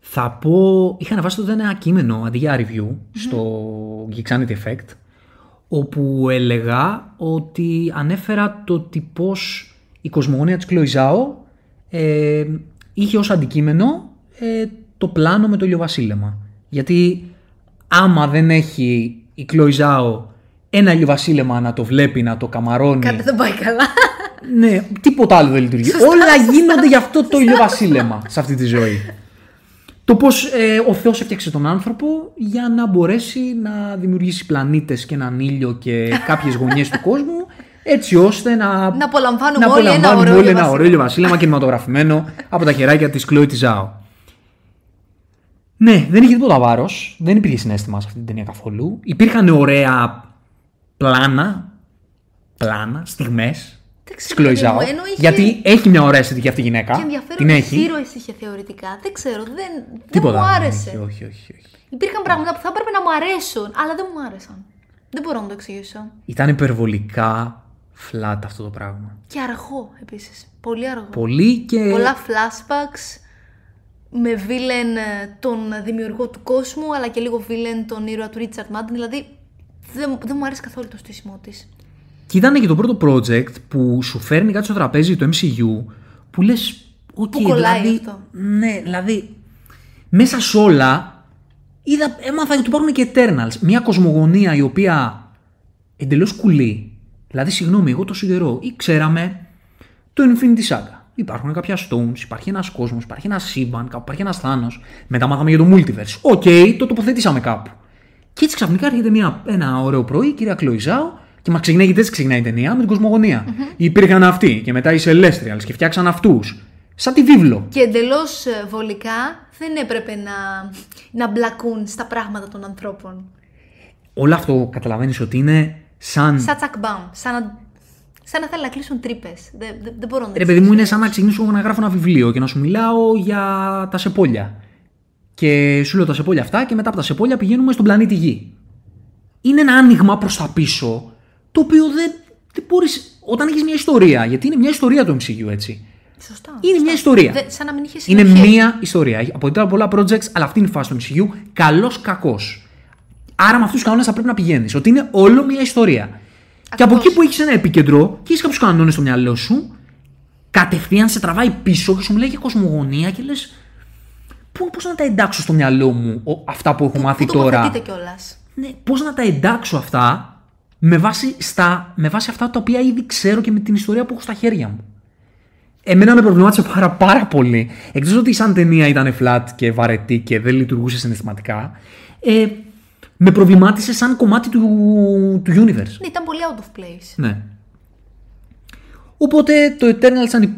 Θα πω, είχα ανεβάσει τότε ένα κείμενο αντί για review στο Geeksanity Effect όπου έλεγα ότι ανέφερα το ότι πώς η κοσμογονία της Chloe Zhao ε, είχε ως αντικείμενο ε, το πλάνο με το ηλιοβασίλεμα. Γιατί άμα δεν έχει η Chloe Zhao ένα ηλιοβασίλεμα να το βλέπει, να το καμαρώνει Κάτι δεν πάει καλά. ναι, τίποτα άλλο δεν λειτουργεί. Όλα γίνονται για αυτό το ηλιοβασίλεμα σε αυτή τη ζωή. Το πώς ο Θεός έφτιαξε τον άνθρωπο για να μπορέσει να δημιουργήσει πλανήτες και έναν ήλιο και κάποιες γωνιές του κόσμου, έτσι ώστε να. Να απολαμβάνουμε να όλοι ένα απολαμβάνουμε ωραίο όλοι ένα ηλιοβασίλεμα. ωραίο ηλιοβασίλεμα κινηματογραφημένο από τα χεράκια της Chloe Ζάο. Ναι, δεν είχε τίποτα βάρος. Δεν υπήρχε συνέστημα σε αυτή την ταινία καθόλου. Υπήρχαν ωραία πλάνα, πλάνα, στιγμές Δεν της ξέρω, Chloe παιδί μου, Zhao. ενώ είχε- Γιατί έχει μια ωραία αισθητική αυτή η γυναίκα. Και ενδιαφέρον Την έχει. ήρωες είχε θεωρητικά. Δεν ξέρω, δεν, δεν Τίποτα. μου δεν άρεσε. έχει, Όχι, όχι, όχι. Υπήρχαν πράγματα που θα έπρεπε να μου αρέσουν, αλλά δεν μου άρεσαν. Δεν μπορώ να το εξηγήσω. Ήταν υπερβολικά flat αυτό το πράγμα. Και αργό επίσης. Πολύ αργό. Πολύ και. Πολλά flashbacks με βίλεν ε, τον δημιουργό του κόσμου, αλλά και λίγο βίλεν τον ήρωα του Richard Madden. Δηλαδή δεν, δεν μου άρεσε καθόλου το στήσιμό της. Και ήταν και το πρώτο project που σου φέρνει κάτι στο τραπέζι το MCU που λες. Οκ, Που κολλάει δηλαδή, αυτό. Ναι, δηλαδή. Μέσα σε όλα είδα, έμαθα ότι υπάρχουν και Eternals. Μια κοσμογονία η οποία εντελώς κουλή. Δηλαδή, συγγνώμη, εγώ τόσο καιρό ή ξέραμε το Infinity Saga. Υπάρχουν κάποια stones, υπάρχει ένας κόσμος, υπάρχει ένα σύμπαν, κάπου υπάρχει ένας Θάνος. Μετά μάθαμε για το multiverse. OK, το τοποθετήσαμε κάπου. Και έτσι ξαφνικά έρχεται μια, ένα ωραίο πρωί, η κυρία Chloe Zhao, και μα ξεκινάει γιατί έτσι ξεκινάει η ταινία με την κοσμογονία. Υπήρχαν αυτοί και μετά οι Celestials και φτιάξαν αυτούς. Σαν τη βίβλο. Και εντελώς βολικά δεν έπρεπε να, να μπλακούν στα πράγματα των ανθρώπων. Όλο αυτό καταλαβαίνεις ότι είναι σαν. Σαν τσακμπάμ. Σαν να, σαν να θέλουν να κλείσουν τρύπες. Δεν, δεν, δεν μπορώ να το Ρε παιδί μου, είναι εξηγήσω. σαν να ξεκινήσω εγώ να γράφω ένα βιβλίο και να σου μιλάω για τα σεπόλια. Και σου λέω τα σεπόλια αυτά και μετά από τα σεπόλια πηγαίνουμε στον πλανήτη Γη. Είναι ένα άνοιγμα προς τα πίσω, το οποίο δεν, δεν μπορεί. Όταν έχεις μια ιστορία, γιατί είναι μια ιστορία το MCU έτσι. Σωστά. Είναι σωστά. μια ιστορία. Δεν- σαν να μην είχε Είναι συνοχή. μία ιστορία. Έχει Αποτελεί από πολλά projects, αλλά αυτή είναι η φάση του MCU. Καλός κακός. Άρα με αυτούς τους κανόνες θα πρέπει να πηγαίνεις. Ότι είναι όλο μία ιστορία. Και από Ακριβώς. εκεί που έχεις ένα επίκεντρο και έχεις κάποιους κανόνες στο μυαλό σου, κατευθείαν σε τραβάει πίσω και σου μιλάει για κοσμογονία και λες. Πώς να τα εντάξω στο μυαλό μου ο- αυτά που έχω μάθει Πού τώρα; τοποθετείτε κιόλας; Ναι, πώς να τα εντάξω αυτά με βάση, στα, με βάση αυτά τα οποία ήδη ξέρω και με την ιστορία που έχω στα χέρια μου. Εμένα με προβλημάτισε πάρα, πάρα πολύ. Εκτός ότι σαν ταινία ήταν flat και βαρετή και δεν λειτουργούσε συναισθηματικά, ε, με προβλημάτισε σαν κομμάτι του, του universe. Ναι, ήταν πολύ out of place. Ναι. Οπότε το Eternal σαν η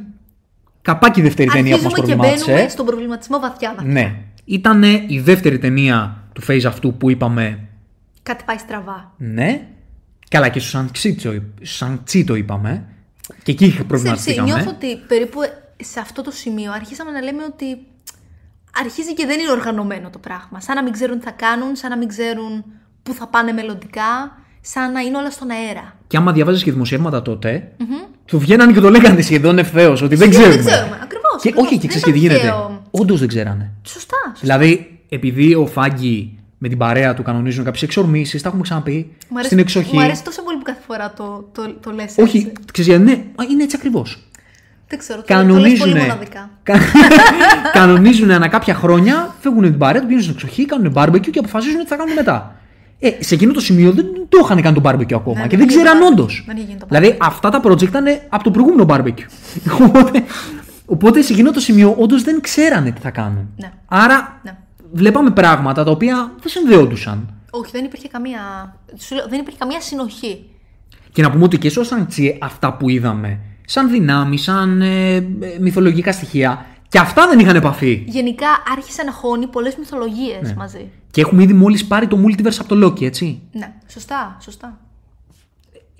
καπάκι δεύτερη ταινία που μας Αρχίζουμε και προβλημάτισε. μπαίνουμε στον προβληματισμό βαθιά βαθιά. Ναι. Ήταν η δεύτερη ταινία του phase αυτού που είπαμε Κάτι πάει στραβά. Ναι. Καλά, και στο Σαντσί, Σαντσί το είπαμε. Και εκεί Ξέρεις, προβληματιστήκαμε. νιώθω ότι περίπου σε αυτό το σημείο αρχίσαμε να λέμε ότι αρχίζει και δεν είναι οργανωμένο το πράγμα. Σαν να μην ξέρουν τι θα κάνουν, σαν να μην ξέρουν πού θα πάνε μελλοντικά, σαν να είναι όλα στον αέρα. Και άμα διαβάζεις και δημοσιεύματα τότε, του βγαίνανε και το λέγανε σχεδόν ευθέως ότι δεν Σχεδόν ξέρουμε. δεν ξέρουμε, ακριβώς, Και ακριβώς. όχι, και Δεν ξέρεις τι ήταν γίνεται. τυχαίο. Όντως δεν ξέρανε. Σωστά. σωστά. Δηλαδή, επειδή ο Φάγκη με την παρέα του κανονίζουν κάποιες εξορμήσεις, τα έχουμε ξαναπεί Μου αρέσει, στην εξοχή. μου αρέσει τόσο πολύ που κάθε φορά το, το, το λες Όχι, έτσι. ξέρεις γιατί, ναι, α, είναι έτσι ακριβώς. Δεν ξέρω, το, το λες Κανονίζουν. πολύ μοναδικά. κανονίζουν ανά κάποια χρόνια, φεύγουν την παρέα του, πηγαίνουν στην εξοχή, κάνουν barbecue και αποφασίζουν τι θα κάνουν μετά. Ε, σε εκείνο το σημείο δεν το είχαν κάνει το barbecue ακόμα Ναι, και δεν δεν είχε ξέραν barbecue. όντως. Δεν είχε γίνει το Δηλαδή αυτά τα project ήταν από το προηγούμενο barbecue. οπότε, Οπότε σε εκείνο το σημείο όντως δεν ξέρανε τι θα κάνουν. Ναι. Άρα Ναι. βλέπαμε πράγματα τα οποία δεν συνδέοντουσαν. Όχι, δεν υπήρχε καμία. σου λέω, δεν υπήρχε καμία συνοχή. Και να πούμε ότι και στο Σαντσί αυτά που είδαμε, σαν δυνάμεις, σαν ε, ε, μυθολογικά στοιχεία, και αυτά δεν είχαν επαφή. Γενικά άρχισε να χώνει πολλές μυθολογίες Ναι. μαζί. Και έχουμε ήδη μόλις πάρει το multiverse από το Loki, έτσι. Ναι, σωστά, σωστά.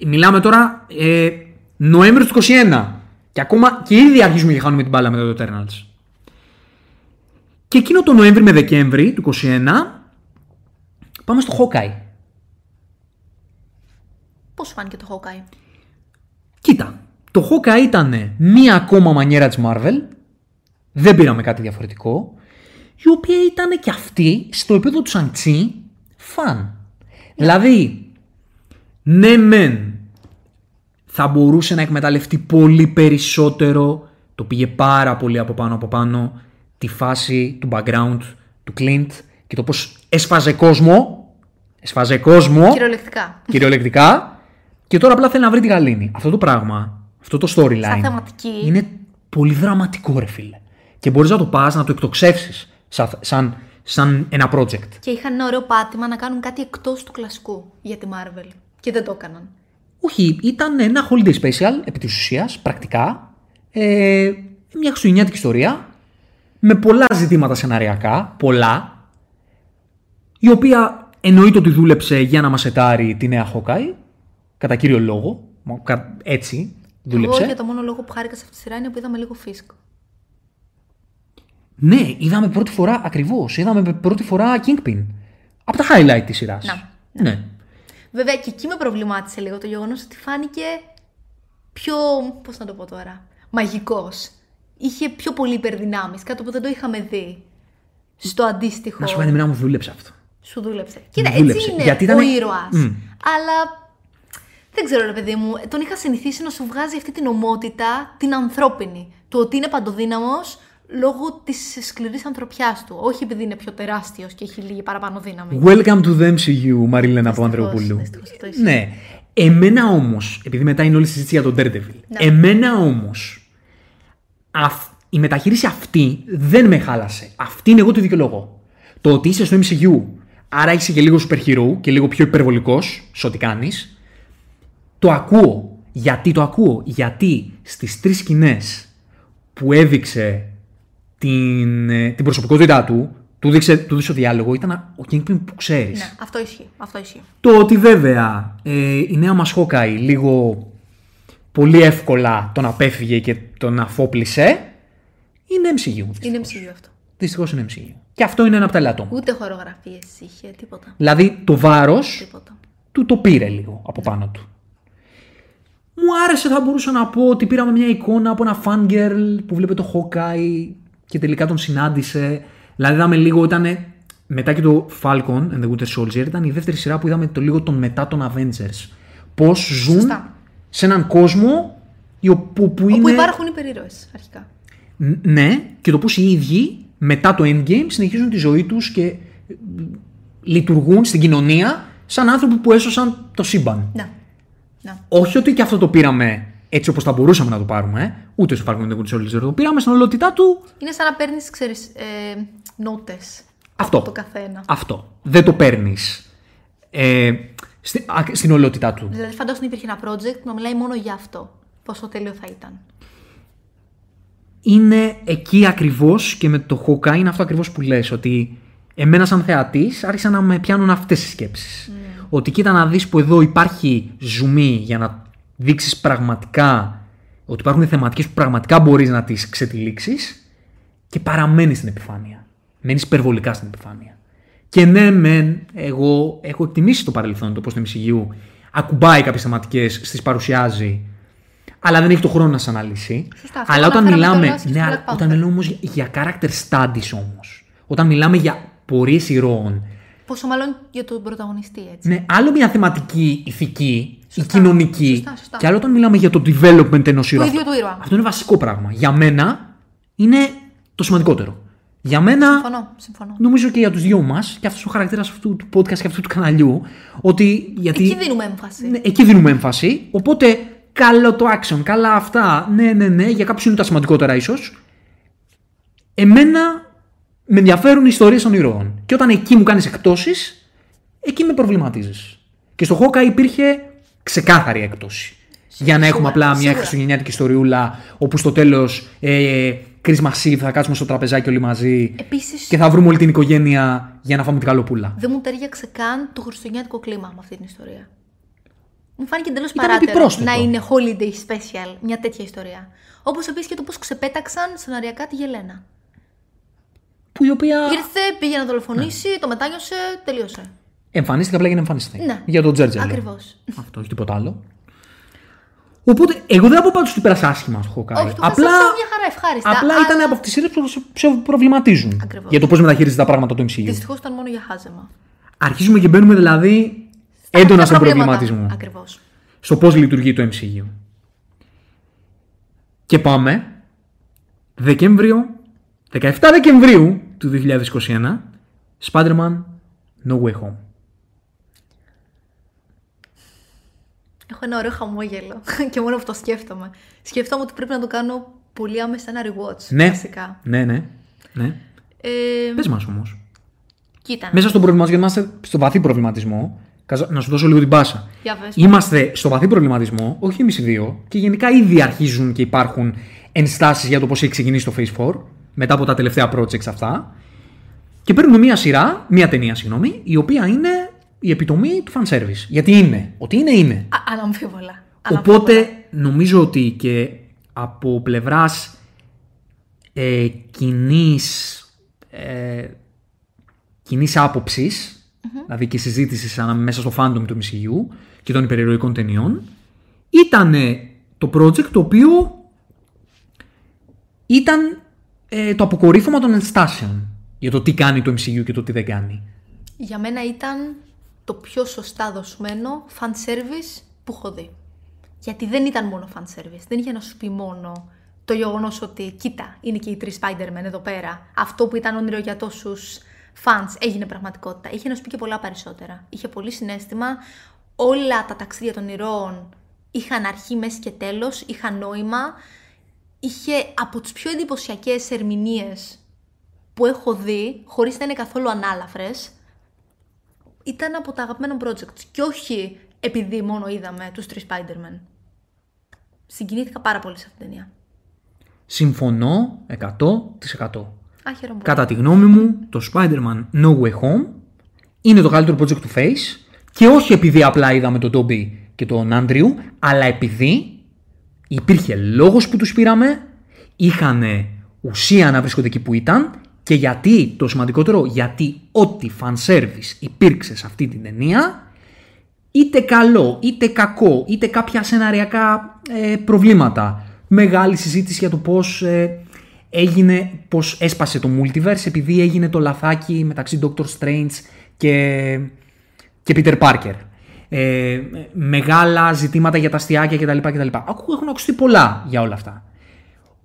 Μιλάμε τώρα ε, Νοέμβριος του 21. Και ακόμα και ήδη αρχίζουμε και χάνουμε την μπάλα με το Eternals. Και εκείνο το Νοέμβρη με Δεκέμβρη του 21 πάμε στο Hawkeye. Πώς σου φάνηκε το Hawkeye; Κοίτα, το Hawkeye ήταν μία ακόμα μανιέρα της Marvel. Δεν πήραμε κάτι διαφορετικό. Η οποία ήταν και αυτή στο επίπεδο του Σαντσί φαν. Δηλαδή, ναι μεν θα μπορούσε να εκμεταλλευτεί πολύ περισσότερο το πήγε πάρα πολύ από πάνω από πάνω τη φάση του background του Clint και το πως έσφαζε κόσμο έσφαζε κόσμο Κυριολεκτικά. κυριολεκτικά και τώρα απλά θέλει να βρει τη γαλήνη. Αυτό το πράγμα, αυτό το storyline Σαν θεματική. είναι πολύ δραματικό ρε φίλε. Και μπορείς να το πας να το εκτοξεύσεις σαν, σαν, σαν ένα project. Και είχαν ένα ωραίο πάτημα να κάνουν κάτι εκτός του κλασικού για τη Marvel. Και δεν το έκαναν. Όχι, ήταν ένα holiday special επί της ουσίας, πρακτικά. Ε, μια χριστουγεννιάτικη ιστορία με πολλά ζητήματα σεναριακά, πολλά, η οποία εννοείται ότι δούλεψε για να μας ετάρει τη νέα Hawkeye, κατά κύριο λόγο, μα- κα- έτσι δούλεψε. Εγώ για το μόνο λόγο που χάρηκα σε αυτή τη σειρά είναι που είδαμε λίγο Fisk. Ναι, είδαμε πρώτη φορά ακριβώς. Είδαμε πρώτη φορά Kingpin. Από τα highlight της σειράς. Να, Ναι. Βέβαια και εκεί με προβλημάτισε λίγο το γεγονός ότι φάνηκε πιο. Πώς να το πω τώρα. Μαγικός. Είχε πιο πολύ υπερδυνάμεις. Κάτι που δεν το είχαμε δει. Στο αντίστοιχο. Να σου πω εμένα μου δούλεψε αυτό. Σου δούλεψε. Κοίτα, έτσι δούλεψε. είναι Γιατί ο ήταν- ήρωας. Μμ. Αλλά δεν ξέρω, ρε παιδί μου, τον είχα συνηθίσει να σου βγάζει αυτή την ομότητα, την ανθρώπινη. Το ότι είναι παντοδύναμος λόγω της σκληρής ανθρωπιάς του. Όχι επειδή είναι πιο τεράστιος και έχει λίγη παραπάνω δύναμη. Welcome to the MCU, Μαρίλενα από Δυστυχώς, Ανδρεοπούλου. δυστυχώς, αυτό ισχύει. Ναι. Εμένα όμως, επειδή μετά είναι όλη η συζήτηση για τον Daredevil, Ναι. εμένα όμως η μεταχείριση αυτή δεν με χάλασε. Αυτή είναι εγώ το δικαιολογώ. Το ότι είσαι στο MCU, άρα είσαι και λίγο super hero και λίγο πιο υπερβολικός σε ό,τι κάνεις, το ακούω. Γιατί το ακούω, Γιατί στις τρεις σκηνές που έδειξε την, ε, την προσωπικότητά του, του δείξε, του δείξε το διάλογο, ήταν ο Kingpin που ξέρεις. Ναι, αυτό ισχύει. Αυτό ισχύει. Το ότι βέβαια ε, η νέα μας Hawkeye λίγο πολύ εύκολα τον απέφυγε και τον αφόπλησε, είναι MCU. Είναι MCU αυτό. Δυστυχώς είναι MCU. Και αυτό είναι ένα από τα ελαττώμα. Ούτε χορογραφίες είχε, τίποτα. Δηλαδή το βάρος Τίποτα. του το πήρε λίγο από πάνω του. Μου άρεσε, θα μπορούσα να πω ότι πήραμε μια εικόνα από ένα fangirl που βλέπει το Hawkeye και τελικά τον συνάντησε. Δηλαδή είδαμε λίγο, ήταν μετά και το Falcon and the Winter Soldier, ήταν η δεύτερη σειρά που είδαμε το λίγο τον μετά των Avengers. Πώς ζουν Σωστά. σε έναν κόσμο η- που, που είναι... Όπου υπάρχουν υπερήρωες αρχικά. Ν- Ναι, και το πώς οι ίδιοι μετά το Endgame συνεχίζουν τη ζωή τους και ε, λειτουργούν στην κοινωνία σαν άνθρωποι που έσωσαν το σύμπαν. Ναι. Ναι. Όχι ότι και αυτό το πήραμε έτσι όπως θα μπορούσαμε να το πάρουμε, ε, ούτε στο Falcon and the Winter Soldier, το πήραμε στην ολότητά του Είναι σαν να παίρνεις, ξέρεις, ε, νότες. αυτό. Το καθένα. Αυτό. Δεν το παίρνεις ε, στη- α, στην ολότητά του. Δηλαδή, φαντάσου να υπήρχε ένα project να μιλάει μόνο για αυτό. Πόσο τέλειο θα ήταν. είναι εκεί ακριβώς και με το Hawkeye είναι αυτό ακριβώς που λες ότι εμένα σαν θεατής άρχισαν να με πιάνουν αυτές τις σκέψεις. Ότι κοίτα να δεις που εδώ υπάρχει ζουμί για να δείξεις πραγματικά ότι υπάρχουν θεματικές που πραγματικά μπορείς να τις ξετυλίξεις και παραμένεις στην επιφάνεια. Μένεις υπερβολικά στην επιφάνεια. Και ναι, μεν, εγώ έχω εκτιμήσει το παρελθόν το πώς το MCU ακουμπάει κάποιες θεματικές, στις παρουσιάζει αλλά δεν έχει το χρόνο να σε αναλύσει. Σωστά, αυτό Αλλά το όταν αναφέραμε μιλάμε, κιόλας και στο ναι, Black Panther. όταν μιλάμε όμως για, για character studies όμως, όταν μιλάμε για πορείες ηρώων, Πόσο μάλλον για τον πρωταγωνιστή, έτσι. ναι, άλλο μια θεματική ηθική ή Σωστά. κοινωνική, Σωστά, σωστά. και άλλο όταν μιλάμε για το development ενός ήρωα. ίδιο Αυτό- του ήρωα. Αυτό είναι βασικό πράγμα. Για μένα είναι το σημαντικότερο. Για μένα, Συμφωνώ, συμφωνώ. νομίζω και για τους δυο μας, και αυτός ο χαρακτήρας αυτού του podcast και αυτού του καναλιού, ότι γιατί... Εκεί δίνουμε έμφαση. Ναι, εκεί δίνουμε έμφαση. Οπότε, καλό το action, καλά αυτά. Ναι, ναι, ναι. Για κάποιους είναι τα σημαντικότερα ίσως. εμένα με ενδιαφέρουν οι ιστορίες των ηρώων. Και όταν εκεί μου κάνεις εκπτώσεις, εκεί με προβληματίζεις. Και στο Hawkeye υπήρχε ξεκάθαρη έκπτωση. Για να έχουμε απλά μια σίγουρα. χριστουγεννιάτικη ιστοριούλα όπου στο τέλος ε, Christmas Eve θα κάτσουμε στο τραπεζάκι όλοι μαζί Επίση, και θα βρούμε όλη την οικογένεια για να φάμε την καλοπούλα. δεν μου τέριαξε καν το χριστουγεννιάτικο κλίμα με αυτή την ιστορία. Μου φάνηκε εντελώς Ήταν παράτερο επιπρόσθετο. να είναι holiday special μια τέτοια ιστορία. Όπως επίσης και το πώς ξεπέταξαν σεναριακά τη Γελένα. Που η οποία Ήρθε, πήγε να δολοφονήσει, Ναι. το μετάνιωσε, τελείωσε. εμφανίστηκε απλά για να εμφανιστεί. Ναι. Για τον Τζέρτζελ. Ακριβώς. Αυτό, όχι τίποτα άλλο. Οπότε, εγώ δεν θα πω πάντω ότι πέρασε άσχημα στο Hawkeye. Όχι, το απλά χάσαμε μια χαρά ευχάριστα. απλά αλλά... ήταν από τις σειρές που σε- σε προβληματίζουν. Ακριβώς. Για το πώς μεταχειρίζεται τα πράγματα του MCU. Δυστυχώς ήταν μόνο για χάζεμα. Αρχίζουμε και μπαίνουμε δηλαδή έντονα στον προβληματισμό. Ακριβώς. Στο πώς λειτουργεί το MCU. Και πάμε Δεκέμβριο, 17 Δεκεμβρίου του 2021, Spider-Man No Way Home. Έχω ένα ωραίο χαμόγελο και μόνο που το σκέφτομαι. Σκέφτομαι ότι πρέπει να το κάνω πολύ άμεσα ένα rewatch. Ναι, Βασικά. ναι, ναι. ναι. Ε, Πες μας όμως. κοίτα. Μέσα στον προβληματισμό, γιατί είμαστε στο βαθύ προβληματισμό. Καζα- Να σου δώσω λίγο την πάσα. Για πες. Είμαστε στο βαθύ προβληματισμό, όχι εμείς οι δύο, και γενικά ήδη αρχίζουν και υπάρχουν ενστάσεις για το πώς έχει ξεκινήσει το Phase 4, μετά από τα τελευταία projects αυτά. Και παίρνουμε μία σειρά, μία ταινία, συγγνώμη, η οποία είναι η επιτομή του fanservice. Γιατί είναι. Ότι είναι, είναι. Α, αναμφίβολα. Οπότε νομίζω ότι και από πλευράς ε, κοινής, ε, κοινής άποψης, δηλαδή και συζήτησης μέσα στο fandom του MCU και των υπερηρωικών ταινιών, ήταν το project το οποίο ήταν ε, το αποκορύφωμα των ενστάσεων για το τι κάνει το MCU και το τι δεν κάνει. Για μένα ήταν το πιο σωστά δοσμένο fan service που έχω δει. Γιατί δεν ήταν μόνο fan service. Δεν είχε να σου πει μόνο το γεγονός ότι κοίτα, είναι και οι τρεις Spider-Man εδώ πέρα. Αυτό που ήταν όνειρο για τόσους fans έγινε πραγματικότητα. Είχε να σου πει και πολλά περισσότερα. Είχε πολύ συνέστημα. Όλα τα ταξίδια των ηρώων είχαν αρχή, μέση και τέλος, είχαν νόημα. Είχε από τις πιο εντυπωσιακές ερμηνείες που έχω δει, χωρίς να είναι καθόλου ανάλαφρες, ήταν από τα αγαπημένα projects. Και όχι επειδή μόνο είδαμε τους τρεις Spider-Man. Συγκινήθηκα πάρα πολύ σε αυτήν την ταινία. Συμφωνώ 100%. Α, χαίρομαι πολύ. Κατά τη γνώμη μου, το Spider-Man No Way Home είναι το καλύτερο project του Face και όχι επειδή απλά είδαμε τον Toby και τον Andrew, αλλά επειδή υπήρχε λόγος που τους πήραμε, είχαν ουσία να βρίσκονται εκεί που ήταν και γιατί, το σημαντικότερο, γιατί ό,τι fan service υπήρξε σε αυτή την ταινία, είτε καλό, είτε κακό, είτε κάποια σεναριακά ε, προβλήματα. Μεγάλη συζήτηση για το πώς ε, έγινε, πώς έσπασε το multiverse επειδή έγινε το λαθάκι μεταξύ Doctor Strange και, και Peter Parker. Ε, μεγάλα ζητήματα για τα αστιάκια κτλ. κτλ. Ακού- Έχουν ακουστεί πολλά για όλα αυτά.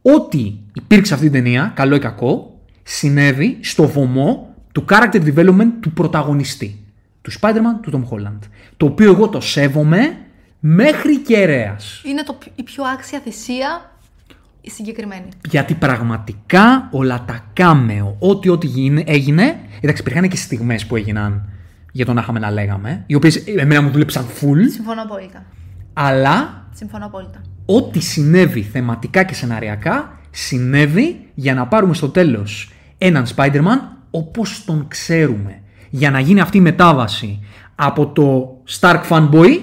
Ό,τι υπήρξε σε αυτή την ταινία, καλό ή κακό, συνέβη στο βωμό του character development του πρωταγωνιστή. Του Spider-Man, του Tom Holland. Το οποίο εγώ το σέβομαι μέχρι κεραίας. Είναι το, πι- η πιο άξια θυσία η συγκεκριμένη. Γιατί πραγματικά όλα τα κάμεο, ό,τι ό,τι γίνε- έγινε. Εντάξει, υπήρχαν και στιγμές που έγιναν για το να είχαμε να λέγαμε, οι οποίες εμένα μου δούλεψαν full, Συμφωνώ απόλυτα. αλλά Συμφωνώ απόλυτα. ό,τι συνέβη θεματικά και σεναριακά συνέβη για να πάρουμε στο τέλος έναν Spider-Man όπως τον ξέρουμε. Για να γίνει αυτή η μετάβαση από το Stark Fanboy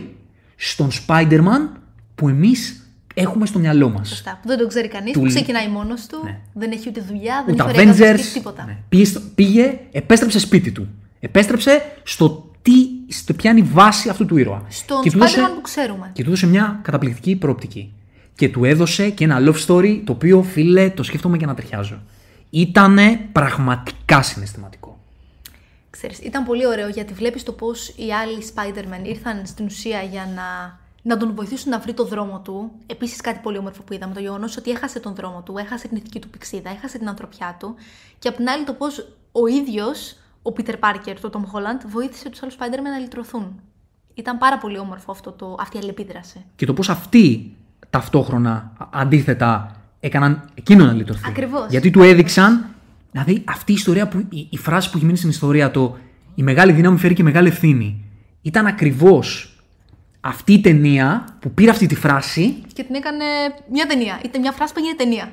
στον Spider-Man που εμείς έχουμε στο μυαλό μας. Σωστά. Που δεν το ξέρει κανείς, Του- που ξεκινάει μόνος του, Ναι. δεν έχει ούτε δουλειά, δεν Ούτε έχει ωραία κατασκευή, Avengers. τίποτα. Ναι. Πήγε, στο- πήγε, επέστρεψε σπίτι του. Επέστρεψε στο τι, στο ποια είναι η βάση αυτού του ήρωα. Στον Και του Spider-Man δώσε- που ξέρουμε. και του έδωσε μια καταπληκτική προοπτική. Και του έδωσε και ένα love story το οποίο, φίλε, το σκέφτομαι και να ταιριάζω. Ήτανε πραγματικά συναισθηματικό. Ξέρεις, ήταν πολύ ωραίο γιατί βλέπεις το πώς οι άλλοι Spider-Man ήρθαν στην ουσία για να, να τον βοηθήσουν να βρει το δρόμο του. Επίσης κάτι πολύ όμορφο που είδαμε, το γεγονός ότι έχασε τον δρόμο του, έχασε την ηθική του πηξίδα, έχασε την ανθρωπιά του. Και απ' την άλλη το πώς ο ίδιος, ο Peter Parker, το Tom Holland, βοήθησε τους άλλους Spider-Man να λυτρωθούν. Ήταν πάρα πολύ όμορφο αυτό το, αυτή η αλληλεπίδραση. Και το πώς αυτοί ταυτόχρονα α- αντίθετα έκαναν εκείνο να λυτρωθεί. Ακριβώς. Γιατί του έδειξαν Δηλαδή αυτή η ιστορία, που, η, η φράση που έχει μείνει στην ιστορία, το «Η μεγάλη δύναμη φέρει και μεγάλη ευθύνη», ήταν ακριβώς αυτή η ταινία που πήρε αυτή τη φράση Και την έκανε μια ταινία. Ήταν μια φράση που έγινε ταινία.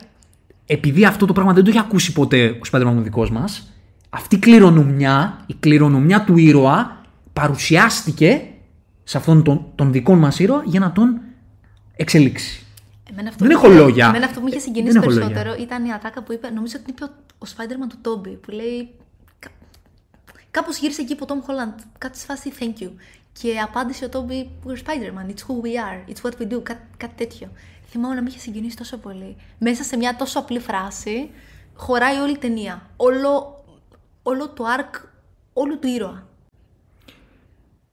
επειδή αυτό το πράγμα δεν το έχει ακούσει ποτέ ο Spider-Man ο δικός μας, αυτή η κληρονομιά, η κληρονομιά του ήρωα παρουσιάστηκε σε αυτόν τον, τον δικό μας ήρωα για να τον εξελίξει. Εμένα αυτό Δεν που έχω είχε- λόγια. Εμένα αυτό που με είχε Ε, συγκινήσει δεν έχω λόγια. περισσότερο ήταν η ατάκα που είπε, νομίζω ότι είπε ο, ο Spider-Man του Τόμπι, που λέει. κα- Κάπως γύρισε εκεί από Tom Holland, κάτι στη φάση thank you. Και απάντησε ο Τόμπι, We're Spider-Man, it's who we are, it's what we do, κάτι, κάτι τέτοιο. Θυμάμαι να με είχε συγκινήσει τόσο πολύ. Μέσα σε μια τόσο απλή φράση, χωράει όλη η ταινία. Όλο, όλο το arc, όλου του ήρωα.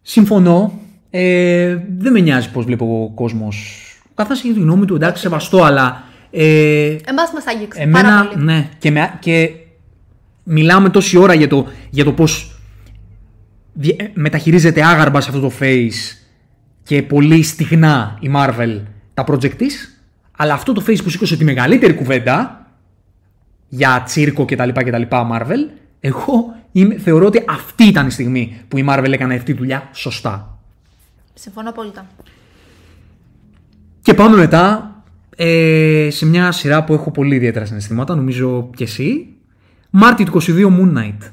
Συμφωνώ. Ε, δεν με νοιάζει πώς βλέπω ο κόσμος. Ο καθένας έχει τη γνώμη του, εντάξει, σεβαστό, αλλά... Ε, Εμάς μας άγγιξε πάρα εμένα, πολύ. ναι, και, με, και μιλάμε τόση ώρα για το, για το πώς διε- ε, μεταχειρίζεται άγαρμα σε αυτό το face και πολύ στιγνά η Marvel τα project της, αλλά αυτό το face που σήκωσε τη μεγαλύτερη κουβέντα για τσίρκο κτλ. κτλ. Marvel, εγώ είμαι, θεωρώ ότι αυτή ήταν η στιγμή που η Marvel έκανε αυτή τη δουλειά σωστά. Συμφωνώ απόλυτα. Και πάμε μετά ε, σε μια σειρά που έχω πολύ ιδιαίτερα συναισθήματα, νομίζω και εσύ. Μάρτι του 22 Moon Knight.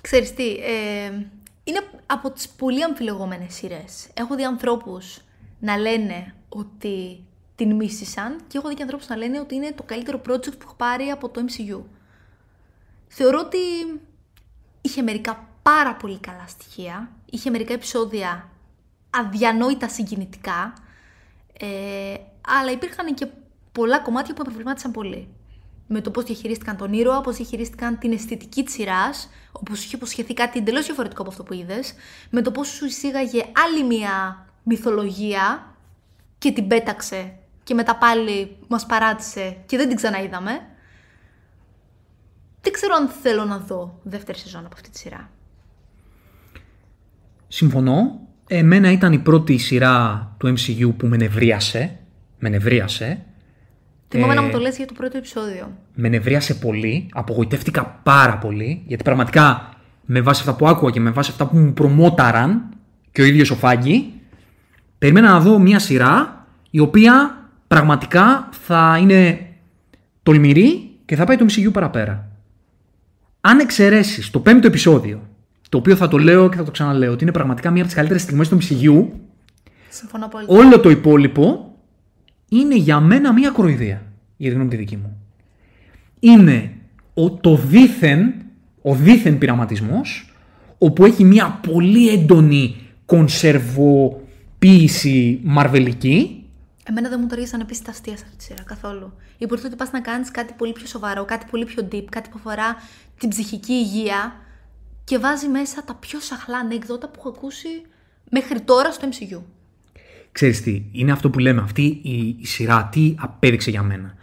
Ξέρεις τι, ε, είναι από τις πολύ αμφιλεγόμενες σειρές. Έχω δει ανθρώπους να λένε ότι την μίσησαν και έχω δει και ανθρώπους να λένε ότι είναι το καλύτερο project που έχω πάρει από το MCU. Θεωρώ ότι είχε μερικά πάρα πολύ καλά στοιχεία, είχε μερικά επεισόδια αδιανόητα συγκινητικά, ε, αλλά υπήρχαν και πολλά κομμάτια που με προβλημάτισαν πολύ. Με το πώς διαχειρίστηκαν τον ήρωα, πώς διαχειρίστηκαν την αισθητική της σειράς, όπου σου είχε υποσχεθεί κάτι εντελώς διαφορετικό από αυτό που είδες, με το πώς σου εισήγαγε άλλη μια μυθολογία και την πέταξε και μετά πάλι μας παράτησε και δεν την ξαναείδαμε. Δεν ξέρω αν θέλω να δω δεύτερη σεζόν από αυτή τη σειρά. Συμφωνώ. Εμένα ήταν η πρώτη σειρά του MCU που με νευρίασε. Με νευρίασε. Θυμάμαι Ε, να μου το λες για το πρώτο επεισόδιο. με νευρίασε πολύ, απογοητεύτηκα πάρα πολύ, γιατί πραγματικά με βάση αυτά που άκουγα και με βάση αυτά που μου προμόταραν και ο ίδιος ο Φάγκη, περίμενα να δω μια σειρά η οποία πραγματικά θα είναι τολμηρή και θα πάει το MCU παραπέρα. Αν εξαιρέσεις το πέμπτο επεισόδιο, το οποίο θα το λέω και θα το ξαναλέω, ότι είναι πραγματικά μια από τις καλύτερες στιγμές του MCU, Συμφωνώ πολύ. όλο το υπόλοιπο είναι για μένα μία κοροϊδία. Για τη γνώμη τη δική μου. Είναι ο, το δίθεν, ο δίθεν πειραματισμός, όπου έχει μία πολύ έντονη κονσερβοποίηση μαρβελική, Εμένα δεν μου ταιριάζαν επίση τα αστεία σε αυτή τη σειρά καθόλου. Υποτίθεται ότι πας να κάνεις κάτι πολύ πιο σοβαρό, κάτι πολύ πιο deep, κάτι που αφορά την ψυχική υγεία και βάζει μέσα τα πιο σαχλά ανέκδοτα που έχω ακούσει μέχρι τώρα στο MCU. Ξέρεις τι, είναι αυτό που λέμε, αυτή η, η σειρά τι απέδειξε για μένα.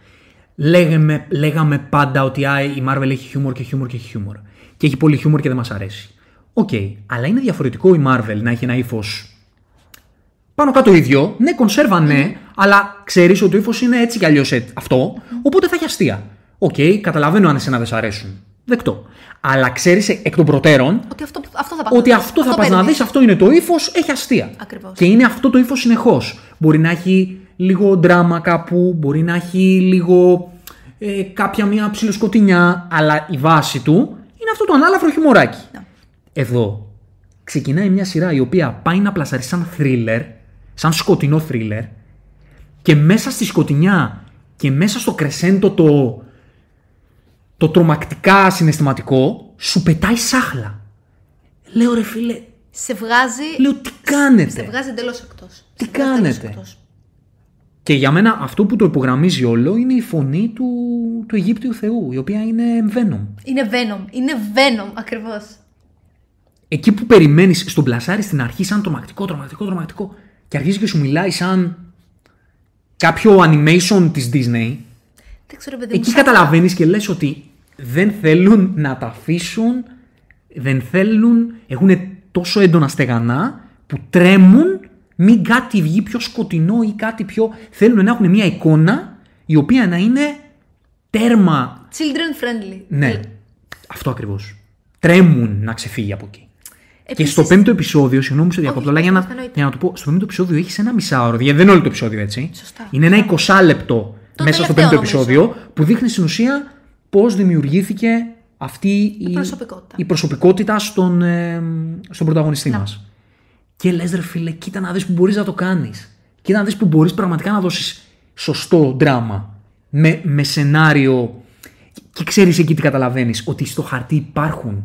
Λέγαμε, λέγαμε πάντα ότι α, η Marvel έχει χιούμορ και χιούμορ και χιούμορ. Και έχει πολύ χιούμορ και δεν μας αρέσει. Οκ, αλλά είναι διαφορετικό η Marvel να έχει ένα ύφος πάνω κάτω ίδιο. Ναι, κονσέρβα ναι, αλλά ξέρεις ότι το ύφος είναι έτσι κι αλλιώς αυτό, οπότε θα έχει αστεία. Οκ, καταλαβαίνω αν εσένα δεν σ' αρέσουν. Δεκτό. Αλλά ξέρεις εκ των προτέρων Ότι αυτό, αυτό θα πας ότι να δεις. αυτό θα πας να παίρνεις. δεις, αυτό είναι το ύφος, έχει αστεία. Ακριβώς. Και είναι αυτό το ύφος συνεχώς. Μπορεί να έχει λίγο δράμα κάπου, μπορεί να έχει λίγο ε, κάποια μια ψιλοσκοτεινιά, αλλά η βάση του είναι αυτό το ανάλαφρο χιουμοράκι. Ναι. Εδώ ξεκινάει μια σειρά η οποία πάει να πλασαρεί σαν thriller, σαν σκοτεινό thriller, και μέσα στη σκοτεινιά και μέσα στο κρεσέντο το, το τρομακτικά συναισθηματικό, σου πετάει σάχλα. Λέω ρε φίλε, Σε βγάζει, λέω τι κάνετε; σε βγάζει εντελώς εκτός. Τι κάνετε; Και για μένα αυτό που το υπογραμμίζει όλο είναι η φωνή του, του Αιγύπτιου Θεού, η οποία είναι Venom. Είναι Venom. Είναι Venom ακριβώς. Εκεί που περιμένεις στον πλασάρι στην αρχή σαν τρομακτικό, τρομακτικό, τρομακτικό και αρχίζει και σου μιλάει σαν κάποιο animation της Disney, Δεν ξέρω, παιδί μου. εκεί σαν- καταλαβαίνεις και λες ότι δεν θέλουν να τα αφήσουν, δεν θέλουν, έχουν τόσο έντονα στεγανά που τρέμουν μην κάτι βγει πιο σκοτεινό ή κάτι πιο... Θέλουν να έχουν μια εικόνα η οποία να είναι τέρμα. Children friendly. Ναι, αυτό ακριβώς. Τρέμουν να ξεφύγει από εκεί. Και Επίσης- στο πέμπτο επεισόδιο, συγγνώμη που σε διακόπτω, αλλά για να, εννοείται. για να το πω, στο πέμπτο επεισόδιο έχεις ένα μισάωρο, γιατί δεν είναι όλο το επεισόδιο έτσι. Σωστά. Είναι ένα 20 λεπτό Το μέσα στο τελευταίο, πέμπτο νομίζω. επεισόδιο που δείχνει στην ουσία πώς δημιουργήθηκε αυτή η, προσωπικότητα. η προσωπικότητα στον, ε, στον πρωταγωνιστή μας. Και λες, ρε φίλε, κοίτα να δεις που μπορείς να το κάνεις. Κοίτα να δεις που μπορείς πραγματικά να δώσεις σωστό δράμα. Με, με σενάριο. Και ξέρεις εκεί τι καταλαβαίνεις, ότι στο χαρτί υπάρχουν.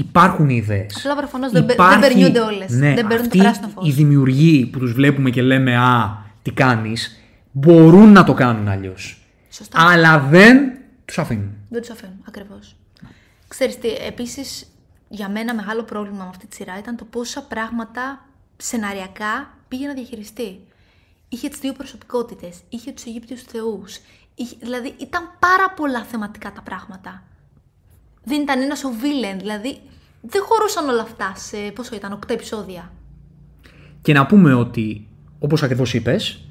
Υπάρχουν ιδέες. Απλά προφανώς δεν πε- δεν περνιούνται όλες. Ναι, Δεν παίρνουν το αυτοί πράσινο φως. Οι δημιουργοί που τους βλέπουμε και λέμε Α, τι κάνεις, μπορούν να το κάνουν αλλιώς. Σωστά. Αλλά δεν τους αφήνουν. Δεν τους αφήνουν, ακριβώς. Ξέρεις τι, επίσης για μένα μεγάλο πρόβλημα με αυτή τη σειρά ήταν το πόσα πράγματα σεναριακά πήγε να διαχειριστεί. Είχε τις δύο προσωπικότητες, είχε τους Αιγύπτιους θεούς. Δηλαδή ήταν πάρα πολλά θεματικά τα πράγματα. Δεν ήταν ένας ο βίλεν, δηλαδή δεν χωρούσαν όλα αυτά σε πόσο ήταν, 8 επεισόδια. Και να πούμε ότι, όπως ακριβώς είπες,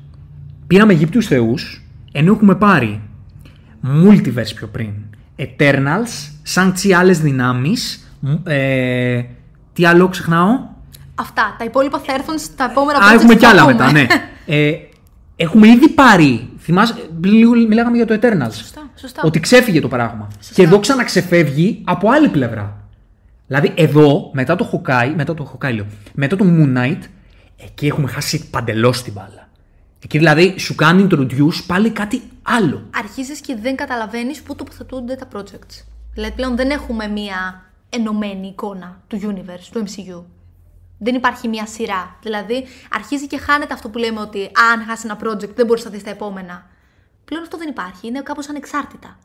πήραμε Αιγύπτιους θεούς, ενώ έχουμε πάρει multiverse πιο πριν. Eternals, σαν τσι άλλες δυνάμεις. Ε, τι άλλο ξεχνάω; Αυτά. Τα υπόλοιπα θα έρθουν στα επόμενα Α, projects έχουμε που κι θα άλλα πούμε. μετά, ναι. Ε, έχουμε ήδη πάρει. Θυμάσαι, λίγο μιλάγαμε για το Eternals. Σωστά, σωστά. Ότι ξέφυγε το πράγμα. Και εδώ ξαναξεφεύγει από άλλη πλευρά. Δηλαδή εδώ, μετά το Hawkeye, μετά το Hawkeye λέω, μετά το Moon Knight, εκεί έχουμε χάσει παντελώς την μπάλα. Εκεί δηλαδή σου κάνει introduce πάλι κάτι άλλο. αρχίζεις και δεν καταλαβαίνεις πού τοποθετούνται τα projects. Δηλαδή πλέον δεν έχουμε μία ενωμένη εικόνα του universe, του MCU. Δεν υπάρχει μία σειρά. Δηλαδή αρχίζει και χάνεται αυτό που λέμε ότι «Α, αν χάσει ένα project δεν μπορείς να δεις τα επόμενα. Πλέον αυτό δεν υπάρχει. Είναι κάπως ανεξάρτητα.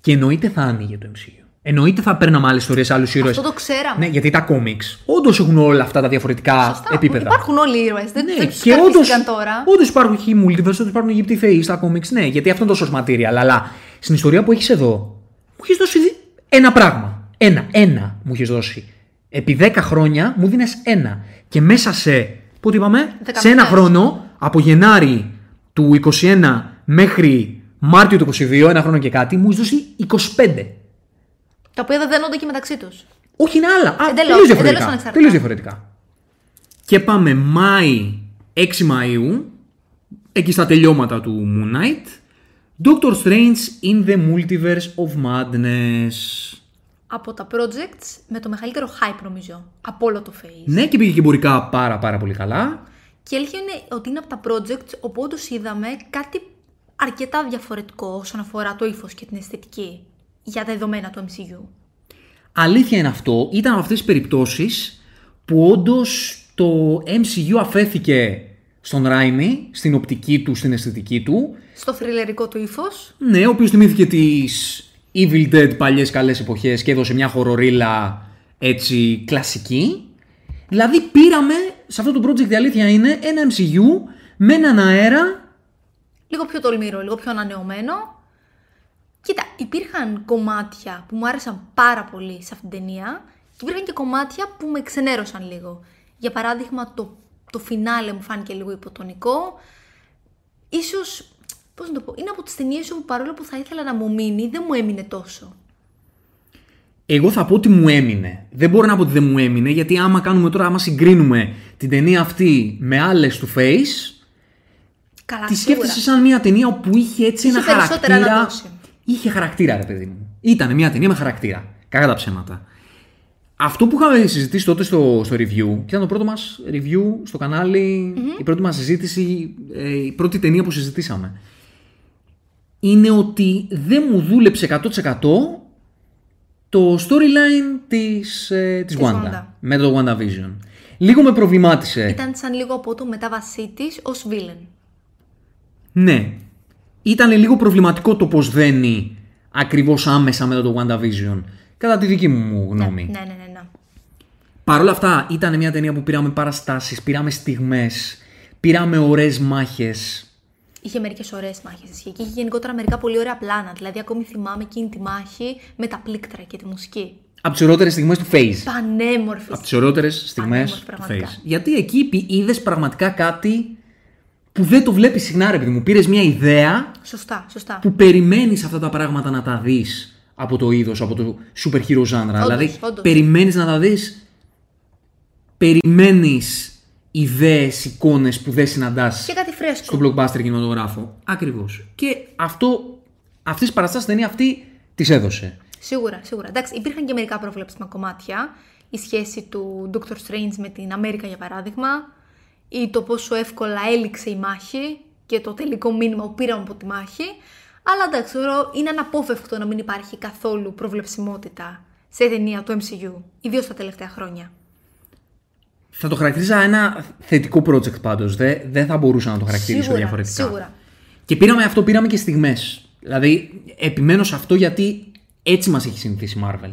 Και εννοείται θα άνοιγε το MCU. Εννοείται θα παίρναμε άλλε ιστορίες, άλλους ήρωες. Αυτό το ξέραμε. Ναι, γιατί τα comics όντως έχουν όλα αυτά τα διαφορετικά Σωστά. επίπεδα. Υπάρχουν όλοι οι ήρωες. Δεν, Ναι, δεν τους και όντω καρφίστηκαν τώρα. όντως υπάρχουν οι multiverse, όντως υπάρχουν Αιγύπτιοι θεοί στα comics, ναι, γιατί αυτό είναι το source material. Αλλά στην ιστορία που έχεις εδώ, μου έχεις δώσει δι- ένα πράγμα. Ένα, ένα μου έχεις δώσει. Επί 10 χρόνια μου δίνει ένα. Και μέσα σε, πότε είπαμε, Δέκα σε ένα μήνες. χρόνο, από Γενάρη του 21 μέχρι Μάρτιο του 22, ένα χρόνο και κάτι, μου έχεις δώσει 25. Τα οποία δεν δένονται και μεταξύ τους. Όχι, είναι άλλα. Α, Εντελώς, τελείως εντελώς διαφορετικά. ανεξάρτητα. Τελείως διαφορετικά. Και πάμε Μάη, 6 Μαΐου, εκεί στα τελειώματα του Moon Knight, Doctor Strange in the Multiverse of Madness. Από τα projects με το μεγαλύτερο hype νομίζω. Από όλο το phase. Ναι, και πήγε και εμπορικά πάρα πάρα πολύ καλά. Και η αλήθεια είναι ότι είναι από τα projects όπου όντως είδαμε κάτι αρκετά διαφορετικό όσον αφορά το ύφος και την αισθητική για τα δεδομένα του MCU. Αλήθεια είναι αυτό, ήταν από αυτές τις περιπτώσεις που όντως το MCU αφέθηκε στον Ράιμι, στην οπτική του, στην αισθητική του, Στο θρυλερικό του ύφος. Ναι, ο οποίος θυμήθηκε τις Evil Dead παλιές καλές εποχές και έδωσε μια χορορίλα έτσι κλασική. Δηλαδή πήραμε, σε αυτό το project η αλήθεια είναι, ένα MCU με έναν αέρα. Λίγο πιο τολμηρό, λίγο πιο ανανεωμένο. Κοίτα, υπήρχαν κομμάτια που μου άρεσαν πάρα πολύ σε αυτήν την ταινία και υπήρχαν και κομμάτια που με ξενέρωσαν λίγο. Για παράδειγμα, το, το φινάλε μου φάνηκε λίγο υποτονικό. Ίσως, πώς να το πω, είναι από τις ταινίες όπου παρόλο που θα ήθελα να μου μείνει, δεν μου έμεινε τόσο. Εγώ θα πω ότι μου έμεινε. Δεν μπορώ να πω ότι δεν μου έμεινε, γιατί άμα κάνουμε τώρα, άμα συγκρίνουμε την ταινία αυτή με άλλες του Face, Καλά, τη σίγουρα. σκέφτεσαι σαν μια ταινία όπου είχε έτσι Είχε ένα περισσότερα να χαρακτήρα. δώσει. Είχε χαρακτήρα, ρε παιδί μου. Ήταν μια ταινία με χαρακτήρα. Κακά τα ψέματα. Αυτό που είχαμε συζητήσει τότε στο, στο review, και ήταν το πρώτο μας review στο καναλι η πρώτη μας συζήτηση, ε, η πρώτη ταινία που συζητήσαμε. Είναι ότι δεν μου δούλεψε 100% το storyline της, ε, της Της Wanda, Wanda. με το WandaVision. Λίγο με προβλημάτισε. Ήταν σαν λίγο από το μετάβασή της ως villain. Ναι. Ήταν λίγο προβληματικό το πώς δένει ακριβώς άμεσα μετά το WandaVision. Κατά τη δική μου γνώμη. Ναι, ναι, ναι. ναι. Παρ' όλα αυτά ήταν μια ταινία που πήραμε παραστάσεις, πήραμε στιγμές, πήραμε ωραίες μάχες. Είχε μερικές ωραίες μάχες ισχύει και είχε γενικότερα μερικά πολύ ωραία πλάνα. Δηλαδή, ακόμη θυμάμαι εκείνη τη μάχη με τα πλήκτρα και τη μουσική. Από τις ωραιότερες στιγμές του Phase. Πανέμορφη. Από τις ωραιότερες στιγμές Πανέμορφη, του πραγματικά. Phase. Γιατί εκεί είδες πραγματικά κάτι που δεν το βλέπεις συχνά, ρε παιδί μου. Πήρες μια ιδέα Σωστά, σωστά. που περιμένεις αυτά τα πράγματα να τα δεις από το είδος, από το super hero genre. δηλαδή, όντως. περιμένεις να τα δεις. Περιμένεις ιδέες, εικόνες που δεν συναντάς Και κάτι φρέσκο. στο blockbuster κινηματογράφο. Ακριβώς. Και αυτό, αυτή τη παραστάση ταινία αυτή τη έδωσε. Σίγουρα, σίγουρα. Εντάξει, υπήρχαν και μερικά προβλέψιμα κομμάτια. Η σχέση του Doctor Strange με την Αμέρικα, για παράδειγμα, ή το πόσο εύκολα έληξε η μάχη και το τελικό μήνυμα που πήραμε από τη μάχη. Αλλά εντάξει, θεωρώ είναι αναπόφευκτο να μην υπάρχει καθόλου προβλεψιμότητα σε ταινία του MCU, ιδίως τα τελευταία χρόνια. Θα το χαρακτηρίζα ένα θετικό project πάντως. Δεν, δεν θα μπορούσα να το χαρακτηρίσω Σίγουρα, διαφορετικά. σίγουρα. Και πήραμε αυτό, πήραμε και στιγμές. Δηλαδή, επιμένω σε αυτό γιατί έτσι μας έχει συνηθίσει η Marvel.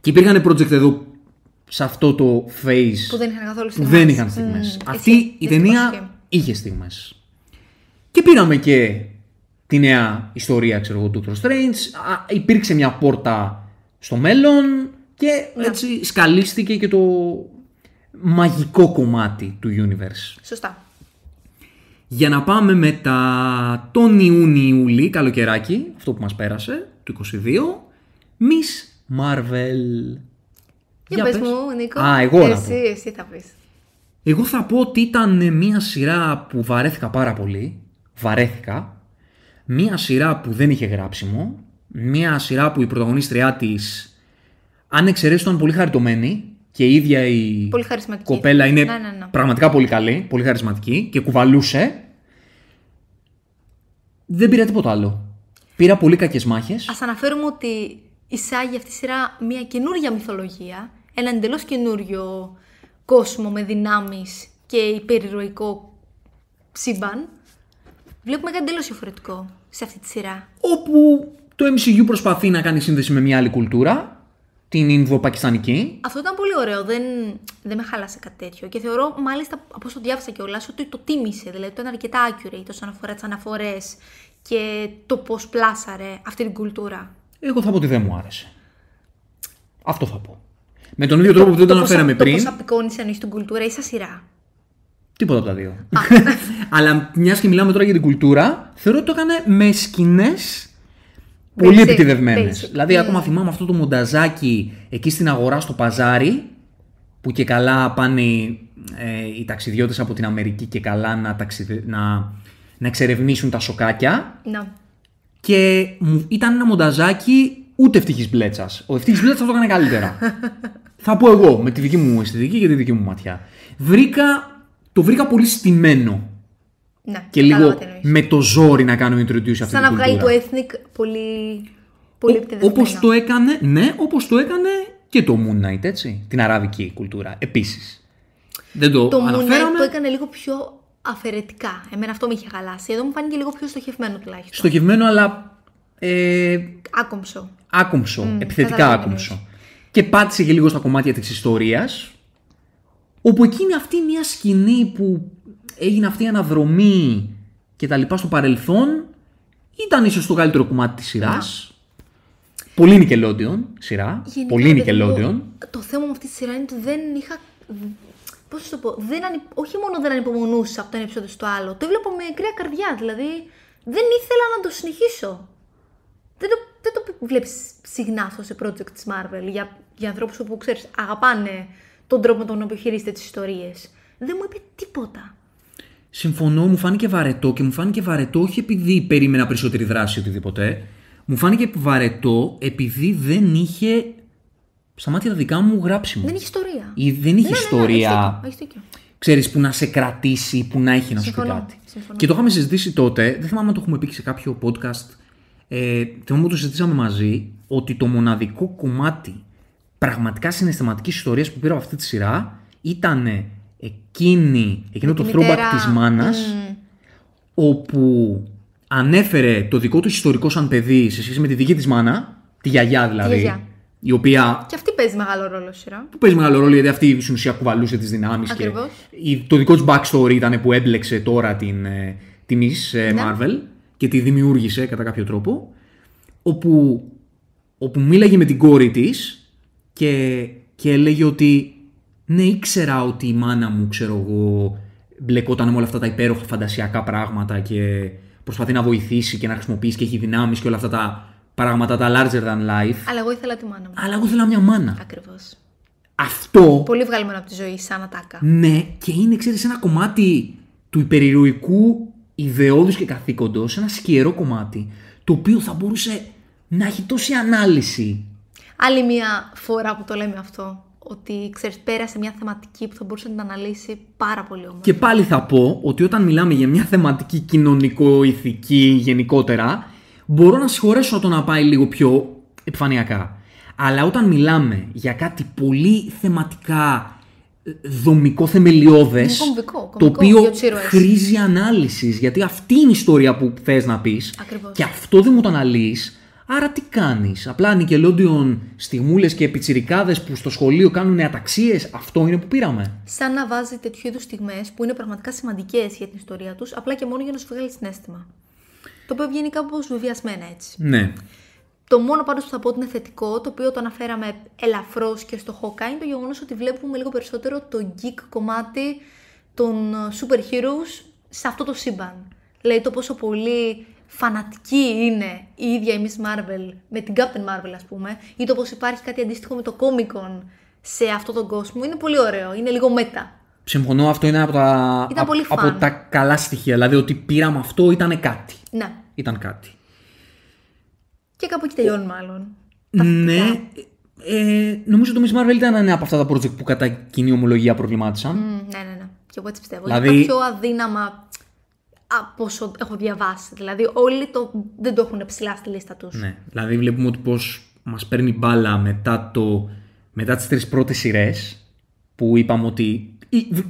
Και υπήρχαν project εδώ σε αυτό το phase Που δεν είχαν καθόλου που στιγμές. δεν είχαν στιγμές. Μμμ, Αυτή ισχύει, η δυστυχώς ταινία ισχύει. είχε στιγμές. Και πήραμε και τη νέα ιστορία, ξέρω εγώ, του Doctor Strange. Α, υπήρξε μια πόρτα στο μέλλον και Ναι. έτσι σκαλίστηκε και το μαγικό κομμάτι του universe. Σωστά. Για να πάμε μετά τον Ιούνιο-Ιούλη, καλοκαιράκι, αυτό που μας πέρασε, του 22, Miss Marvel. Για, πες, μου, Νίκο. Α, εγώ να εσύ, πω. εσύ θα πεις. Εγώ θα πω ότι ήταν μια σειρά που βαρέθηκα πάρα πολύ. Βαρέθηκα. Μια σειρά που δεν είχε γράψιμο. Μια σειρά που η πρωταγωνίστριά της, αν εξαιρέσεις, ήταν πολύ χαριτωμένη. Και η ίδια η Πολύ χαρισματική. κοπέλα είναι Ναι, ναι, ναι. πραγματικά πολύ καλή, πολύ χαρισματική και κουβαλούσε. Δεν πήρα τίποτα άλλο. Πήρα πολύ κακές μάχες. Ας αναφέρουμε ότι εισάγει αυτή η σειρά μια καινούργια μυθολογία, ένα εντελώς καινούριο κόσμο με δυνάμεις και υπερηρωικό σύμπαν. Βλέπουμε κάτι εντελώς διαφορετικό σε αυτή τη σειρά. Όπου το MCU προσπαθεί να κάνει σύνδεση με μια άλλη κουλτούρα, την Ινδο-Πακιστανική. Αυτό ήταν πολύ ωραίο, δεν, δεν με χάλασε κάτι τέτοιο. Και θεωρώ, μάλιστα, από όσο διάβασα κιόλας, ότι το τίμησε. Δηλαδή, το ήταν αρκετά accurate όσον αφορά τις αναφορές και το πώς πλάσαρε αυτή την κουλτούρα. Εγώ θα πω ότι δεν μου άρεσε. Αυτό θα πω. Με τον ίδιο τρόπο που δεν το πώς- αναφέραμε πριν, Το πώ απεικόνισε εννοεί την κουλτούρα ή σαν σειρά; τίποτα από τα δύο. Αλλά μιας και μιλάμε τώρα για την κουλτούρα, θεωρώ ότι το έκανε με σκηνές πολύ Basic, επιτιδευμένες. basic. Δηλαδή, Mm. ακόμα θυμάμαι αυτό το μονταζάκι εκεί στην αγορά στο παζάρι, που και καλά πάνε ε, οι ταξιδιώτες από την Αμερική και καλά να, ταξιδε... να, να εξερευνήσουν τα σοκάκια. Να. Και μου ήταν ένα μονταζάκι ούτε ευτυχής μπλέτσας. Ο ευτυχής μπλέτσας θα το έκανε καλύτερα. θα πω εγώ με τη δική μου αισθητική και τη δική μου ματιά. Βρήκα, το βρήκα πολύ στημένο. Ναι, Και κατάλαβα λίγο τι εννοείς. με το ζόρι να κάνω introduce αυτή Σαν την να βγάλει το κουλτούρα. ethnic πολύ, πολύ επιτεδευμένο. Όπως το έκανε, ναι, όπως το έκανε και το Moon Knight, έτσι, την αραβική κουλτούρα, επίσης. Δεν το, Το Moon Knight αναφέραμε. το έκανε λίγο πιο αφαιρετικά. Εμένα αυτό με είχε χαλάσει. Εδώ μου φάνηκε λίγο πιο στοχευμένο τουλάχιστον. Στοχευμένο, αλλά ε, Άκομψο. άκομψο, επιθετικά κατάλαβα τι άκομψο. Και πάτησε και λίγο στα κομμάτια της ιστορίας, όπου εκείνη αυτή μια σκηνή που έγινε αυτή η αναδρομή και τα λοιπά στο παρελθόν, ήταν ίσως το καλύτερο κομμάτι της σειράς. Πολύ Nickelodeon σειρά, Γενικά, πολύ παιδί Nickelodeon. μου, Το θέμα με αυτή τη σειρά είναι ότι δεν είχα. Πώς το πω, δεν ανυ... όχι μόνο δεν ανυπομονούσα από το ένα επεισόδιο στο άλλο, το έβλεπα με κρύα καρδιά. Δηλαδή δεν ήθελα να το συνεχίσω. Δεν το, δεν το βλέπεις συχνά αυτό σε project της Marvel για, για ανθρώπους που ξέρεις, αγαπάνε τον τρόπο με τον οποίο χειρίζεται τις ιστορίες. Δεν μου είπε τίποτα. Συμφωνώ, μου φάνηκε βαρετό και μου φάνηκε βαρετό όχι επειδή περίμενα περισσότερη δράση ή οτιδήποτε. Μου φάνηκε βαρετό επειδή δεν είχε στα μάτια τα δικά μου γράψιμο. Δεν έχει ιστορία. Ή δεν είχε Ναι, ναι, ναι, ιστορία. έχεις δίκιο, έχεις δίκιο. ξέρεις, που να σε κρατήσει, που να έχει να σου πει Συμφωνώ, κάτι. συμφωνώ. Και το είχαμε συζητήσει τότε, δεν θυμάμαι αν το έχουμε πει και σε κάποιο podcast. Ε, θυμάμαι ότι το συζητήσαμε μαζί, ότι το μοναδικό κομμάτι πραγματικά συναισθηματικής ιστορίας που πήρα από αυτή τη σειρά ήταν εκείνη, εκείνο το Τη throwback μητέρα, της μάνας, μμ, όπου ανέφερε το δικό του ιστορικό σαν παιδί σε σχέση με τη δική της μάνα, τη γιαγιά δηλαδή, γιαγιά. η οποία Και αυτή παίζει μεγάλο ρόλο στη σειρά. που παίζει μεγάλο ρόλο γιατί αυτή στην ουσία κουβαλούσε τις δυνάμεις. Και Ακριβώς. η- το δικό της backstory ήταν που έμπλεξε τώρα την, ε, τη Miss ε, Ναι. Marvel και τη δημιούργησε κατά κάποιο τρόπο. Όπου, όπου μίλαγε με την κόρη της και, και έλεγε ότι ναι, ήξερα ότι η μάνα μου, ξέρω εγώ, μπλεκόταν με όλα αυτά τα υπέροχα φαντασιακά πράγματα και προσπαθεί να βοηθήσει και να χρησιμοποιήσει και έχει δυνάμεις και όλα αυτά τα πράγματα τα larger than life. Αλλά εγώ ήθελα τη μάνα μου. Αλλά εγώ ήθελα μια μάνα. Ακριβώς. Αυτό Πολύ βγαλμένο από τη ζωή, σαν ατάκα. ναι, και είναι, ξέρεις, ένα κομμάτι του υπερηρωικού ιδεώδους και καθήκοντος, ένα σκιερό κομμάτι, το οποίο θα μπορούσε να έχει τόση ανάλυση. Άλλη μια φορά που το λέμε αυτό. Ότι ξέρεις, πέρασε μια θεματική που θα μπορούσε να την αναλύσει πάρα πολύ όμορφα. Και πάλι θα πω ότι όταν μιλάμε για μια θεματική κοινωνικο-ηθική γενικότερα, μπορώ να συγχωρέσω το να πάει λίγο πιο επιφανειακά. Αλλά όταν μιλάμε για κάτι πολύ θεματικά ε, δομικό θεμελιώδες, Είναι κομβικό, το κομβικό οποίο για τους ήρωες. χρήζει ανάλυσης, γιατί αυτή είναι η ιστορία που θες να πεις Ακριβώς. και αυτό δεν μου το αναλύεις, άρα τι κάνεις; Απλά Nickelodeon στιγμούλες και πιτσιρικάδες που στο σχολείο κάνουν αταξίες, αυτό είναι που πήραμε. Σαν να βάζει τέτοιου είδους στιγμές που είναι πραγματικά σημαντικές για την ιστορία τους, απλά και μόνο για να σου βγάλει συνέστημα. Το οποίο βγαίνει κάπως βεβαιασμένα έτσι. Ναι. Το μόνο πάντως που θα πω ότι είναι θετικό, το οποίο το αναφέραμε ελαφρώς και στο Hawkeye, είναι το γεγονός ότι βλέπουμε λίγο περισσότερο το geek κομμάτι των ε, super heroes σε αυτό το σύμπαν. Δηλαδή το πόσο πολύ φανατική είναι η ίδια η Miss Marvel με την Captain Marvel, ας πούμε, ή το πως υπάρχει κάτι αντίστοιχο με το Comic Con σε αυτόν τον κόσμο. Είναι πολύ ωραίο, είναι λίγο μετα. Συμφωνώ, αυτό είναι από τα, Ήταν πολύ από φαν. τα καλά στοιχεία. Δηλαδή ότι πήραμε αυτό ήταν κάτι. Ναι. Ήταν κάτι. Και κάπου εκεί τελειώνει μάλλον. Ναι. Ε, νομίζω το Miss Marvel ήταν ένα από αυτά τα project που κατά κοινή ομολογία προβλημάτισαν. Μμ, ναι, ναι, ναι. Και εγώ έτσι πιστεύω. Δηλαδή- Δηλαδή... Είναι τα πιο αδύναμα από όσο έχω διαβάσει. Δηλαδή, όλοι το, δεν το έχουν ψηλά στη λίστα τους. Ναι. Δηλαδή βλέπουμε ότι πώς μας παίρνει μπάλα μετά, το, μετά τις τρεις πρώτες σειρές που είπαμε ότι ή- β-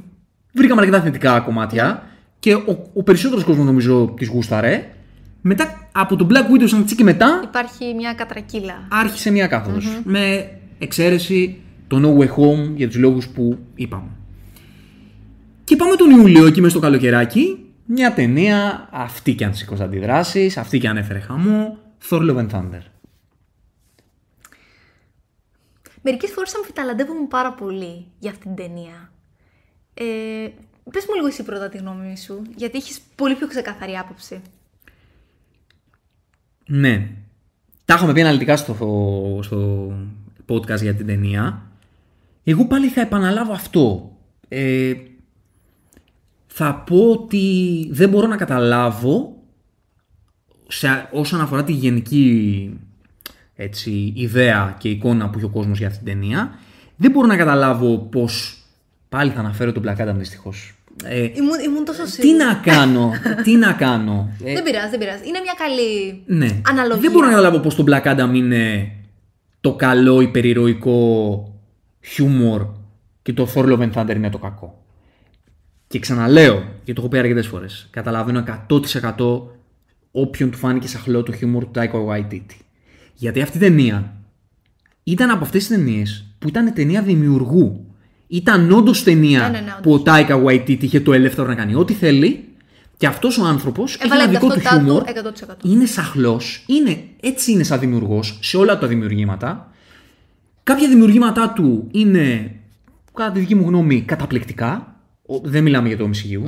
βρήκαμε αρκετά θετικά κομμάτια και ο, ο περισσότερος κόσμος νομίζω τις γούσταρε. Μετά από το Black Widow σαν τσι και μετά Υπάρχει μια κατρακύλα. άρχισε μια καθοδος Με εξαίρεση το No Way Home για τους λόγους που είπαμε. Και πάμε τον Ιούλιο εκεί μέσα στο καλοκαιράκι. Μια ταινία αυτή και αν σηκώσει αντιδράσεις, αυτή και αν έφερε χαμό. Thor Love and Thunder. Μερικές φορές αμφιταλαντεύομαι πάρα πολύ για αυτή την ταινία. Ε, Πες μου λίγο εσύ πρώτα τη γνώμη σου, γιατί έχεις πολύ πιο ξεκαθαρή άποψη. Ναι. Τα έχουμε πει αναλυτικά στο, στο podcast για την ταινία. Εγώ πάλι θα επαναλάβω αυτό. Ε, θα πω ότι δεν μπορώ να καταλάβω σε, όσον αφορά τη γενική έτσι, ιδέα και εικόνα που έχει ο κόσμος για αυτή την ταινία δεν μπορώ να καταλάβω πως πάλι θα αναφέρω τον Black Adam δυστυχώς. Ε, Ήμουν, ήμουν τόσο τι σίγουρη. να κάνω, τι να κάνω. Ε, Δεν πειράζει, δεν πειράζει. Είναι μια καλή ναι. αναλογία. Δεν μπορώ να καταλάβω πως το Black Adam είναι το καλό υπερηρωικό χιούμορ και το Thor Love and Thunder είναι το κακό. Και ξαναλέω, γιατί το έχω πει αρκετές φορές. Καταλαβαίνω 100% όποιον του φάνηκε σαχλό το χιούμορ του Taika Waititi. Γιατί αυτή η ταινία ήταν από αυτές τις ταινίες που ήταν ταινία δημιουργού. Ήταν όντως ταινία Ναι, ναι, ναι, όντως. που ο Taika Waititi είχε το ελεύθερο να κάνει ό,τι θέλει και αυτός ο άνθρωπος έχει Έβαλε ένα την δικό του ταυτότητά χιούμορ. του 100%. Είναι σαχλός, είναι, έτσι είναι σαν δημιουργός σε όλα τα δημιουργήματα. Κάποια δημιουργήματά του είναι, κατά τη δική μου γνώμη, καταπληκτικά. Ο- Δεν μιλάμε για το MCU.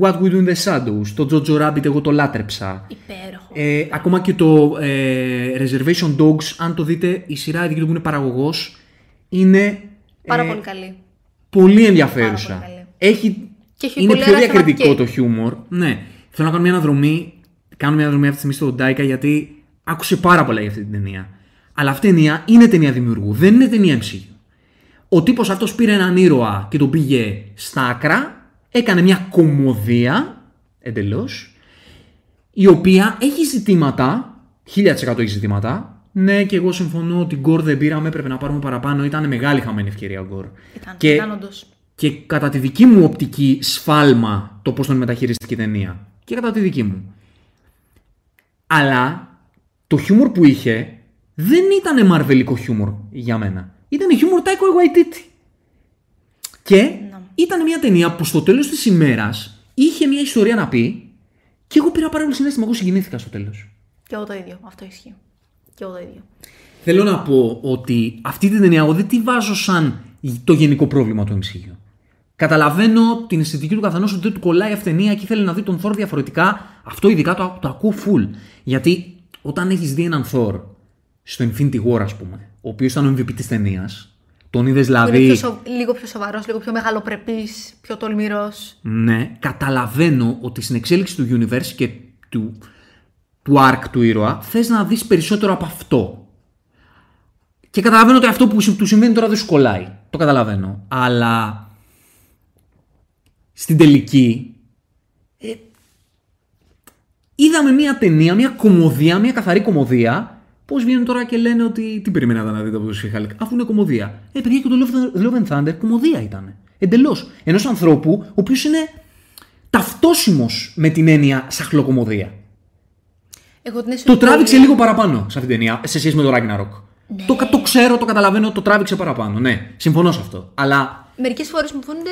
What We Do in the Shadows, το Jojo Rabbit, εγώ το λάτρεψα. Υπέροχο. Ε, ακόμα και το ε, Reservation Dogs, αν το δείτε, η σειρά εκεί που είναι παραγωγός, είναι Πάρα ε, πολύ καλή. πολύ ενδιαφέρουσα. Πάρα πολύ καλή. Έχει, Και έχει είναι πολύ πιο ωραία διακριτικό θεματική. το χιούμορ. Ναι. Θέλω να κάνω μια αναδρομή. Κάνω μια αναδρομή αυτή τη στιγμή στον Ντάικα γιατί άκουσε πάρα πολλά για αυτή την ταινία. Αλλά αυτή η ταινία είναι ταινία δημιουργού, δεν είναι ταινία MCU. Ο τύπος αυτός πήρε έναν ήρωα και τον πήγε στα άκρα, έκανε μια κομμωδία εντελώς, η οποία έχει ζητήματα, 1000% έχει ζητήματα. Ναι, και εγώ συμφωνώ ότι γκορ δεν πήραμε, έπρεπε να πάρουμε παραπάνω. Ήταν μεγάλη χαμένη ευκαιρία ο γκορ. Ήταν, Και, ήταν όντως. και κατά τη δική μου οπτική σφάλμα το πώς τον μεταχειριστηκε η ταινία. Και κατά τη δική μου. Αλλά το χιούμορ που είχε δεν ήταν μαρβελικό χιούμορ για μένα. Ήταν χιούμορ Taika Waititi. Και ήταν μια ταινία που στο τέλος της ημέρας είχε μια ιστορία να πει και εγώ πήρα πάρα πολύ συνέστημα. Εγώ συγκινήθηκα στο τέλος. Και εγώ το ίδιο. Αυτό ισχύει. Και εγώ το ίδιο. Θέλω να πω ότι αυτή την ταινία εγώ δεν τη βάζω σαν το γενικό πρόβλημα του MCU. Καταλαβαίνω την αισθητική του καθενός ότι δεν του κολλάει αυτή η ταινία και ήθελε να δει τον Thor διαφορετικά. Αυτό ειδικά το, το ακούω full. Γιατί όταν έχεις δει έναν Thor στο Infinity War, ας πούμε, ο οποίος ήταν ο MVP της ταινίας, τον είδες Που δηλαδή. Είναι πιο σο- λίγο πιο σοβαρός, λίγο πιο μεγαλοπρεπής, πιο τολμηρός. Ναι, καταλαβαίνω ότι στην εξέλιξη του universe και του, του arc του ήρωα θες να δεις περισσότερο από αυτό. Και καταλαβαίνω ότι αυτό που σου- του συμβαίνει τώρα δεν σου κολλάει. Το καταλαβαίνω. Αλλά στην τελική ε, είδαμε μια ταινία, μια κομμωδία, μια καθαρή κομμωδία. Πώς βγαίνουν τώρα και λένε ότι τι περιμένατε να δείτε από το She-Hulk, αφού είναι κομμωδία. Ε, παιδιά και το Love- Love and Thunder κομμωδία ήταν. Εντελώς. Ενός ανθρώπου ο οποίος είναι ταυτόσιμος με την έννοια σαχλοκομμωδία. Εγώ την αίσθηση Το ότι τράβηξε πολύ- λίγο παραπάνω σε αυτήν την ταινία σε σχέση με το Ragnarok. Το, κα- το ξέρω, το καταλαβαίνω, το τράβηξε παραπάνω. Ναι, συμφωνώ σε αυτό. Αλλά Μερικές φορές μου φαίνονται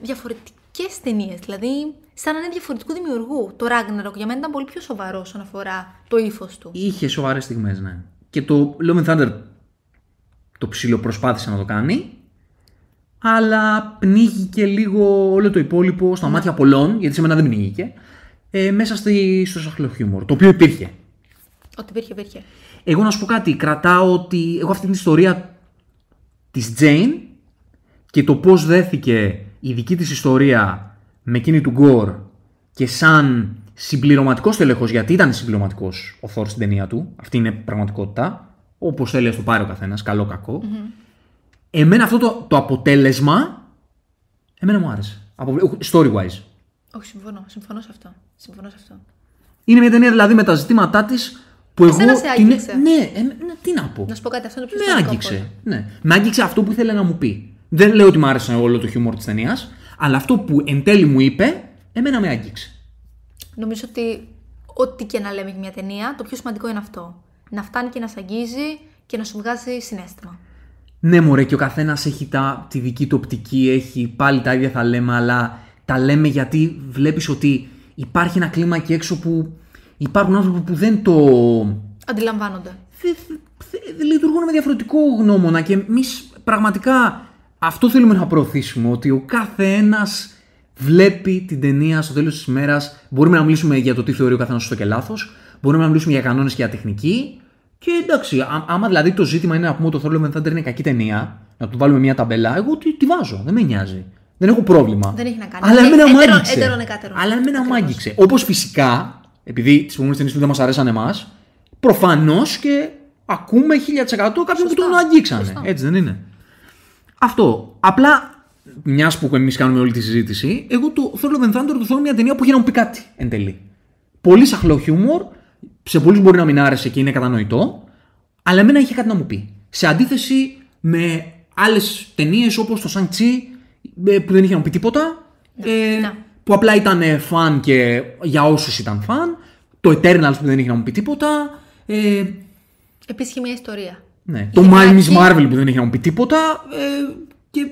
διαφορετικές ταινίες. Δηλαδή, σαν να είναι διαφορετικού δημιουργού. Το Ragnarok για μένα ήταν πολύ πιο σοβαρό όσον αφορά το ύφος του. είχε σοβαρές στιγμές, ναι. Και το Love and Thunder το ψήλο προσπάθησε να το κάνει. Αλλά πνίγηκε λίγο όλο το υπόλοιπο στα μάτια πολλών, γιατί σε μένα δεν πνίγηκε, ε, μέσα στη, στο σαχλό χιούμορ, το οποίο υπήρχε. Ότι υπήρχε, υπήρχε. Εγώ να σου πω κάτι, κρατάω ότι εγώ αυτή την ιστορία της Jane και το πώς δέθηκε η δική της ιστορία με εκείνη του Γκορ και σαν συμπληρωματικός τελεχός, γιατί ήταν συμπληρωματικός ο Θόρ στην ταινία του, αυτή είναι πραγματικότητα, όπως θέλει να το πάρει ο καθένας, καλό κακό. Εμένα αυτό το, το αποτέλεσμα, εμένα μου άρεσε, από, story-wise. Όχι, συμφωνώ. Συμφωνώ σε αυτό. Συμφωνώ σε αυτό. Είναι μια ταινία δηλαδή με τα ζητήματά της που εγώ... Εσένα σε την- άγγιξε. Ναι, ε, ναι, τι να πω. Να σου πω κάτι, αυτό είναι το πιο Με σημαντικό άγγιξε. από όλα. Ναι. Με άγγιξε αυτό που ήθελε να μου πει. Δεν λέω ότι μου άρεσε όλο το χιούμορ της ταινίας, αλλά αυτό που εν τέλει μου είπε, εμένα με άγγιξε. Νομίζω ότι ό,τι και να λέμε για μια ταινία, το πιο σημαντικό είναι αυτό. Να φτάνει και να σε αγγίζει και να σου βγάζει συνέστημα. Ναι, μωρέ, και ο καθένας έχει τα, τη δική του οπτική, έχει πάλι τα ίδια θα λέμε, αλλά τα λέμε γιατί βλέπεις ότι υπάρχει ένα κλίμα εκεί έξω που υπάρχουν άνθρωποι που δεν το. Αντιλαμβάνονται. θε- θε- θε- λειτουργούν με διαφορετικό γνώμονα και εμείς πραγματικά αυτό θέλουμε να προωθήσουμε. Ότι ο κάθε ένα βλέπει την ταινία στο τέλος της ημέρας. Μπορούμε να μιλήσουμε για το τι θεωρεί ο καθένας σωστό και λάθος. Μπορούμε να μιλήσουμε για κανόνες και για τεχνική. Και εντάξει, α- άμα δηλαδή το ζήτημα είναι να πούμε ότι το Thor Love and Thunder είναι κακή ταινία, να του βάλουμε μια ταμπέλα, εγώ τη, τη βάζω. Δεν με νοιάζει. Δεν έχω πρόβλημα. Δεν έχει να κάνει. Αλλά Ε, εμένα μου έτερο- άγγιξε. έτερον εκάτερον. Αλλά εμένα μου Ακριβώς. άγγιξε. Όπως φυσικά, επειδή τις προηγούμενες ταινίες του δεν μας αρέσαν εμάς, προφανώς και ακούμε 1000% κάποιον που Σωστό. τον αγγίξανε. Σωστό. Έτσι δεν είναι. Αυτό. Απλά, μιας που εμείς κάνουμε όλη τη συζήτηση, εγώ το Thor Love and Thunder το θεωρώ μια ταινία που έχει να μου πει κάτι εν τέλει. Πολύ σαχλό χιούμορ, σε πολλούς μπορεί να μην άρεσε και είναι κατανοητό, αλλά εμένα είχε κάτι να μου πει. Σε αντίθεση με άλλες ταινίες όπως το Shang-Chi ε, που δεν είχε να μου πει τίποτα. ε, ναι. Που απλά ήταν φαν και για όσους ήταν φαν. Το Eternals που δεν είχε να μου πει τίποτα. Ε, Επίση είχε μια ιστορία. ναι. Το Είχε My μια Miss αρχή. Marvel που δεν είχε να μου πει τίποτα. Ε, και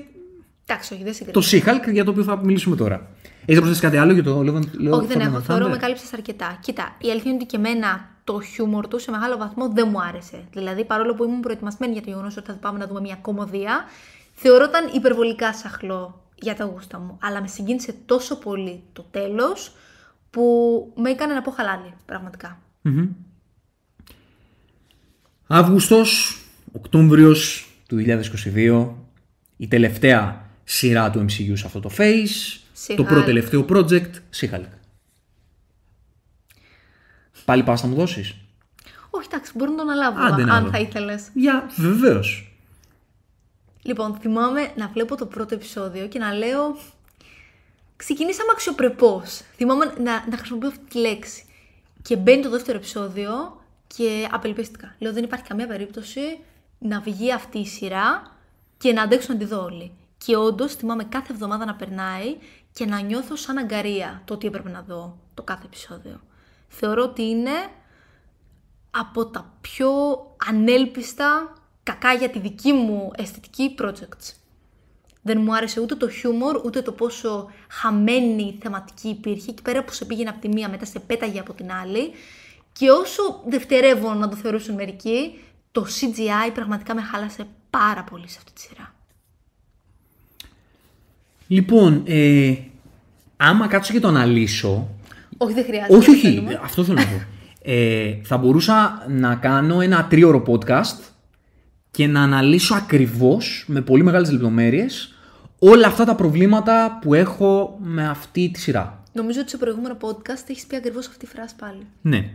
Εντάξει, όχι, δεν συγκρίνω. το She-Hulk για το οποίο θα μιλήσουμε τώρα. Έχεις να προσθέσεις κάτι άλλο για το Love and Love Όχι, δεν Thunder έχω. and Θεωρώ Thunder? με κάλυψες αρκετά. Κοίτα, η αλήθεια είναι ότι και εμένα το χιούμορ του σε μεγάλο βαθμό δεν μου άρεσε. Δηλαδή, παρόλο που ήμουν προετοιμασμένη για το γεγονός ότι θα πάμε να δούμε μια κομμωδία, θεωρώταν υπερβολικά σαχλό για τα γούστα μου. Αλλά με συγκίνησε τόσο πολύ το τέλος που με έκανε να πω χαλάλι, πραγματικά. Αύγουστος, Οκτώβριος του 2022, η τελευταία σειρά του MCU σε αυτό το phase, She-Hulk. το πρώτο τελευταίο project, She-Hulk. Πάλι πας να μου δώσεις; Όχι, εντάξει, μπορώ να το αναλάβω Άντε να αν δω. θα ήθελες. Για βεβαίως. Λοιπόν, θυμάμαι να βλέπω το πρώτο επεισόδιο και να λέω. Ξεκινήσαμε αξιοπρεπώς. Θυμάμαι να, να χρησιμοποιώ αυτή τη λέξη. Και μπαίνει το δεύτερο επεισόδιο και απελπίστηκα. Λέω δεν υπάρχει καμία περίπτωση να βγει αυτή η σειρά και να αντέξω να τη δω όλοι. Και όντως θυμάμαι κάθε εβδομάδα να περνάει και να νιώθω σαν αγκαρία το ότι έπρεπε να δω το κάθε επεισόδιο. Θεωρώ ότι είναι από τα πιο ανέλπιστα κακά για τη δική μου αισθητική projects. Δεν μου άρεσε ούτε το χιούμορ, ούτε το πόσο χαμένη θεματική υπήρχε. Και πέρα που σε πήγαινε από τη μία, μετά σε πέταγε από την άλλη. Και όσο δευτερεύω να το θεωρούσαν μερικοί, το CGI πραγματικά με χάλασε πάρα πολύ σε αυτή τη σειρά. Λοιπόν, ε, άμα κάτσω και το αναλύσω. Όχι, δεν χρειάζεται. όχι, δεν όχι, θέλουμε. αυτό θέλω να πω. Ε, θα μπορούσα να κάνω ένα τρίωρο podcast και να αναλύσω ακριβώς, με πολύ μεγάλες λεπτομέρειες, όλα αυτά τα προβλήματα που έχω με αυτή τη σειρά. Νομίζω ότι σε προηγούμενο podcast έχεις πει ακριβώς αυτή τη φράση πάλι. Ναι.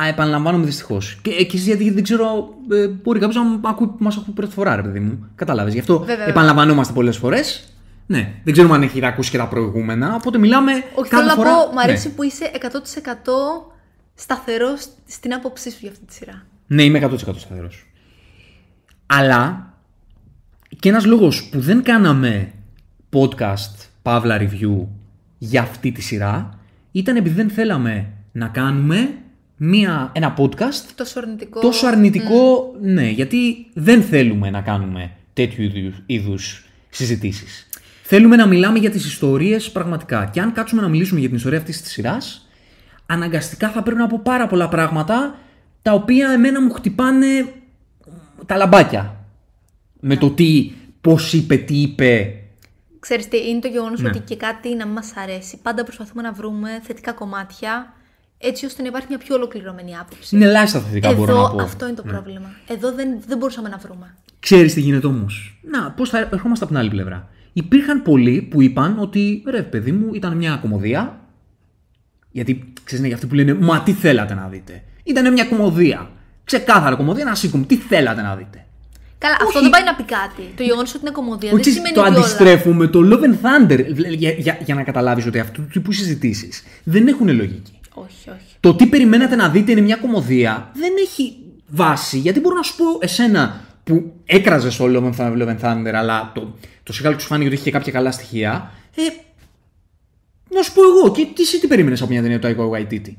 Α, επαναλαμβάνομαι δυστυχώς. Και, ε, και εσείς γιατί δεν ξέρω, ε, μπορεί κάποιος να μας ακούει πρώτη φορά, ρε παιδί μου. Κατάλαβες. Γι' αυτό Βέβαια. επαναλαμβανόμαστε πολλές φορές. Ναι, δεν ξέρουμε αν έχεις ακούσει και τα προηγούμενα. Οπότε μιλάμε. Όχι, κάθε θέλω να φορά... πω, μου Ναι. αρέσει που είσαι 100% σταθερός στην άποψή σου για αυτή τη σειρά. Ναι, είμαι 100% σταθερός. Αλλά και ένας λόγος που δεν κάναμε podcast, παύλα review για αυτή τη σειρά ήταν επειδή δεν θέλαμε να κάνουμε μία, ένα podcast Τόσο αρνητικό. τόσο αρνητικό, ναι, γιατί δεν θέλουμε να κάνουμε τέτοιου είδους- είδους συζητήσεις. Θέλουμε να μιλάμε για τις ιστορίες πραγματικά. Και αν κάτσουμε να μιλήσουμε για την ιστορία αυτής της σειράς, αναγκαστικά θα πρέπει να πω πάρα πολλά πράγματα τα οποία εμένα μου χτυπάνε τα λαμπάκια. Με το τι, πώς είπε, τι είπε. Ξέρεις τι, είναι το γεγονός Ναι. ότι και κάτι να μην μας αρέσει. Πάντα προσπαθούμε να βρούμε θετικά κομμάτια, έτσι ώστε να υπάρχει μια πιο ολοκληρωμένη άποψη. Είναι ελάχιστα τα θετικά μπορώ να Εδώ πω. Ναι. αυτό είναι το πρόβλημα. Εδώ δεν, δεν μπορούσαμε να βρούμε. Ξέρεις τι γίνεται όμως. Να, πώς θα ερχόμαστε από την άλλη πλευρά. Υπήρχαν πολλοί που είπαν ότι ρε παιδί μου ήταν μια κομμωδία. Γιατί ξέρεις, είναι για αυτοί που λένε Μα τι θέλατε να δείτε. Ήταν μια κομμωδία. Ξεκάθαρα κομμωδία, ένα σίκουμ. Τι θέλατε να δείτε. Καλά, αυτό Όχι. δεν πάει να πει κάτι. Το γεγονός ότι είναι κομμωδία δεν Όχι, σημαίνει το ότι όλα. αντιστρέφω με το Love and Thunder. Για, για, για να καταλάβεις ότι αυτού του τύπου συζητήσεις δεν έχουν λογική. Όχι, όχι. Το τι περιμένατε να δείτε είναι μια κομμωδία δεν έχει βάση. Γιατί μπορώ να σου πω εσένα που έκραζε στο Love and Thunder, Love and Thunder αλλά το, το σιγάλ σου φάνηκε ότι είχε και κάποια καλά στοιχεία. Ε, να σου πω εγώ, και τι, εσύ τι περίμενες από μια ταινία του Taika Waititi;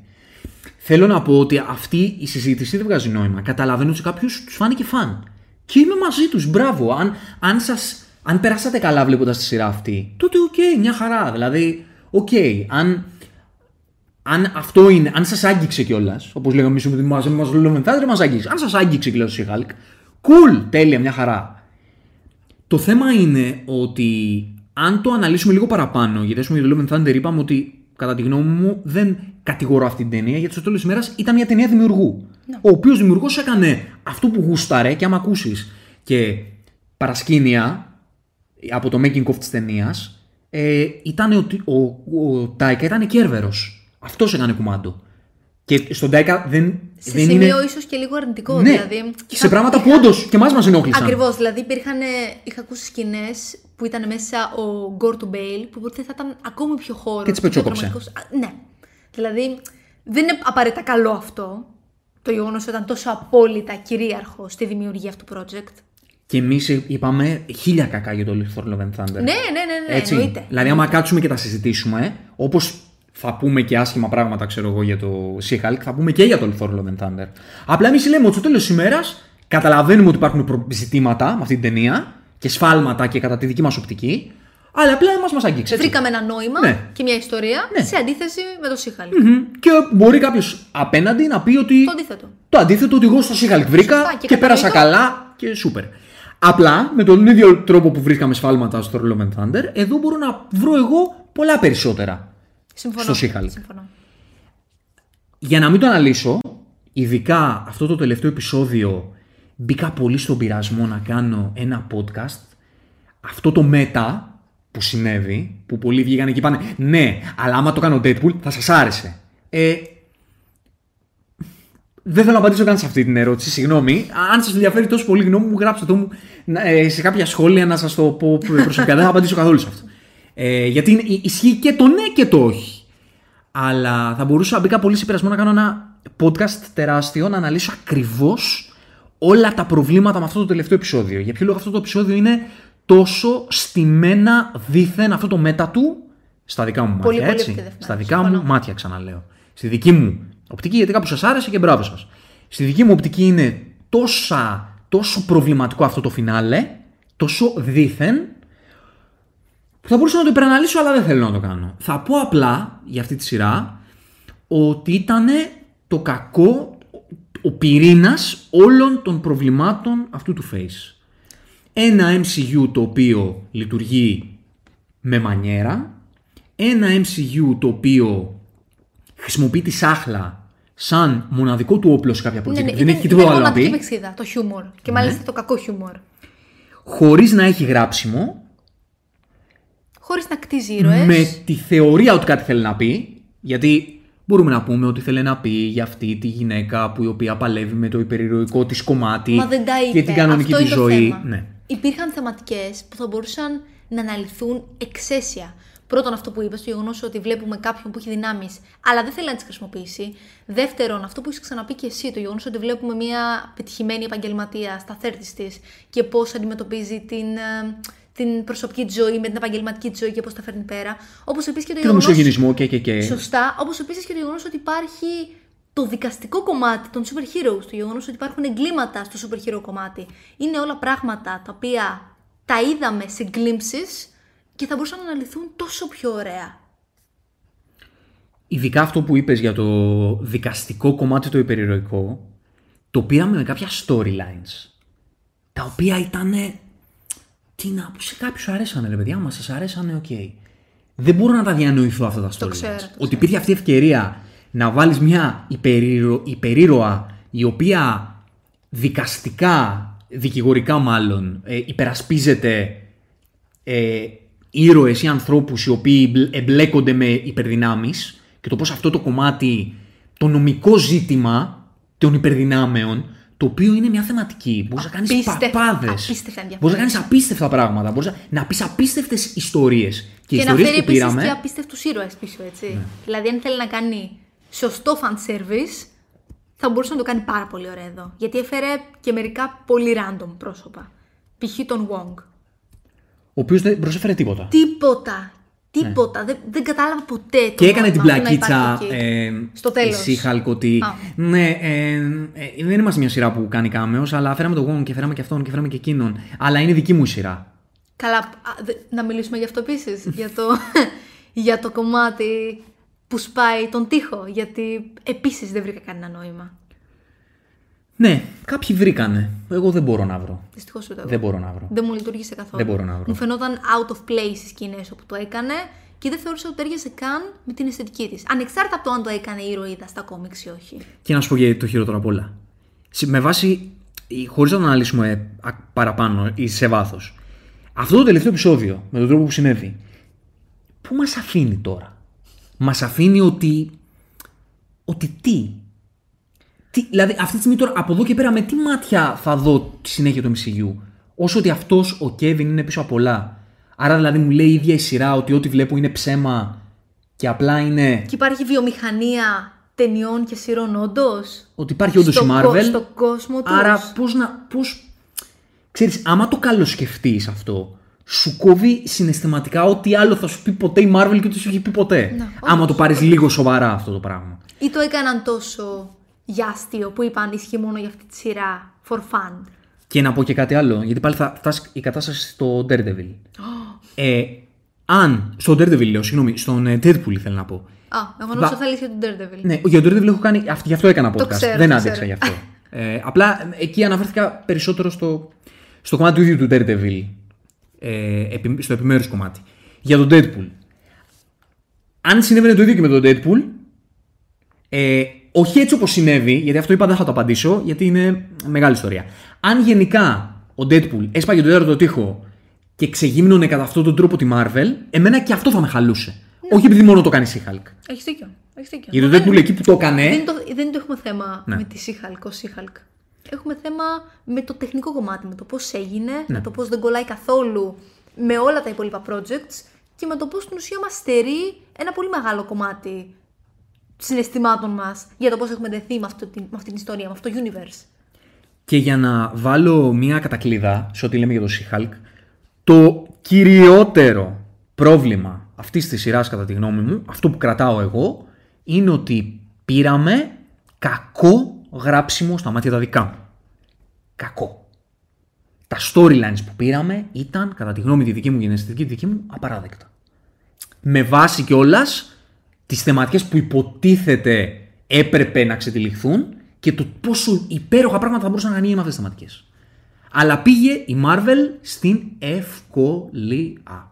Θέλω να πω ότι αυτή η συζήτηση δεν βγάζει νόημα. Καταλαβαίνω ότι σε κάποιους τους φάνηκε fun. Και είμαι μαζί τους. Μπράβο. Αν, αν, σας, αν περάσατε καλά βλέποντας τη σειρά αυτή, τότε οκ, μια χαρά. Δηλαδή, οκ. αν, αν αυτό είναι, αν σας άγγιξε κιόλας, όπως λέγαμε εμείς ότι μας μας λέμε δεν μας άγγιξε. Αν σας άγγιξε κιόλας ο Σιχάλκ, cool, τέλεια, μια χαρά. Το θέμα είναι ότι αν το αναλύσουμε λίγο παραπάνω, γιατί ας πούμε για το Love and Thunder είπαμε ότι κατά τη γνώμη μου δεν κατηγορώ αυτή την ταινία, γιατί στο τέλος της ημέρα ήταν μια ταινία δημιουργού. Ο οποίος δημιουργός έκανε αυτό που γούσταρε και άμα ακούσεις και παρασκήνια από το making of της ταινίας, ε, ήταν ότι ο, ο, Τάικα ήταν κέρβερος. Αυτός έκανε κουμάντο. Και στον Τάικα δεν, Σε δεν σημείο είναι. ίσως και λίγο αρνητικό. Ναι, δηλαδή, σε πράγματα που όντως και εμάς μας ενόχλησαν. Ακριβώς. Δηλαδή υπήρχαν, ε, είχα ακούσει σκηνές που ήταν μέσα ο Γκορ του Μπέιλ που ποτέ θα ήταν ακόμη πιο χώρο. Και τις πετσόκοψε. Ναι. Δηλαδή δεν είναι απαραίτητα καλό αυτό. Το γεγονός ότι ήταν τόσο απόλυτα κυρίαρχο στη δημιουργία αυτού του project. Και εμείς είπαμε χίλια κακά για το Thor Love and Thunder. Ναι, ναι, ναι, ναι, Έτσι. εννοείται. Δηλαδή, άμα κάτσουμε και τα συζητήσουμε, όπως θα πούμε και άσχημα πράγματα, ξέρω εγώ, για το She-Hulk, θα πούμε και για το Thor Love and Thunder. Απλά εμείς λέμε ότι στο τέλος της ημέρας καταλαβαίνουμε ότι υπάρχουν προ- ζητήματα με αυτή την ταινία και σφάλματα και κατά τη δική μας οπτική, αλλά απλά μα μας αγγίξει. έτσι. Βρήκαμε ένα νόημα Ναι. και μια ιστορία Ναι. σε αντίθεση με το Σίχαλ. Μμμ. Και μπορεί κάποιος απέναντι να πει ότι. Το αντίθετο. Το αντίθετο ότι εγώ στο Σίχαλκ βρήκα Σωστά, και, και πέρασα κατανοητό. καλά και σούπερ. Απλά με τον ίδιο τρόπο που βρίσκαμε σφάλματα στο Love and Thunder, εδώ μπορώ να βρω εγώ πολλά περισσότερα. Συμφωνώ. Στο She-Hulk. Συμφωνώ. Για να μην το αναλύσω, ειδικά αυτό το τελευταίο επεισόδιο μπήκα πολύ στον πειρασμό να κάνω ένα podcast. Αυτό το μετά που συνέβη, που πολλοί βγήκαν και είπαν ναι, αλλά άμα το κάνω Deadpool θα σας άρεσε. Ε, δεν θέλω να απαντήσω καν σε αυτή την ερώτηση, συγγνώμη. Αν σας ενδιαφέρει τόσο πολύ η γνώμη μου, γράψτε το μου να- ε, σε κάποια σχόλια να σας το πω προσωπικά. δεν θα απαντήσω καθόλου σε αυτό. Ε, γιατί είναι- ισχύει και το ναι και το όχι. Αλλά θα μπορούσα, μπήκα πολύ σε πειρασμό να κάνω ένα podcast τεράστιο, να αναλύσω ακριβώς όλα τα προβλήματα με αυτό το τελευταίο επεισόδιο. Για ποιο λόγο αυτό το επεισόδιο είναι τόσο στημένα δίθεν αυτό το μέτα του; Στα δικά μου μάτια. Πολύ, πολύ έτσι. επιτεδευμένο, Στα δικά συμφωνώ. μου μάτια, ξαναλέω. Στη δική μου οπτική, γιατί κάπου σας άρεσε και μπράβο σας. Στη δική μου οπτική είναι τόσα, τόσο προβληματικό αυτό το φινάλε, τόσο δίθεν, που θα μπορούσα να το υπεραναλύσω, αλλά δεν θέλω να το κάνω. Θα πω απλά για αυτή τη σειρά ότι ήταν το κακό, ο πυρήνας όλων των προβλημάτων αυτού του face. Ένα MCU το οποίο λειτουργεί με μανιέρα, ένα MCU το οποίο χρησιμοποιεί τη σάχλα σαν μοναδικό του όπλο σε κάποια project. Ναι, ναι, δεν ήταν- έχει τίποτα ήταν άλλο να μοναδική πει. πηξίδα, το χιούμορ. Και μάλιστα το κακό χιούμορ. Χωρίς να έχει γράψιμο, Χωρίς να κτίζει ήρωες. με τη θεωρία ότι κάτι θέλει να πει, γιατί μπορούμε να πούμε ότι θέλει να πει για αυτή τη γυναίκα που η οποία παλεύει με το υπερηρωικό της κομμάτι Μα δεν τα είπε. και την κανονική Αυτό της είναι το ζωή. θέμα. Ναι. Υπήρχαν θεματικές που θα μπορούσαν να αναλυθούν εξαίσια. Πρώτον, αυτό που είπες, το γεγονός ότι βλέπουμε κάποιον που έχει δυνάμεις, αλλά δεν θέλει να τις χρησιμοποιήσει. Δεύτερον, αυτό που έχεις ξαναπεί και εσύ, το γεγονός ότι βλέπουμε μια πετυχημένη επαγγελματία στα θέρτη της και πώς αντιμετωπίζει την, ε, την προσωπική της ζωή με την επαγγελματική της ζωή και πώς τα φέρνει πέρα. Όπως επίσης και το Και το γεγονός- μισογενισμό και και και. Σωστά. Όπως επίσης και το γεγονός ότι υπάρχει το δικαστικό κομμάτι των super heroes, το γεγονός ότι υπάρχουν εγκλήματα στο super hero κομμάτι. Είναι όλα πράγματα τα οποία τα είδαμε σε glimpses και θα μπορούσαν να αναλυθούν τόσο πιο ωραία. Ειδικά αυτό που είπες για το δικαστικό κομμάτι το υπερηρωικό, το πήραμε με κάποια storylines, τα οποία ήταν. Τι να πω, σε κάποιους αρέσανε, ρε παιδιά, μα σας αρέσανε, οκ. Δεν μπορώ να τα διανοηθώ αυτά τα stories. ξέρω, το Ότι υπήρχε αυτή η ευκαιρία να βάλεις μια υπερήρωα, υπερήρωα η οποία δικαστικά, δικηγορικά μάλλον, ε, υπερασπίζεται ε, ήρωες ή ανθρώπους οι οποίοι μπλ- εμπλέκονται με υπερδυνάμεις και το πώς αυτό το κομμάτι, το νομικό ζήτημα των υπερδυνάμεων, το οποίο είναι μια θεματική. Μπορείς να κάνεις Απίστευτα- παπάδες. απίστευτα ενδιαφέρον. Μπορείς να κάνεις απίστευτα πράγματα. Μπορείς να, να πεις απίστευτες ιστορίες. Και, οι Και, να ιστορίες φέρει που επίσης πήραμε. και απίστευτους ήρωες πίσω, έτσι. Δηλαδή, αν θέλει να κάνει σωστό fan service, θα μπορούσε να το κάνει πάρα πολύ ωραία εδώ. Γιατί έφερε και μερικά πολύ random πρόσωπα. Π.χ. τον Wong. Ο οποίος δεν προσέφερε τίποτα. Τίποτα. Τίποτα. Δεν, δεν κατάλαβα ποτέ το Ναι. Και έκανε την νόημα του να πλακίτσα υπάρχει εκεί. ε, Στο τέλος. η She-Hulk ότι Α. ναι, ε, ε, δεν είμαστε μια σειρά που κάνει κάμεος, αλλά φέραμε τον Wong και φέραμε και αυτόν και φέραμε και εκείνον. Αλλά είναι δική μου η σειρά. Καλά, α, δε- να μιλήσουμε γι' αυτό επίσης. για, το, για το κομμάτι που σπάει τον τοίχο. Γιατί επίσης δεν βρήκα κανένα νόημα. Ναι, κάποιοι βρήκανε. Εγώ δεν μπορώ να βρω. Δυστυχώς ούτε εγώ. Δεν μπορώ να βρω. Δεν μου λειτουργήσε καθόλου. Δεν μπορώ να βρω. Μου φαινόταν out of place οι σκηνές όπου το έκανε και δεν θεώρησα ότι τέριαζε καν με την αισθητική της. Ανεξάρτητα από το αν το έκανε η ηρωίδα στα κόμιξ ή όχι. Και να σου πω για το χειρότερο απ' όλα. Σε- Με βάση, χωρίς να το αναλύσουμε ε, α- παραπάνω ή σε βάθος, αυτό το τελευταίο επεισόδιο, με τον τρόπο που συνέβη, πού μας αφήνει τώρα; Μας αφήνει ότι. Ότι τι; Τι. Δηλαδή, αυτή τη στιγμή τώρα, από εδώ και πέρα, με τι μάτια θα δω τη συνέχεια του MCU. Όσο ότι αυτός ο Κέβιν είναι πίσω από πολλά. Άρα, δηλαδή, μου λέει η ίδια η σειρά ότι ό,τι βλέπω είναι ψέμα και απλά είναι. Και υπάρχει βιομηχανία ταινιών και σειρών όντως; Ότι υπάρχει όντως η Στο Marvel. κο- στον κόσμο τους; Άρα πώς να... Πώς... Ξέρεις, άμα το καλοσκεφτείς αυτό, σου κόβει συναισθηματικά ό,τι άλλο θα σου πει ποτέ η Marvel και ούτε σου έχει πει ποτέ. Να, άμα το πάρεις λίγο σοβαρά αυτό το πράγμα. Ή το έκαναν τόσο για αστείο που είπαν ισχύει μόνο για αυτή τη σειρά. For fun. Και να πω και κάτι άλλο, γιατί πάλι θα φτάσει η κατάσταση στο Daredevil. ε, αν, στο Daredevil λέω, συγγνώμη, στον ε, Deadpool ήθελα να πω. Α, εγώ νόμιζα θα λύσει για τον Daredevil. Ναι, για τον Daredevil έχω κάνει, αυ- γι' αυτό έκανα podcast, ξέρω, δεν το άντεξα ξέρω. γι' αυτό. ε, απλά ε, εκεί αναφέρθηκα περισσότερο στο, στο κομμάτι του ίδιου του Daredevil, ε, επι- στο επιμέρους κομμάτι. Για τον Deadpool. Αν συνέβαινε το ίδιο και με τον Deadpool, ε, όχι έτσι όπως συνέβη, γιατί αυτό είπα δεν θα το απαντήσω, γιατί είναι μεγάλη ιστορία. Αν γενικά ο Deadpool έσπαγε τον τέταρτο τοίχο και ξεγύμνωνε κατά αυτόν τον τρόπο τη Marvel, εμένα και αυτό θα με χαλούσε. Όχι επειδή μόνο το κάνει η Hulk. Έχεις δίκιο. Έχεις δίκιο. Γιατί το Δεν- Deadpool εκεί που το έκανε. Δεν, το, δεν το έχουμε θέμα Ναι. με τη She-Hulk ως She-Hulk. Έχουμε θέμα με το τεχνικό κομμάτι, με το πώς έγινε, Ναι. με το πώς δεν κολλάει καθόλου με όλα τα υπόλοιπα projects και με το πώς στην ουσία μας στερεί ένα πολύ μεγάλο κομμάτι συναισθημάτων μας για το πώς έχουμε δεθεί με, αυτό, την- με αυτή την ιστορία, με αυτό το universe. Και για να βάλω μία κατακλίδα σε ό,τι λέμε για το She-Hulk, το κυριότερο πρόβλημα αυτής της σειράς, κατά τη γνώμη μου, αυτό που κρατάω εγώ, είναι ότι πήραμε κακό γράψιμο στα μάτια τα δικά μου. Κακό. Τα storylines που πήραμε ήταν, κατά τη γνώμη τη δική μου και την αισθητική τη δική μου, απαράδεκτα. Με βάση κιόλας τις θεματικές που υποτίθεται έπρεπε να ξετυλιχθούν και το πόσο υπέροχα πράγματα θα μπορούσαν να ανοίγει με αυτές τις θεματικές. Αλλά πήγε η Marvel στην ευκολία.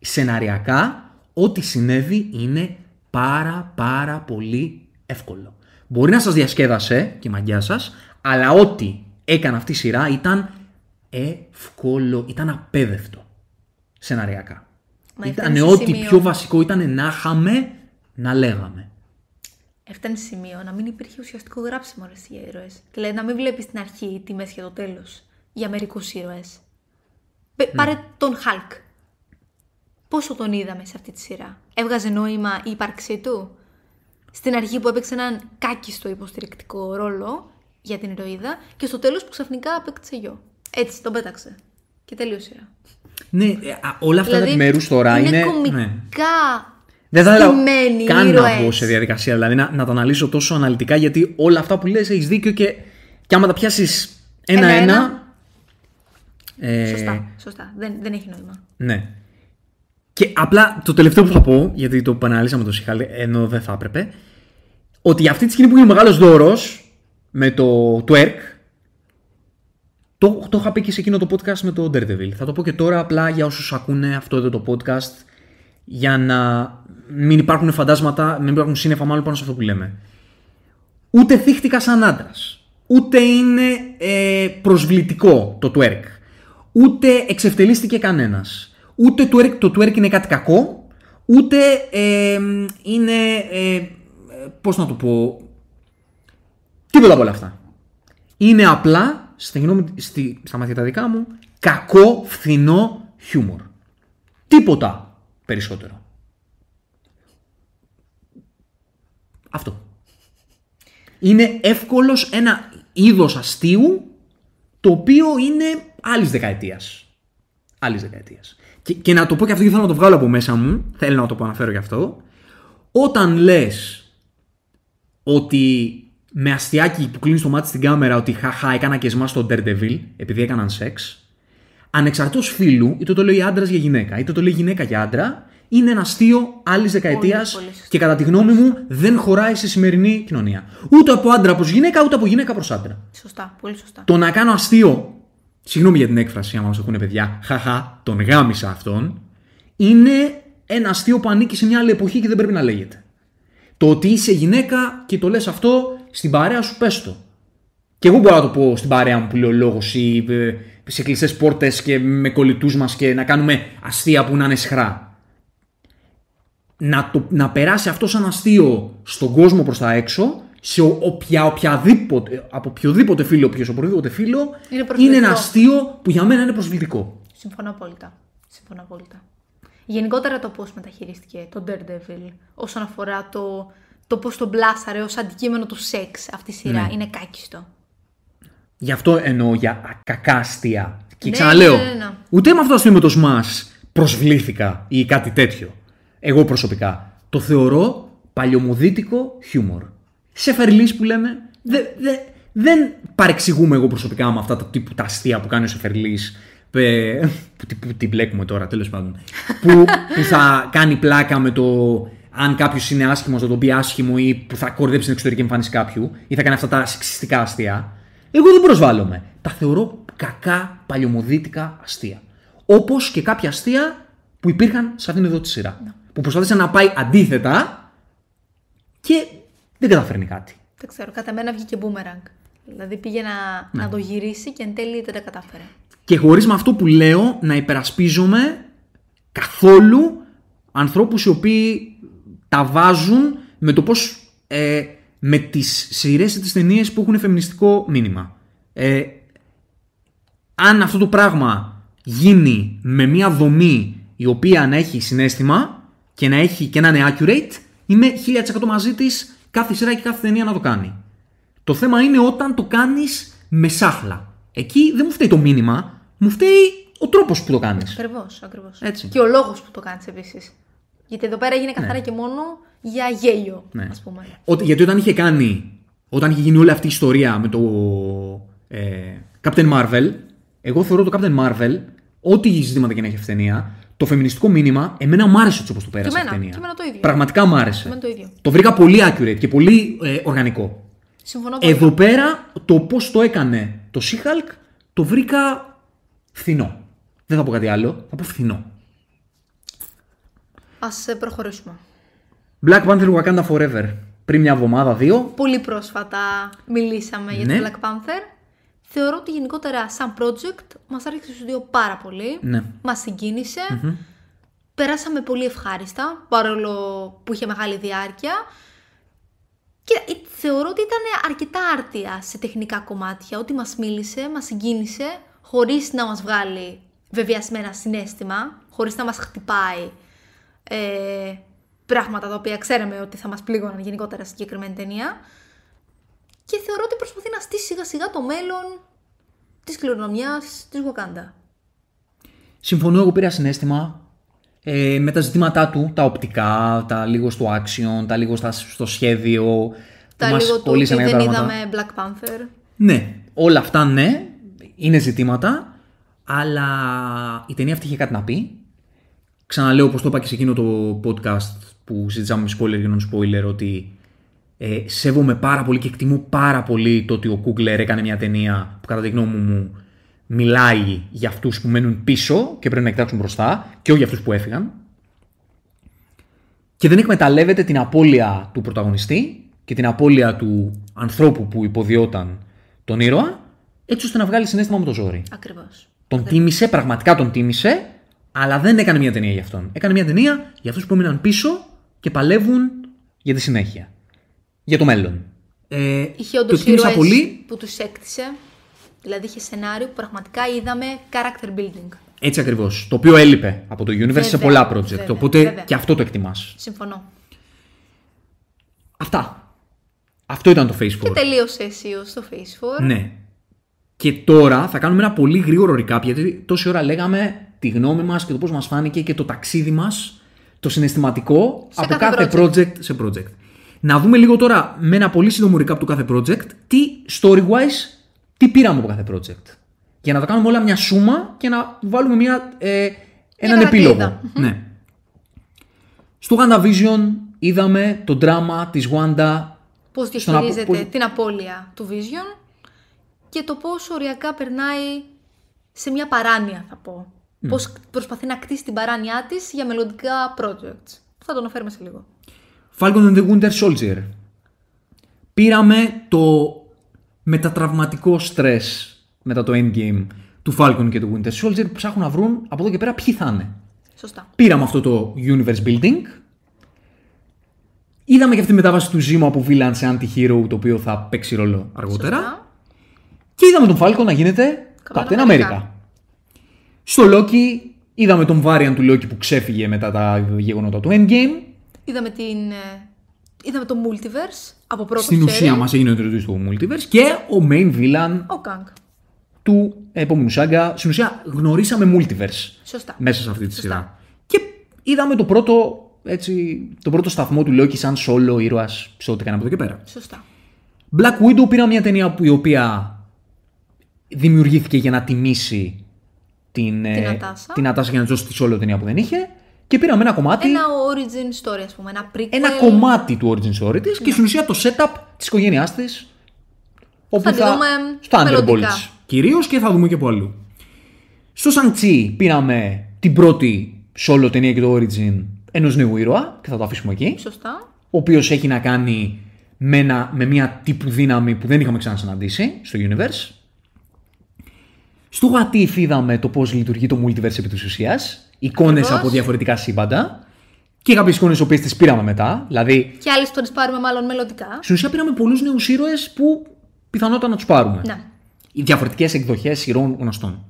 σεναριακά, ό,τι συνέβη είναι πάρα πάρα πολύ εύκολο. Μπορεί να σας διασκέδασε και η μαγιά σας, αλλά ό,τι έκανε αυτή η σειρά ήταν εύκολο, ήταν απέδευτο σεναριακά. Μα ήταν έφτανε σε ό,τι σημείο- πιο βασικό ήταν να είχαμε, να λέγαμε. Έφτανε σε σημείο να μην υπήρχε ουσιαστικό γράψιμο ρε για ήρωες. Δηλαδή να μην βλέπεις στην αρχή τη μέση και το τέλος για μερικούς ήρωες. Ναι. Πάρε τον Χαλκ. Πόσο τον είδαμε σε αυτή τη σειρά; Έβγαζε νόημα η ύπαρξή του; Στην αρχή που έπαιξε έναν κάκιστο υποστηρικτικό ρόλο για την ηρωίδα και στο τέλος που ξαφνικά απέκτησε γιο. Έτσι, τον πέταξε. Και τελείωσε η σειρά. Ναι, ε, α, όλα αυτά τα επιμέρους τώρα είναι... είναι ναι. Κομικά Δεν θα ήθελα στημένοι καν να ήρωες. μπω σε διαδικασία, δηλαδή να, να τα αναλύσω τόσο αναλυτικά, γιατί όλα αυτά που λες έχεις δίκιο και, και άμα τα πιάσεις ένα-ένα... Ένα-ένα. ε, Σωστά, σωστά. Δεν, δεν έχει νόημα. Ναι. Και απλά το τελευταίο που θα πω, γιατί το επαναλύσαμε το Σιχάλ, ενώ δεν θα έπρεπε, ότι για αυτή τη σκηνή που είναι ο μεγάλος δώρος με το twerk, το, το είχα πει και σε εκείνο το podcast με το Daredevil. Θα το πω και τώρα απλά για όσους ακούνε αυτό εδώ το podcast, για να μην υπάρχουν φαντάσματα, μην υπάρχουν σύννεφα μάλλον πάνω σε αυτό που λέμε. Ούτε θύχτηκα σαν άντρας. Ούτε είναι ε, προσβλητικό το twerk. Ούτε εξευτελίστηκε κανένας. Ούτε twerk, το twerk είναι κάτι κακό. Ούτε ε, είναι, ε, ε, πώς να το πω, τίποτα από όλα αυτά. Είναι απλά, στη γνώμη, στη, στα μάτια τα δικά μου, κακό, φθηνό χιούμορ. Τίποτα περισσότερο. Αυτό. Είναι εύκολος ένα είδος αστείου το οποίο είναι άλλης δεκαετίας. Άλλης δεκαετίας. Και, και να το πω και αυτό γιατί θέλω να το βγάλω από μέσα μου, θέλω να το πω αναφέρω γι' αυτό. Όταν λες ότι με αστιάκι που κλείνει το μάτι στην κάμερα ότι χαχά έκανα και εσμάς στο Daredevil επειδή έκαναν σεξ, ανεξαρτήτως φίλου, είτε το λέει άντρας για γυναίκα, είτε το λέει γυναίκα για άντρα, είναι ένα αστείο άλλη δεκαετίας πολύ σωστά. και κατά τη γνώμη μου δεν χωράει στη σημερινή κοινωνία. Ούτε από άντρα προς γυναίκα, ούτε από γυναίκα προς άντρα. Σωστά, πολύ σωστά. Το να κάνω αστείο, συγγνώμη για την έκφραση, άμα μας ακούνε παιδιά, χαχά, τον γάμισα αυτόν, είναι ένα αστείο που ανήκει σε μια άλλη εποχή και δεν πρέπει να λέγεται. Το ότι είσαι γυναίκα και το λες αυτό στην παρέα σου, πες το. Και εγώ μπορώ να το πω στην παρέα μου που λέω λόγος ή ε, σε κλειστές πόρτες και με κολλητούς μας και να κάνουμε αστεία που να είναι σχρά. Να, το, να περάσει αυτός σαν αστείο στον κόσμο προς τα έξω, σε ο- οποια, οποιαδήποτε, από οποιοδήποτε φίλο, όποιος οποιοδήποτε φίλο, Είναι είναι προσβλητικό. ένα αστείο που για μένα είναι προσβλητικό. Συμφωνώ απόλυτα. Συμφωνώ απόλυτα. Γενικότερα το πώς μεταχειρίστηκε το Daredevil όσον αφορά το, το πώς τον μπλάσαρε ως αντικείμενο του σεξ αυτή η σειρά Ναι. είναι κάκιστο. Γι' αυτό εννοώ για κακά αστεία. Και Ναι, ξαναλέω, ναι, ναι, ναι. ούτε με αυτό το αστείο με το Smash προσβλήθηκα ή κάτι τέτοιο. Εγώ προσωπικά. Το θεωρώ παλιωμοδίτικο χιούμορ. Σε φερλής που λέμε, δε, δε, δεν παρεξηγούμε εγώ προσωπικά με αυτά τα τύπου τα αστεία που κάνει ο Σεφερλής ε, που, τι- που την μπλέκουμε τώρα τέλος πάντων που, που θα κάνει πλάκα με το αν κάποιος είναι άσχημος, θα τον πει άσχημο ή που θα κορδέψει την εξωτερική εμφάνιση κάποιου ή θα κάνει αυτά τα σεξιστικά αστεία. Εγώ δεν προσβάλλομαι. Τα θεωρώ κακά παλιωμοδίτικα αστεία. Όπως και κάποια αστεία που υπήρχαν σε αυτήν εδώ τη σειρά. Που προσπάθησαν να πάει αντίθετα και δεν καταφέρνει κάτι. Δεν ξέρω, κατά μένα βγήκε boomerang. Δηλαδή πήγε να, Ναι. να το γυρίσει και εν τέλει δεν τα κατάφερε. Και χωρίς με αυτό που λέω να υπερασπίζομαι καθόλου ανθρώπους οι οποίοι τα βάζουν με το πώς ε, με τις σειρές ή τις ταινίες που έχουν φεμινιστικό μήνυμα. Ε, αν αυτό το πράγμα γίνει με μια δομή η οποία να έχει συνέστημα και να έχει και να είναι accurate, είμαι 1000% μαζί της κάθε σειρά και κάθε ταινία να το κάνει. Το θέμα είναι όταν το κάνεις με σάχλα. Εκεί δεν μου φταίει το μήνυμα, μου φταίει ο τρόπος που το κάνεις. Ακριβώς, ακριβώς. Έτσι. Και ο λόγος που το κάνεις επίσης. Γιατί εδώ πέρα έγινε καθαρά και μόνο για γέλιο, Ναι. ας πούμε. Ότι, γιατί όταν είχε κάνει, όταν είχε γίνει όλη αυτή η ιστορία με το ε, Captain Marvel, εγώ θεωρώ το Captain Marvel, ό,τι ζητήματα και να έχει αυτή η ταινία, το φεμινιστικό μήνυμα, εμένα μου άρεσε έτσι όπως το πέρασε Και αυτή η εμένα, ταινία. και εμένα το ίδιο. Πραγματικά μου άρεσε. εμένα το ίδιο. Το βρήκα πολύ accurate και πολύ ε, οργανικό. Συμφωνώ πολύ. Εδώ πέρα το πώς το έκανε το She-Hulk το βρήκα φθηνό. Δεν θα πω κάτι άλλο, θα πω φθηνό. Ας ε, προχωρήσουμε. Black Panther Wakanda Forever. Πριν μια εβδομάδα, δύο. Πολύ πρόσφατα μιλήσαμε για Ναι. το Black Panther. Θεωρώ ότι γενικότερα σαν project μας άρχισε στους δύο πάρα πολύ. Ναι. Μας συγκίνησε. Περάσαμε πολύ ευχάριστα, παρόλο που είχε μεγάλη διάρκεια. Και ε, θεωρώ ότι ήταν αρκετά άρτια σε τεχνικά κομμάτια. Ότι μας μίλησε, μας συγκίνησε, χωρίς να μας βγάλει βεβαιασμένα συνέστημα, χωρίς να μας χτυπάει ε, πράγματα τα οποία ξέραμε ότι θα μας πλήγωναν γενικότερα στη συγκεκριμένη ταινία. Και θεωρώ ότι προσπαθεί να στήσει σιγά σιγά το μέλλον της κληρονομιάς της Wakanda. Συμφωνώ, εγώ πήρα συνέστημα ε, με τα ζητήματά του, τα οπτικά, τα λίγο στο action, τα λίγο στα, στο σχέδιο. Τα μας λίγο του ότι κολλήσανε δεν κάποια πράγματα. είδαμε Black Panther. Ναι, όλα αυτά ναι, είναι ζητήματα, αλλά η ταινία αυτή είχε κάτι να πει. Ξαναλέω, όπως το είπα και σε εκείνο το podcast που συζητήσαμε με spoiler και non-spoiler, ότι ε, σέβομαι πάρα πολύ και εκτιμώ πάρα πολύ το ότι ο Κούγκλερ έκανε μια ταινία που κατά τη γνώμη μου μιλάει για αυτούς που μένουν πίσω και πρέπει να κοιτάξουν μπροστά και όχι για αυτούς που έφυγαν. Και δεν εκμεταλλεύεται την απώλεια του πρωταγωνιστή και την απώλεια του ανθρώπου που υποδιόταν τον ήρωα, έτσι ώστε να βγάλει συνέστημα με το ζόρι. Ακριβώς. Τον τίμησε, πραγματικά τον τίμησε, αλλά δεν έκανε μια ταινία για αυτόν. Έκανε μια ταινία για αυτούς που έμειναν πίσω και παλεύουν για τη συνέχεια. Για το μέλλον. Ε, Είχε το όντω εκτίμησα ήρωες πολύ. που τους έκτισε. Δηλαδή είχε σενάριο που πραγματικά είδαμε character building. Έτσι ακριβώς. Το οποίο έλειπε από το Universe σε Βέβαια, πολλά project. βέβαια, οπότε βέβαια. και αυτό το εκτιμάς. Συμφωνώ. Αυτά. Αυτό ήταν το Phase 4. Και τελείωσε αισίως το Phase 4. Ναι. Και τώρα θα κάνουμε ένα πολύ γρήγορο recap γιατί τόση ώρα λέγαμε τη γνώμη μας και το πώς μας φάνηκε και το ταξίδι μας, το συναισθηματικό Σε από κάθε κάθε project. σε project. Να δούμε λίγο τώρα με ένα πολύ σύντομο recap του κάθε project τι story-wise, τι πήραμε από κάθε project. Για να τα κάνουμε όλα μια σούμα και να βάλουμε μια, ε, έναν καρακλίδα. επίλογο. Ναι. Στο WandaVision είδαμε το δράμα της Wanda Πώς Στον απο- διαχειρίζεται πώς- την απώλεια του Vision και το πώς οριακά περνάει σε μια παράνοια θα πω. Πώς προσπαθεί να κτίσει την παράνοιά της για μελλοντικά projects. Θα το αναφέρουμε σε λίγο. Falcon and the Winter Soldier. Πήραμε το μετατραυματικό στρες μετά το endgame του Falcon και του Winter Soldier που ψάχνουν να βρουν από εδώ και πέρα ποιοι θα είναι. Σωστά. Πήραμε αυτό το universe building. Είδαμε και αυτή τη μετάβαση του Zemo από villain σε anti-hero το οποίο θα παίξει ρόλο αργότερα. Σωστά. Και είδαμε τον Falcon να γίνεται Captain Captain America. America. Στο Loki είδαμε τον variant του Loki που ξέφυγε μετά τα γεγονότα του Endgame. Είδαμε, την, ε, είδαμε το multiverse από πρώτο Στην χέρι. ουσία μας έγινε introduce στο multiverse και ο main villain Ο Kang. του επόμενου σάγκα. Στην ουσία γνωρίσαμε multiverse Σωστά. μέσα σε αυτή τη Σωστά. σειρά. Και είδαμε το πρώτο, έτσι, το πρώτο σταθμό του Loki σαν solo ήρωας σε ό,τι κάνει από εδώ και πέρα. Σωστά. Black Widow πήρα μια ταινία που η οποία δημιουργήθηκε για να τιμήσει την, ε, Νατάσα. την Νατάσα για να της δώσει τη solo ταινία που δεν είχε και πήραμε ένα κομμάτι, Ένα origin story, ας πούμε. Ένα prequel. ένα κομμάτι του origin story της και στην ουσία το setup της οικογένειάς της όπου Θα τη δούμε στο μελλοντικά. Thunderbolts κυρίως και θα δούμε και από αλλού. Στο Shang-Chi πήραμε την πρώτη solo ταινία και το origin ενός νέου ήρωα και θα το αφήσουμε εκεί Σωστά. ο οποίος έχει να κάνει με, ένα, με μια τύπου δύναμη που δεν είχαμε ξανασυναντήσει στο universe. Στο What If είδαμε το πώς λειτουργεί το multiverse επί της ουσίας, εικόνες Ακριβώς. από διαφορετικά σύμπαντα και κάποιες εικόνες οποίες τις πήραμε μετά, δηλαδή Και άλλες που θα τις πάρουμε μάλλον μελλοντικά. στην ουσία πήραμε πολλούς νέους ήρωες που πιθανότατα να τους πάρουμε. Ναι. Οι διαφορετικές εκδοχές ηρώων γνωστών.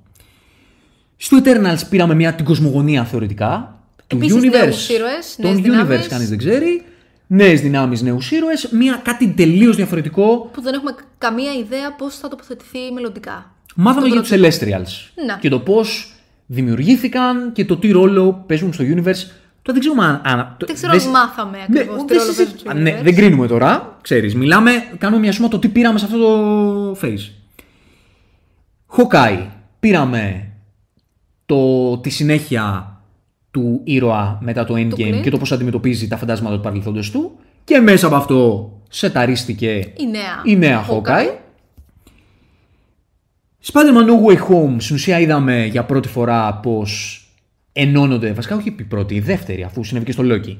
Στο Eternals πήραμε μια την κοσμογονία θεωρητικά. Του Επίσης universe. νέους ήρωες, Τον νέες universe δυνάμεις. κανείς δεν ξέρει. Νέες δυνάμεις, νέους ήρωες. Μια κάτι τελείως διαφορετικό. Που δεν έχουμε καμία ιδέα πώς θα τοποθετηθεί μελλοντικά. Μάθαμε Τον για τους Celestials. Ναι. Και το πώς δημιουργήθηκαν και το τι ρόλο παίζουν στο universe. Το δεν ξέρουμε αν... αν- το- Δεν ξέρω αν μάθαμε ακριβώς ναι, τι δεν ρόλο συζη- παίζουν στο Α, Ναι, universe. δεν κρίνουμε τώρα, ξέρεις. Μιλάμε, κάνουμε μια σούμα το τι πήραμε σε αυτό το phase. Hawkeye. Πήραμε το, τη συνέχεια του ήρωα μετά το Endgame Clint. και το πώς αντιμετωπίζει τα φαντάσματα του παρελθόντος του. Και μέσα από αυτό σεταρίστηκε Η νέα. η νέα Hawkeye. Spider-Man No Way Home, στην ουσία είδαμε για πρώτη φορά πως ενώνονται, βασικά όχι η πρώτη, η δεύτερη, αφού συνέβη και στο Loki.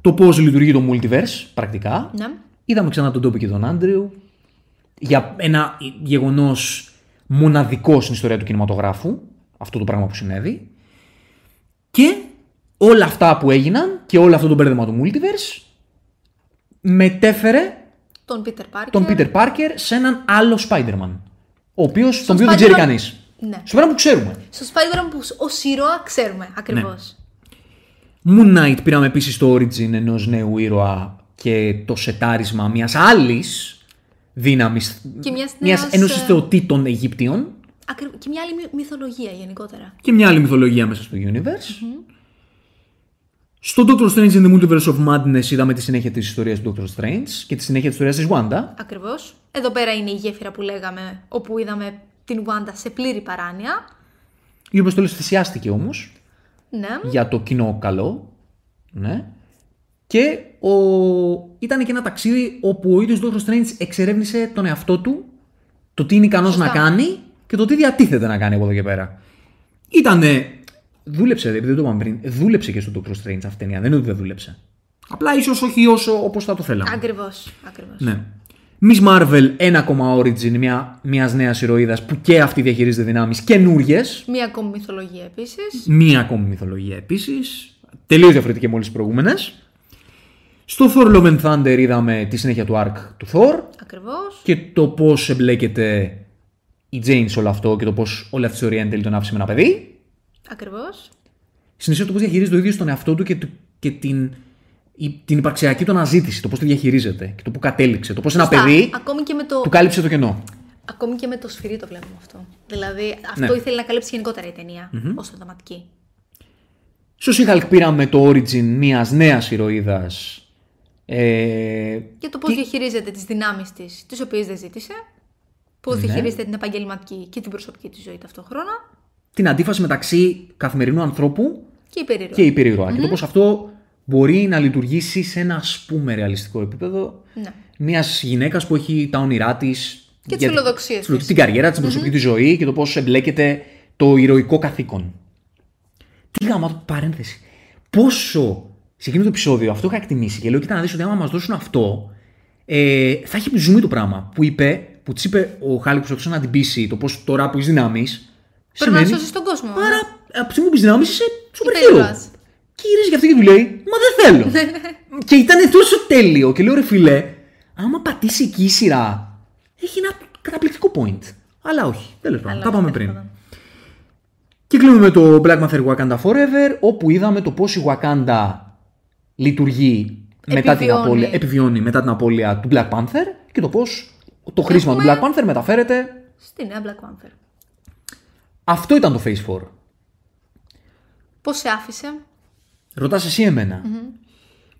Το πώς λειτουργεί το multiverse πρακτικά. Ναι. Είδαμε ξανά τον Τόπι και τον Άντριου για ένα γεγονός μοναδικός στην ιστορία του κινηματογράφου. Αυτό το πράγμα που συνέβη. Και όλα αυτά που έγιναν και όλο αυτό το μπέρδεμα του multiverse μετέφερε Τον Peter Parker. τον Peter Parker σε έναν άλλο Spider-Man. Ο οποίος τον οποίο δεν ξέρει Spider-Man- κανείς. Ναι. Στο πέρα που ξέρουμε. Στο Spider-Man που ω ήρωα ξέρουμε ακριβώς. Ναι. Moon Knight πήραμε επίσης το origin ενός νέου ήρωα και το σετάρισμα μιας άλλης δύναμης. Και μιας μιας νέας, ένωσης ε, θεοτήτων Αιγύπτιων. Και μια άλλη μυ- μυθολογία γενικότερα. Και μια άλλη μυθολογία μέσα στο universe. Στο Doctor Strange in the Multiverse of Madness είδαμε τη συνέχεια της ιστορίας του Doctor Strange και τη συνέχεια της ιστορίας της Wanda. Ακριβώς. Εδώ πέρα είναι η γέφυρα που λέγαμε, όπου είδαμε την Wanda σε πλήρη παράνοια. Η οποία στο τέλος θυσιάστηκε όμως Ναι. για το κοινό καλό. Ναι. Και ο... ήταν και ένα ταξίδι όπου ο ίδιος Doctor Strange εξερεύνησε τον εαυτό του, το τι είναι ικανός να Σωστά. κάνει και το τι διατίθεται να κάνει από εδώ και πέρα. Ήτανε... Δούλεψε, επειδή δεν το είπαμε πριν, δούλεψε και στο Doctor Strange αυτή η ταινία, δεν είναι ότι δεν δούλεψε. Απλά ίσως όχι όσο όπως θα το θέλαμε. Ακριβώς. Ακριβώς. Ναι. Miss Marvel, ένα ακόμα origin μια, μιας νέας ηρωίδας που και αυτή διαχειρίζεται δυνάμεις καινούριε. Μία ακόμη μυθολογία επίσης. Μία ακόμη μυθολογία επίσης. Τελείως διαφορετική με όλες τις προηγούμενες. Στο Thor Love and Thunder είδαμε τη συνέχεια του arc του Thor Ακριβώς. και το πώς εμπλέκεται η Jane σε όλο αυτό και το πώς όλη αυτή η ιστορία εν τέλει τον άφησε με ένα παιδί. Ακριβώς. Στην ουσία το πώς διαχειρίζεται ο ίδιος τον εαυτό του και, του- και την, η- την υπαρξιακή του αναζήτηση, το πώς τη διαχειρίζεται και το που κατέληξε, το πώς ένα παιδί Ακόμη και με το, του κάλυψε το κενό. ακόμη και με το σφυρί το βλέπουμε αυτό. Δηλαδή αυτό Ναι. ήθελε να καλύψει γενικότερα η ταινία ως θεματική. Στο She-Hulk πήραμε το origin μιας νέας ηρωίδας ε, Και το πώς διαχειρίζεται τις δυνάμεις της, τις οποίες δεν ζήτησε. Πώς Ναι. διαχειρίζεται την επαγγελματική και την προσωπική της ζωή ταυτόχρονα. Την αντίφαση μεταξύ καθημερινού ανθρώπου Και υπερήρωα. και υπερηρωα Και το πώς αυτό μπορεί να λειτουργήσει σε ένα ας πούμε ρεαλιστικό επίπεδο Ναι. μιας γυναίκας που έχει τα όνειρά της. Και τις φιλοδοξίες της. Την καριέρα της, την προσωπική της ζωή και το πώς εμπλέκεται το ηρωικό καθήκον. Τι γάμα παρένθεση. Πόσο σε εκείνο το επεισόδιο αυτό είχα εκτιμήσει και λέω: Κοίτα να δεις ότι άμα μας δώσουν αυτό, ε, θα έχει ζουμί το πράγμα. Που είπε, που της είπε ο Χάλικ που προσπαθούσε να την πείσει το πώς τώρα που έχει δυνάμεις. Πρέπει να σώσεις τον κόσμο. Άρα, από τη στιγμή που έχει δυνάμει, είσαι super Υπερήρωας. hero. Και γυρίζεις και αυτή και του λέει: Μα δεν θέλω. και ήταν τόσο τέλειο. Και λέω: Ρε φιλέ, άμα πατήσει εκεί η σειρά, έχει ένα καταπληκτικό point. Αλλά όχι. Τέλος πάντων, Αλλά τα πάμε τέλος πριν. πάντων. Και κλείνουμε με το Black Panther Wakanda Forever, όπου είδαμε το πώς η Wakanda λειτουργεί μετά την Επιβιώνει. απώλεια, επιβιώνει μετά την απώλεια του Black Panther και το πώς το χρήσιμο του Έχουμε- Black Panther μεταφέρεται. Στη νέα Black Panther. Αυτό ήταν το Phase 4. Πώς σε άφησε; Ρωτάς εσύ εμένα.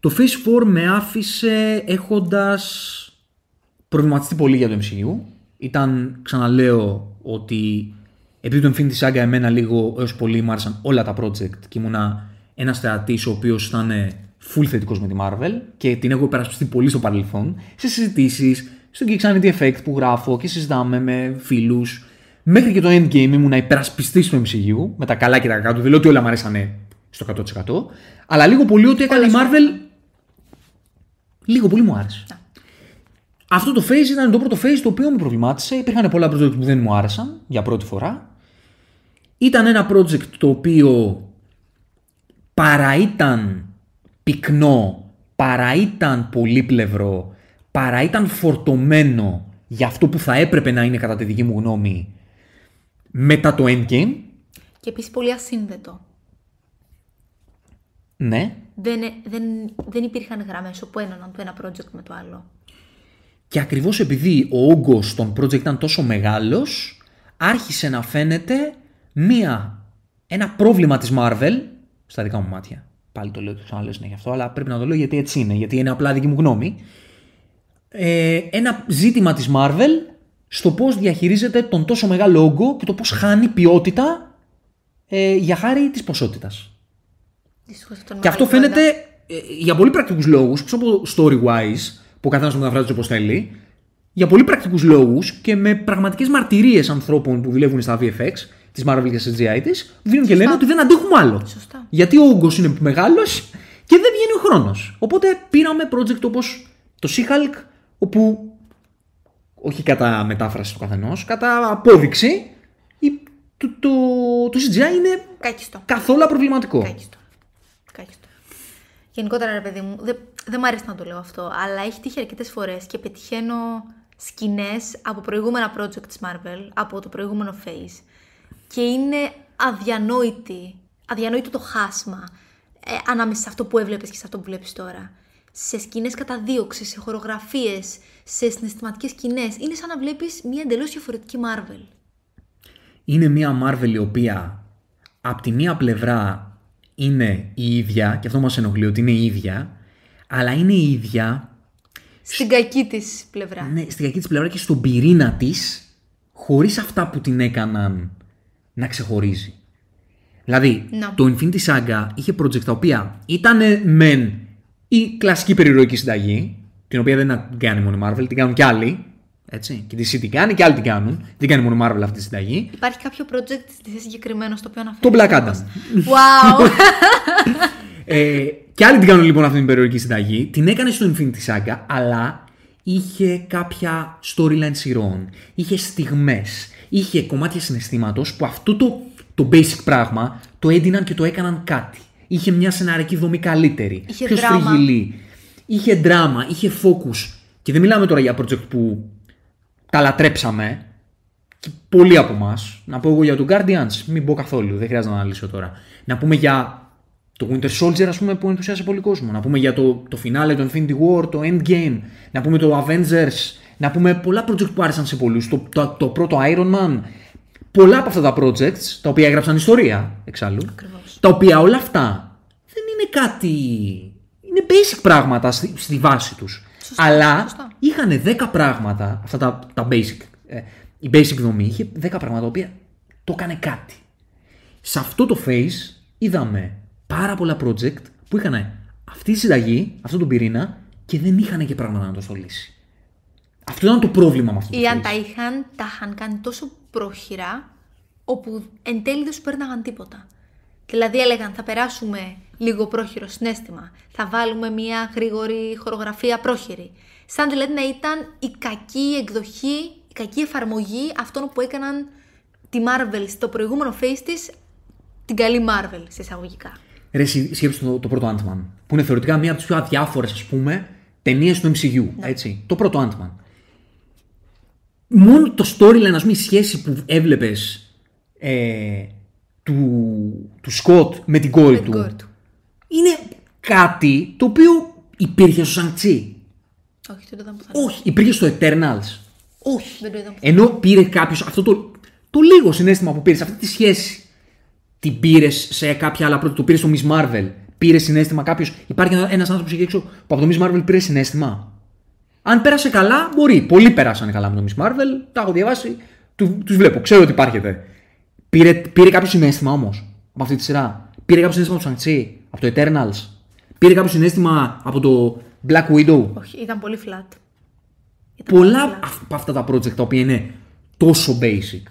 Το Phase 4 με άφησε έχοντας προβληματιστεί πολύ για το MCU. Ήταν, ξαναλέω, ότι επειδή το Infinity Saga εμένα λίγο έως πολύ μου άρεσαν όλα τα project και ήμουνα ένας θεατής ο οποίος ήταν full θετικός με τη Marvel και την έχω υπερασπιστεί πολύ στο παρελθόν, σε συζητήσεις, στο Geeksanity Effect που γράφω και συζητάμε με φίλους. Μέχρι και το Endgame ήμουνα υπερασπιστή στο MCU, με τα καλά και τα κακά του. Δεν λέω ότι όλα μου αρέσανε στο 100%. Αλλά λίγο πολύ ό,τι έκανε η Marvel. Λίγο πολύ μου άρεσε. Αυτό το phase ήταν το πρώτο phase το οποίο με προβλημάτισε. Υπήρχαν πολλά project που δεν μου άρεσαν για πρώτη φορά. Ήταν ένα project το οποίο παρά ήταν πυκνό, παρά ήταν πολύπλευρο, παρά ήταν φορτωμένο για αυτό που θα έπρεπε να είναι κατά τη δική μου γνώμη μετά το Endgame, Και επίσης πολύ ασύνδετο. ναι, Δεν, δεν, δεν υπήρχαν γραμμές όπου ένωναν το ένα project με το άλλο. Και ακριβώς επειδή ο όγκος των project ήταν τόσο μεγάλος, άρχισε να φαίνεται μία, ένα πρόβλημα της Marvel, στα δικά μου μάτια. Πάλι το λέω, το ξαναλέω συνέχεια αυτό, αλλά πρέπει να το λέω γιατί έτσι είναι, γιατί είναι απλά δική μου γνώμη. Ε, ένα ζήτημα της Marvel στο πώς διαχειρίζεται τον τόσο μεγάλο όγκο και το πώς χάνει ποιότητα ε, για χάρη της ποσότητας. Δυστυχώς αυτό είναι Και αυτό μεγάλη κουβέντα. φαίνεται ε, για πολύ πρακτικούς λόγους, πίσω από story-wise, που ο καθένας το μεταφράζει όπως θέλει, για πολύ πρακτικούς λόγους και με πραγματικές μαρτυρίες ανθρώπων που δουλεύουν στα VFX, της Marvel και CGI της, βγαίνουν και λένε ότι δεν αντέχουμε άλλο. Σωστά. Γιατί ο όγκος είναι μεγάλος και δεν βγαίνει ο χρόνος. Οπότε πήραμε project όπως το She-Hulk, όπου όχι κατά μετάφραση του καθενός, κατά απόδειξη, η- το, το, το CGI είναι Κάκιστο. καθόλου απροβληματικό. Κάκιστο. Κάκιστο. Γενικότερα, ρε παιδί μου, δεν δεν μ' αρέσει να το λέω αυτό, αλλά έχει τύχει αρκετές φορές και πετυχαίνω σκηνές από προηγούμενα project της Marvel, από το προηγούμενο phase. Και είναι αδιανόητη, αδιανόητο το χάσμα ε, ανάμεσα σε αυτό που έβλεπες και σε αυτό που βλέπεις τώρα. Σε σκηνές καταδίωξης, σε χορογραφίες, σε συναισθηματικές σκηνές. Είναι σαν να βλέπεις μια εντελώς διαφορετική Marvel. είναι μια Marvel η οποία από τη μία πλευρά είναι η ίδια, και αυτό μας ενοχλεί ότι είναι η ίδια, αλλά είναι η ίδια Στην κακή της πλευρά. ναι, στην κακή της πλευρά και στον πυρήνα της, χωρίς αυτά που την έκαναν να ξεχωρίζει. Δηλαδή, Να. το Infinity Saga είχε project τα οποία ήταν μεν η κλασική περιρροϊκή συνταγή, την οποία δεν την κάνει μόνο η Marvel, την κάνουν κι άλλοι. Έτσι. Και τη C την κάνει και άλλοι την κάνουν. Δεν κάνει μόνο η Marvel αυτή τη συνταγή. Υπάρχει κάποιο project στη συγκεκριμένο στο οποίο Το αναφέρει. Black Adam. Wow! Ε, και άλλοι την κάνουν λοιπόν αυτή την περιοδική συνταγή. Την έκανε στο Infinity Saga, αλλά είχε κάποια storyline σειρών. Είχε στιγμές. Είχε κομμάτια συναισθήματος που αυτό το, το basic πράγμα το έντυναν και το έκαναν κάτι. Είχε μια σεναρική δομή καλύτερη. Είχε πιο δράμα. στριγγυλή. Είχε δράμα, είχε focus. Και δεν μιλάμε τώρα για project που τα λατρέψαμε. Και πολλοί από εμάς. Να πω εγώ για τον Guardians, μην πω καθόλου, δεν χρειάζεται να αναλύσω τώρα. Να πούμε για το Winter Soldier, ας πούμε, που ενθουσιάσε πολύ κόσμο. Να πούμε για το, το finale, το Infinity War, το Endgame. Να πούμε το Avengers. Να πούμε πολλά project που άρεσαν σε πολλούς. Το, το, το πρώτο Iron Man. Πολλά από αυτά τα projects, τα οποία έγραψαν ιστορία εξάλλου. Ακριβώς. Τα οποία όλα αυτά δεν είναι κάτι. Είναι basic πράγματα στη, στη βάση τους. Αλλά σωστά. είχαν 10 πράγματα, αυτά τα, τα basic. ε, η basic δομή είχε 10 πράγματα τα οποία το έκανε κάτι. Σε αυτό το phase είδαμε πάρα πολλά project που είχαν αυτή τη συνταγή, αυτό τον πυρήνα και δεν είχαν και πράγματα να το στολίσει. Αυτό ήταν το πρόβλημα με αυτό το Ή αν phase. τα είχαν, τα είχαν κάνει τόσο πρόχειρα, όπου εν τέλει δεν σου παίρναγαν τίποτα. Δηλαδή έλεγαν θα περάσουμε λίγο πρόχειρο συνέστημα, θα βάλουμε μια γρήγορη χορογραφία πρόχειρη. Σαν δηλαδή να ήταν η κακή εκδοχή, η κακή εφαρμογή αυτών που έκαναν τη Marvel στο προηγούμενο phase της, την καλή Marvel σε εισαγωγικά. Ρε, εσύ σκέψου το, το πρώτο Ant-Man, που είναι θεωρητικά μία από τις πιο αδιάφορες, ας πούμε, ταινίες του MCU. Έτσι. Το πρώτο Ant-Man. Μόνο το storyline, ας πούμε, η σχέση που έβλεπες ε, του, του Σκοτ με την κόρη Με την του, κόρη του. είναι κάτι το οποίο υπήρχε στο Σανκτσί. Όχι, δεν το είδαμε πουθενά. Όχι, υπήρχε στο Eternals. Όχι. Δεν το είδαμε πουθενά. Ενώ πήρε κάποιος αυτό το, το λίγο συνέστημα που πήρες, αυτή τη σχέση. Την πήρες σε κάποια άλλα πρώτα, το πήρες στο Miss Marvel. Πήρε συνέστημα κάποιος. Υπάρχει ένας άνθρωπος εκεί έξω που από το Miss Marvel πήρε συνέστημα. Αν πέρασε καλά, μπορεί. Πολλοί περάσανε καλά με το Miss Marvel. Τα έχω διαβάσει. Του τους βλέπω. Ξέρω ότι υπάρχετε. Πήρε, πήρε κάποιο συνέστημα όμως από αυτή τη σειρά. Πήρε κάποιο συνέστημα από το Shang-Chi, από το Eternals. Πήρε κάποιο συνέστημα από το Black Widow. Όχι, ήταν πολύ flat. Ήταν Πολλά πολύ flat. από αυτά τα project τα οποία είναι τόσο basic.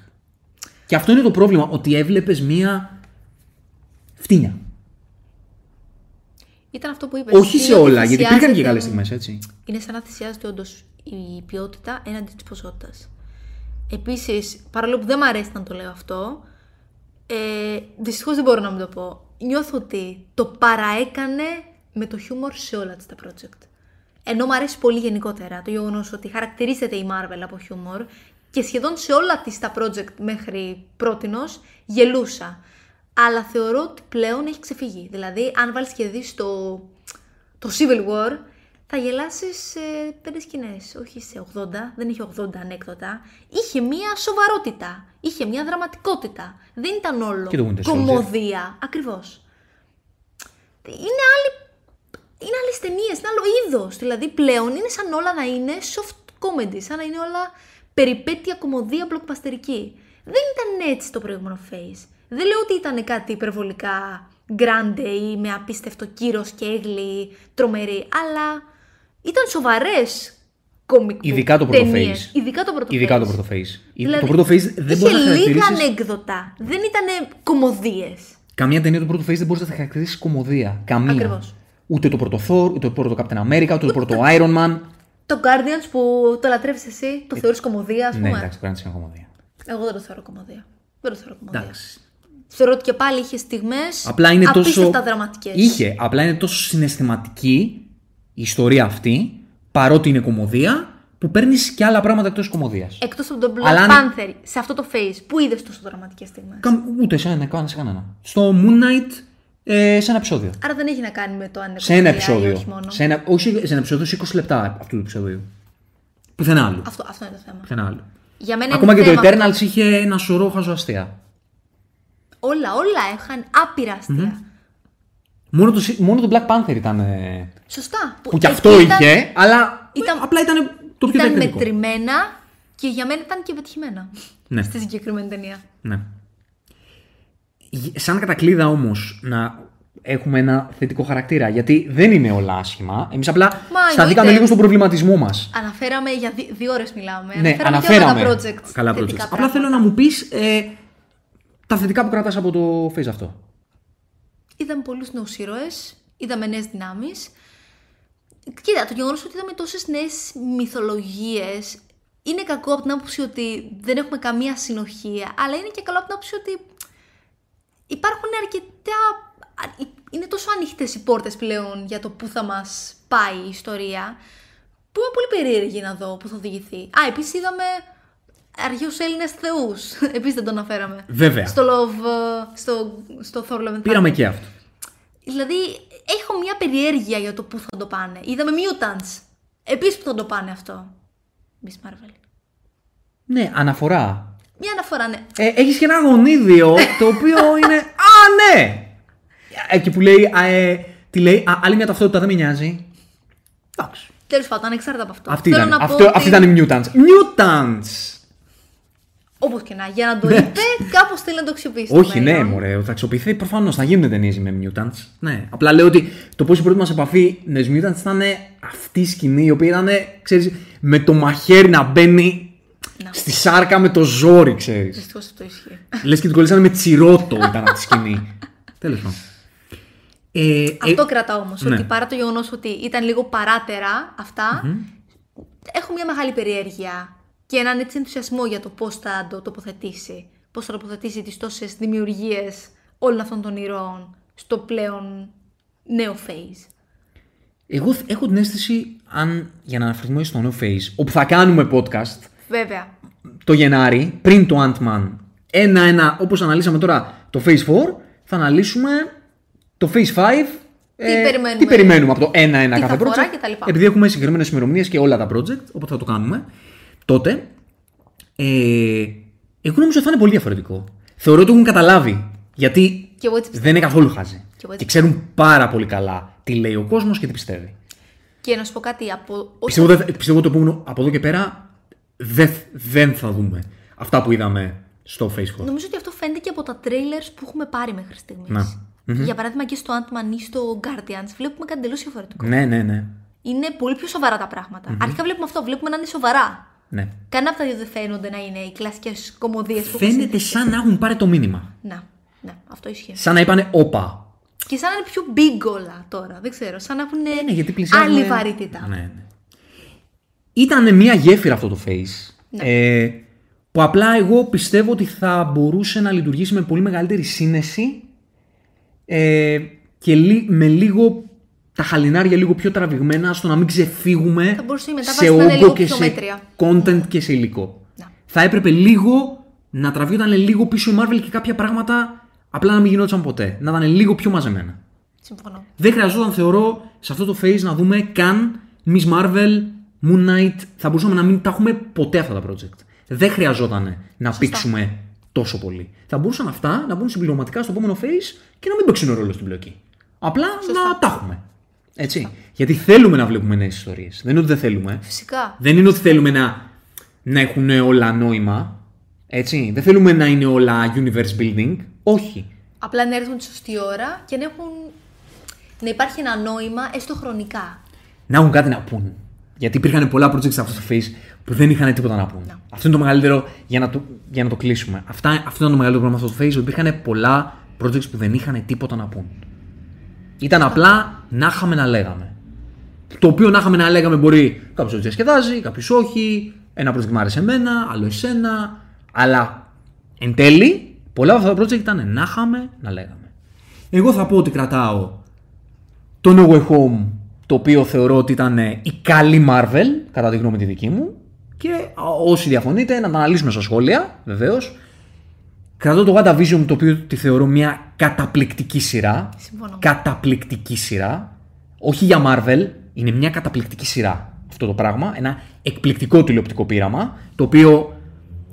Και αυτό είναι το πρόβλημα, ότι έβλεπες μία φτύνια. Ήταν αυτό που είπες. Όχι σε είναι ότι όλα, γιατί υπήρχαν και θυσιάζεται- καλές στιγμές, έτσι. Είναι σαν να θυσιάζεται όντως η ποιότητα έναντι της ποσότητας. Επίσης, παρόλο που δεν μου αρέσει να το λέω αυτό, ε, δυστυχώς δεν μπορώ να μην το πω. Νιώθω ότι το παραέκανε με το χιούμορ σε όλα της τα project. Ενώ μου αρέσει πολύ γενικότερα το γεγονός ότι χαρακτηρίζεται η Marvel από χιούμορ και σχεδόν σε όλα της τα project μέχρι πρότινος γελούσα. Αλλά θεωρώ ότι πλέον έχει ξεφύγει. Δηλαδή, αν βάλεις και δεις το, το Civil War, θα γελάσεις σε πέντε σκηνές, όχι σε 80, δεν είχε 80 ανέκδοτα. Είχε μία σοβαρότητα, είχε μία δραματικότητα. Δεν ήταν όλο Και το Winter Soldier. κομμωδία. Ακριβώς. Είναι άλλη είναι άλλες ταινίες, είναι άλλο είδος. Δηλαδή πλέον είναι σαν όλα να είναι soft comedy, σαν να είναι όλα περιπέτεια κομμωδία μπλοκπαστερική. Δεν ήταν έτσι το προηγούμενο phase. Δεν λέω ότι ήταν κάτι υπερβολικά grande ή με απίστευτο κύρος και έγλη τρομερή, αλλά ήταν σοβαρές κομικό. Ειδικά το πρώτο ταινίες. phase. Ειδικά το πρώτο Ειδικά phase. το πρώτο phase. Δηλαδή, το πρώτο phase δεν μπορεί να είχε λίγα χαρακτηρίσει. ανέκδοτα. Δεν ήταν κομμωδίες. Καμία ταινία του πρώτου phase δεν μπορεί να τα χαρακτηρίσει κομμωδία. Καμία. Ακριβώς. Ούτε το πρώτο Thor, ούτε το πρώτο Captain America, ούτε το πρώτο Iron Man. Το Guardians που το λατρεύεις εσύ, το θεωρείς κομμωδία, ας πούμε. Ναι, εντάξει, πρέπει να είναι κομμωδία. Εγώ δεν το θεωρώ κομμωδία. Δεν το θεωρώ κομμωδία. Εντάξει. Θεωρώ ότι και πάλι είχε στιγμές Απλά είναι τόσο. απίστευτα δραματικές. Είχε. Απλά είναι τόσο συναισθηματική η ιστορία αυτή, παρότι είναι κομμωδία, που παίρνεις και άλλα πράγματα εκτός κομμωδίας. Εκτός από τον Black Αλλά αν- Panther, σε αυτό το face, που είδες τόσο δραματικές στιγμές; Ούτε σε ένα, καν σε κανένα. Στο Moon Knight, ε, σε ένα επεισόδιο. Άρα δεν έχει να κάνει με το αν είναι Σε ένα κομμωδία ή επεισόδιο. Όχι, μόνο. Σε ένα, όχι σε ένα επεισόδιο, σε 20 λεπτά αυτού του επεισοδίου. Πουθενά άλλου. Αυτό, αυτό είναι το θέμα. Πουθενά άλλου. Για μένα Ακόμα είναι και το θέμα Eternals είχε ένα σωρό χαζοαστεία. Όλα, όλα είχαν άπειρα αστεία. Μόνο το, μόνο το Black Panther ήταν. ε, Σωστά. που κι εκεί αυτό ήταν- είχε, αλλά ήταν- απλά ήταν το πιο Ήταν τεχνικό. μετρημένα και για μένα ήταν και πετυχημένα. Ναι. Στη συγκεκριμένη ταινία. Ναι. Γ- Σαν κατακλείδα όμως να έχουμε ένα θετικό χαρακτήρα. Γιατί δεν είναι όλα άσχημα. Εμείς απλά Μα, σταθήκαμε εννοείται. λίγο στον προβληματισμό μας. Αναφέραμε για δι- δύο ώρες μιλάμε. Ναι, αναφέραμε, αναφέραμε. Και όλα τα projects. Καλά θετικά projects. Απλά πράγματα. θέλω να μου πεις ε, τα θετικά που κρατάς από το face αυτό. Είδαμε πολλούς νέους ήρωες, είδαμε νέες δυνάμεις. Κοίτα, το γεγονός ότι είδαμε τόσες νέες μυθολογίες είναι κακό από την άποψη ότι δεν έχουμε καμία συνοχή, αλλά είναι και καλό από την άποψη ότι υπάρχουν αρκετά. Είναι τόσο ανοιχτές οι πόρτες πλέον για το πού θα μας πάει η ιστορία, που είμαι πολύ περίεργη να δω πού θα οδηγηθεί. Α, επίσης είδαμε αρχαίου Έλληνες θεούς. Επίσης δεν το αναφέραμε. Βέβαια. Στο Love. ε, Στο, στο Thor Love and Πήραμε Thunder. και αυτό. Δηλαδή, έχω μια περιέργεια για το πού θα το πάνε. Είδαμε Mutants. Επίσης που θα το πάνε αυτό. Miss Marvel. Ναι, αναφορά. Μια αναφορά, ναι. Ε, έχεις και ένα γονίδιο το οποίο είναι. Α, ναι! Εκεί που λέει. α, ε, τι λέει, α, άλλη μια ταυτότητα δεν με νοιάζει. Εντάξει. Τέλος πάντων, ανεξάρτητα από αυτό. Αυτή Θέλω ήταν. να πω Αυτό, ότι, Αυτή ήταν η Mutants. Mutants! Όπως και να, για να το είπε, κάπως θέλει να το αξιοποιήσει. το Όχι, ναι, μέλλον. μωρέ. Θα αξιοποιηθεί προφανώς. Θα γίνουν ταινίες με Mutants. Ναι. Απλά λέω ότι το πώς η πρώτη μας επαφή με τους Mutants ήταν αυτή η σκηνή η οποία ήταν, ξέρεις, με το μαχαίρι να μπαίνει Να. στη σάρκα με το ζόρι, ξέρεις. Δυστυχώς αυτό ισχύει. Λες και την κολλήσανε με τσιρότο ήταν αυτή η σκηνή. Τέλος πάντων. Ε, ε, Αυτό κρατάω όμως. ναι. Ότι παρά το γεγονός ότι ήταν λίγο παράτερα αυτά, έχω μια μεγάλη περιέργεια και έναν έτσι ενθουσιασμό για το πώς θα το τοποθετήσει. Πώς θα τοποθετήσει τις τόσες δημιουργίες όλων αυτών των ηρώων στο πλέον νέο phase. εγώ θ- έχω την αίσθηση, αν για να αναφερθούμε στο νέο phase, όπου θα κάνουμε podcast Βέβαια. το Γενάρη, πριν το Ant-Man, ένα-ένα, όπως αναλύσαμε τώρα το Phase 4, θα αναλύσουμε το Phase 5. Τι περιμένουμε. τι περιμένουμε; από το ένα-ένα Τι κάθε θα φορά project. και τα λοιπά. Επειδή έχουμε συγκεκριμένες ημερομηνίες και όλα τα project, οπότε θα το κάνουμε τότε. Ε, εγώ νομίζω ότι θα είναι πολύ διαφορετικό. Θεωρώ ότι έχουν καταλάβει. Γιατί Και εγώ έτσι πιστεύω. δεν είναι καθόλου χάζι. Και εγώ Και, έτσι ξέρουν πάρα πολύ καλά τι λέει ο κόσμος και τι πιστεύει. Και να σου πω κάτι από. όσο- Πιστεύω, δεν- πιστεύω το επόμενο από εδώ και πέρα δεν, δεν θα δούμε αυτά που είδαμε στο Facebook. Νομίζω ότι αυτό φαίνεται και από τα trailers που έχουμε πάρει μέχρι στιγμής. Να. Για παράδειγμα και στο Ant-Man ή στο Guardians βλέπουμε κάτι εντελώς διαφορετικό. Ναι, ναι, ναι. Είναι πολύ πιο σοβαρά τα πράγματα. Αρχικά βλέπουμε αυτό, βλέπουμε να είναι σοβαρά. Ναι. Κανένα από τα δύο δεν φαίνονται να είναι οι κλασικές κομμωδίες που έχουμε Φαίνεται συνηθίσει. σαν να έχουν πάρει το μήνυμα. Να, ναι, αυτό ισχύει. Σαν να είπανε όπα. Και σαν να είναι πιο big όλα τώρα, δεν ξέρω. Σαν να έχουν Ναι, γιατί πλησιάζουμε... άλλη βαρύτητα. Ναι, ναι. Ήταν μια γέφυρα αυτό το face. Ναι. Ε, που απλά εγώ πιστεύω ότι θα μπορούσε να λειτουργήσει με πολύ μεγαλύτερη σύνεση ε, και λι- με λίγο τα χαλινάρια λίγο πιο τραβηγμένα στο να μην ξεφύγουμε Θα μπορούσε η μετάβαση σε να είναι όγκο λίγο και πιο σε μέτρια. content και σε υλικό. Να. Θα έπρεπε λίγο να τραβιόταν λίγο πίσω η Marvel και κάποια πράγματα απλά να μην γινόταν ποτέ. Να ήταν λίγο πιο μαζεμένα. Συμφωνώ. Δεν χρειαζόταν, θεωρώ, σε αυτό το phase να δούμε καν Miss Marvel, Moon Knight. Θα μπορούσαμε να μην τα έχουμε ποτέ αυτά τα project. Δεν χρειαζόταν να πήξουμε τόσο πολύ. Θα μπορούσαν αυτά να μπουν συμπληρωματικά στο επόμενο phase και να μην παίξουν ρόλο στην πλοκή. Απλά να τα έχουμε. Έτσι. Γιατί θέλουμε να βλέπουμε νέες ιστορίες. Δεν είναι ότι δεν θέλουμε. Φυσικά. Δεν είναι ότι θέλουμε να, να έχουν όλα νόημα. Έτσι. Δεν θέλουμε να είναι όλα universe building. Όχι. Απλά να έρθουν τη σωστή ώρα και να έχουν. να υπάρχει ένα νόημα έστω χρονικά. Να έχουν κάτι να πούν. Γιατί υπήρχαν πολλά projects σε αυτό το phase που δεν είχαν τίποτα να πούν. Αυτό είναι το μεγαλύτερο για να το, για να το κλείσουμε. Αυτά, αυτό ήταν το μεγαλύτερο πρόβλημα με αυτό το phase, ότι υπήρχαν πολλά projects που δεν είχαν τίποτα να πούν. Ήταν απλά να είχαμε να λέγαμε. Το οποίο να είχαμε να λέγαμε μπορεί κάποιος να διασκεδάζει, κάποιος όχι. Ένα project μου άρεσε εμένα, άλλο εσένα. Αλλά εν τέλει, πολλά από αυτά τα project ήταν να είχαμε να λέγαμε. Εγώ θα πω ότι κρατάω το No Way Home, το οποίο θεωρώ ότι ήταν η καλή Marvel, κατά τη γνώμη τη δική μου. Και όσοι διαφωνείτε, να τα αναλύσουμε στα σχόλια, βεβαίως. Κρατώ το WandaVision, το οποίο τη θεωρώ μια καταπληκτική σειρά. Συμφωνώ. Καταπληκτική σειρά. Όχι για Marvel, είναι μια καταπληκτική σειρά αυτό το πράγμα. Ένα εκπληκτικό τηλεοπτικό πείραμα, το οποίο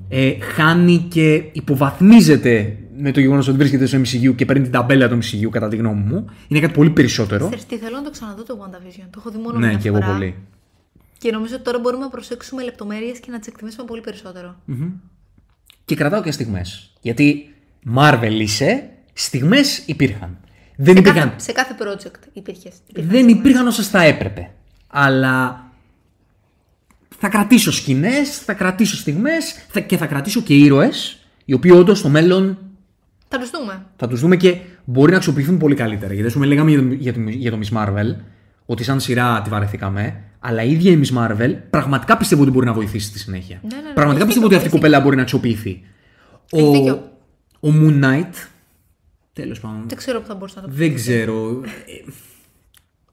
ε, χάνει και υποβαθμίζεται με το γεγονός ότι βρίσκεται στο MCU και παίρνει την ταμπέλα του MCU, κατά τη γνώμη μου. Είναι κάτι πολύ περισσότερο. Ξέρεις τι, θέλω να το ξαναδώ το WandaVision. Το έχω δει μόνο Ναι, μια και εγώ φορά. πολύ. Και νομίζω ότι τώρα μπορούμε να προσέξουμε λεπτομέρειες και να τις εκτιμήσουμε πολύ περισσότερο. Και κρατάω και στιγμές. Γιατί Marvel είσαι, στιγμές υπήρχαν. Δεν Σε υπήρχαν, κάθε, σε κάθε project υπήρχες. δεν υπήρχαν όσε θα έπρεπε. Αλλά θα κρατήσω σκηνές, θα κρατήσω στιγμές και θα κρατήσω και ήρωες, οι οποίοι όντως στο μέλλον Θα τους δούμε. θα τους δούμε και μπορεί να αξιοποιηθούν πολύ καλύτερα. Γιατί ας πούμε, λέγαμε για το, για, το, για το Miss Marvel, ότι σαν σειρά τη βαρεθήκαμε, αλλά η ίδια η Miss Marvel πραγματικά πιστεύω ότι μπορεί να βοηθήσει στη συνέχεια. Ναι, ναι, ναι. Πραγματικά Έχει πιστεύω ότι αυτή η δίκιο, κοπέλα μπορεί να αξιοποιηθεί. Έχει Ο, δίκιο. ο Moon Knight. Τέλος πάντων. Δεν ξέρω που θα μπορούσα να το Δεν ξέρω. Ε,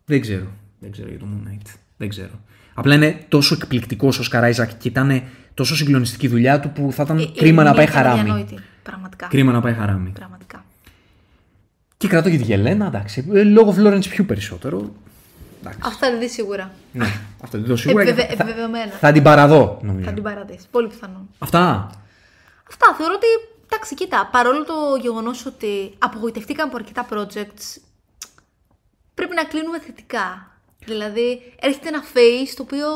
Δεν ξέρω. Δεν ξέρω για το Moon Knight. Δεν ξέρω. Απλά είναι τόσο εκπληκτικός ο Σκαράιζακ και ήταν τόσο συγκλονιστική η δουλειά του που θα ήταν Ε, ε, κρίμα να είναι πάει ήταν χαράμι. αδιανόητη, Πραγματικά. Κρίμα να πάει χαράμι. Πραγματικά. Και κρατώ και τη Γελένα, εντάξει. ε, Λόγω Florence πιο περισσότερο. Εντάξει. Αυτά δεν δεις σίγουρα. Ναι, αυτό δεν το σίγουρα. και Επιβεβαι- θα, επιβεβαιωμένα. θα την παραδώ, νομίζω. Θα την παραδείς. Πολύ πιθανόν. Αυτά. Αυτά θεωρώ ότι. Εντάξει, κοίτα, παρόλο το γεγονός ότι απογοητευτήκαμε από αρκετά projects, πρέπει να κλείνουμε θετικά. Δηλαδή, έρχεται ένα phase το οποίο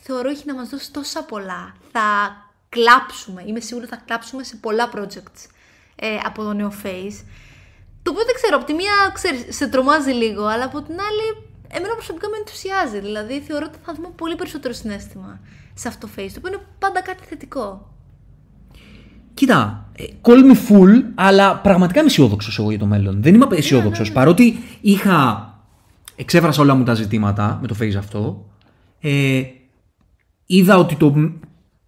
θεωρώ έχει να μας δώσει τόσα πολλά. Θα κλάψουμε, είμαι σίγουρη θα κλάψουμε σε πολλά projects ε, από το νέο phase. Το οποίο δεν ξέρω, από τη μία ξέρεις, σε τρομάζει λίγο, αλλά από την άλλη, εμένα προσωπικά με ενθουσιάζει. Δηλαδή, θεωρώ ότι θα δούμε πολύ περισσότερο συνέστημα σε αυτό το phase, το οποίο είναι πάντα κάτι θετικό. Κοίτα, ε, call me full, αλλά πραγματικά είμαι αισιόδοξος εγώ για το μέλλον. Δεν είμαι αισιόδοξος. Παρότι είχα. Εξέφρασα όλα μου τα ζητήματα με το phase αυτό. Ε, είδα ότι το,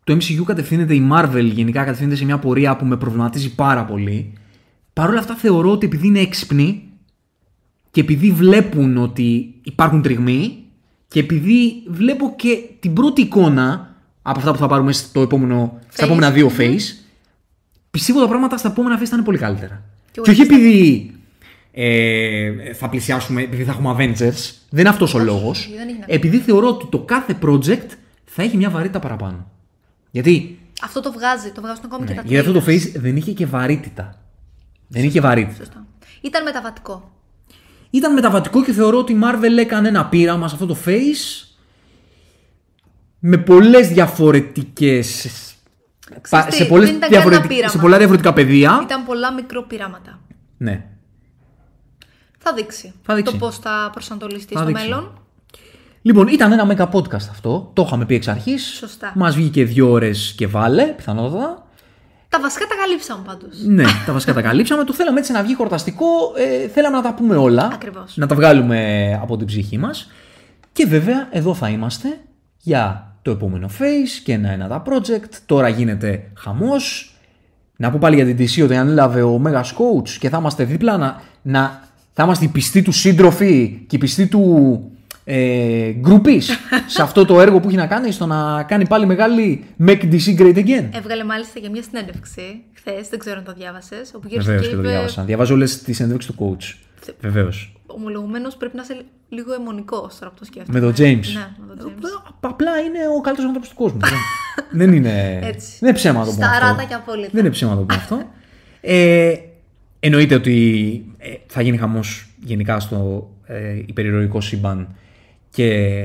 το MCU κατευθύνεται, η Marvel γενικά κατευθύνεται σε μια πορεία που με προβληματίζει πάρα πολύ. Παρ' όλα αυτά θεωρώ ότι επειδή είναι έξυπνοι και επειδή βλέπουν ότι υπάρχουν τριγμοί και επειδή βλέπω και την πρώτη εικόνα από αυτά που θα πάρουμε στο επόμενο, στα Phase. επόμενα δύο phase, πιστεύω τα πράγματα στα επόμενα phase θα είναι πολύ καλύτερα. Και Και, εγώ όχι επειδή ε, θα πλησιάσουμε, επειδή θα έχουμε Avengers, δεν είναι αυτός ο λόγος. όχι, δεν έχει να κάνει. Επειδή θεωρώ ότι το κάθε project θα έχει μια βαρύτητα παραπάνω. Γιατί, Αυτό το βγάζει, το βγάζουν ακόμη και ναι, τα γιατί αυτό το trailers. phase δεν είχε και βαρύτητα. Δεν είχε βαρύτητα. Σωστά. Ήταν μεταβατικό. Ήταν μεταβατικό και θεωρώ ότι η Marvel έκανε ένα πείραμα σε αυτό το face με πολλές διαφορετικές πα- τι, σε, πολλές δεν ήταν διαφορετικ- κανένα πείραμα. σε πολλά διαφορετικά πεδία. Ήταν πολλά μικρό πειράματα. Ναι. Θα δείξει, Θα δείξει. το πώς θα προσανατολιστεί Θα στο δείξει. μέλλον. Λοιπόν, ήταν ένα mega podcast αυτό. Το είχαμε πει εξ αρχής. Σωστά. Μας βγήκε δύο ώρες και βάλε, πιθανότατα. Τα βασικά τα καλύψαμε πάντως. Ναι, τα βασικά τα καλύψαμε. Το θέλαμε έτσι να βγει χορταστικό. Ε, θέλαμε να τα πούμε όλα. Ακριβώς. Να τα βγάλουμε από την ψυχή μας. Και βέβαια, εδώ θα είμαστε για το επόμενο phase και ένα-ένα τα project. Τώρα γίνεται χαμός. Να πω πάλι για την DC ότι ανέλαβε ο Mega Coach και θα είμαστε δίπλα να, να θα είμαστε οι πιστοί του σύντροφοι και οι πιστοί του ε, γκρουπής σε αυτό το έργο που έχει να κάνει στο να κάνει πάλι μεγάλη Make DC Great Again. Έβγαλε μάλιστα και μια συνέντευξη χθες, δεν ξέρω αν το διάβασες. Όπου γύρισε Βεβαίως και και το είπε. διάβασα. Διαβάζω όλες τις συνέντευξεις του coach. Βεβαίως. Ομολογουμένως πρέπει να είσαι λίγο αιμονικός τώρα που το σκέφτομαι. Με τον James. Ναι, με τον James. Απλά είναι ο καλύτερος άνθρωπος του κόσμου. δεν, δεν είναι. Έτσι. Δεν είναι ψέμα να το πούμε. Στα αυτό. ράτα και απόλυτα. Δεν είναι ψέμα να το πούμε αυτό. Ε, εννοείται ότι ε, θα γίνει χαμός γενικά στο ε, υπερηρωικό σύμπαν και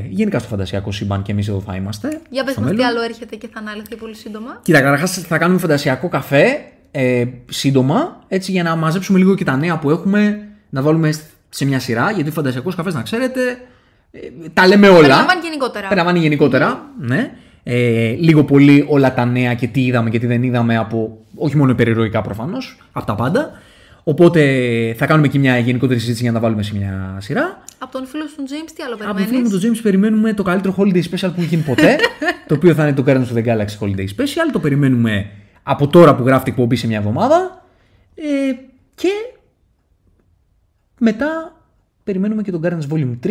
γενικά στο φαντασιακό σύμπαν και εμείς εδώ θα είμαστε. Για πες στο μας τι μέλλον. άλλο έρχεται και θα αναλυθεί πολύ σύντομα. Κοίτα, καταρχάς θα κάνουμε φαντασιακό καφέ ε, σύντομα, έτσι για να μαζέψουμε λίγο και τα νέα που έχουμε, να βάλουμε σε μια σειρά. Γιατί ο φαντασιακός καφές, να ξέρετε, Ε, τα λέμε όλα. Περιλαμβάνει γενικότερα. Περιλαμβάνει γενικότερα, ναι. Ε, λίγο πολύ όλα τα νέα και τι είδαμε και τι δεν είδαμε από, όχι μόνο περιρροϊκά προφανώς, από τα πάντα. Οπότε θα κάνουμε και μια γενικότερη συζήτηση για να τα βάλουμε σε μια σειρά. Από τον φίλο του James, τι άλλο Από τον περιμένει. φίλο μου τον James περιμένουμε το καλύτερο holiday special που έχει γίνει ποτέ. το οποίο θα είναι το Guardians of the Galaxy Holiday Special. Το περιμένουμε από τώρα που γράφει την εκπομπή σε μια εβδομάδα. Ε, και μετά περιμένουμε και τον Guardians Volume 3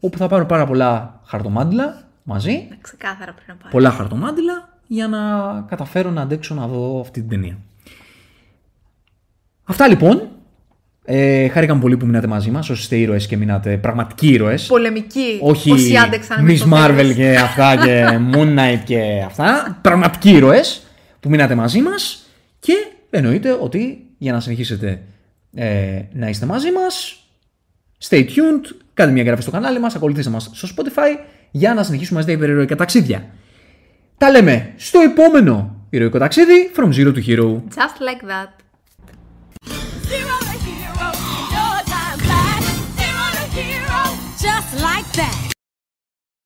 όπου θα πάρω πάρα πολλά χαρτομάτιλα μαζί. Ξεκάθαρα πρέπει να πάει. Πολλά χαρτομάτιλα για να καταφέρω να αντέξω να δω αυτή την ταινία. Αυτά λοιπόν. Ε, χάρηκαμε πολύ που μείνατε μαζί μας. Όσοι είστε ήρωες και μείνατε πραγματικοί ήρωες. Πολεμική. Όχι Όσοι άντεξαν με Miss το Marvel τέλος. και αυτά και Moon Knight και αυτά. Πραγματικοί ήρωες που μείνατε μαζί μας. Και εννοείται ότι για να συνεχίσετε ε, να είστε μαζί μας, stay tuned, κάντε μια εγγραφή στο κανάλι μας, ακολουθήστε μας στο Spotify για να συνεχίσουμε να είστε υπερηρωικά ταξίδια. Τα λέμε στο επόμενο ηρωικό ταξίδι from zero to hero. Just like that. Zero to hero, your time. Zero to hero, just like that.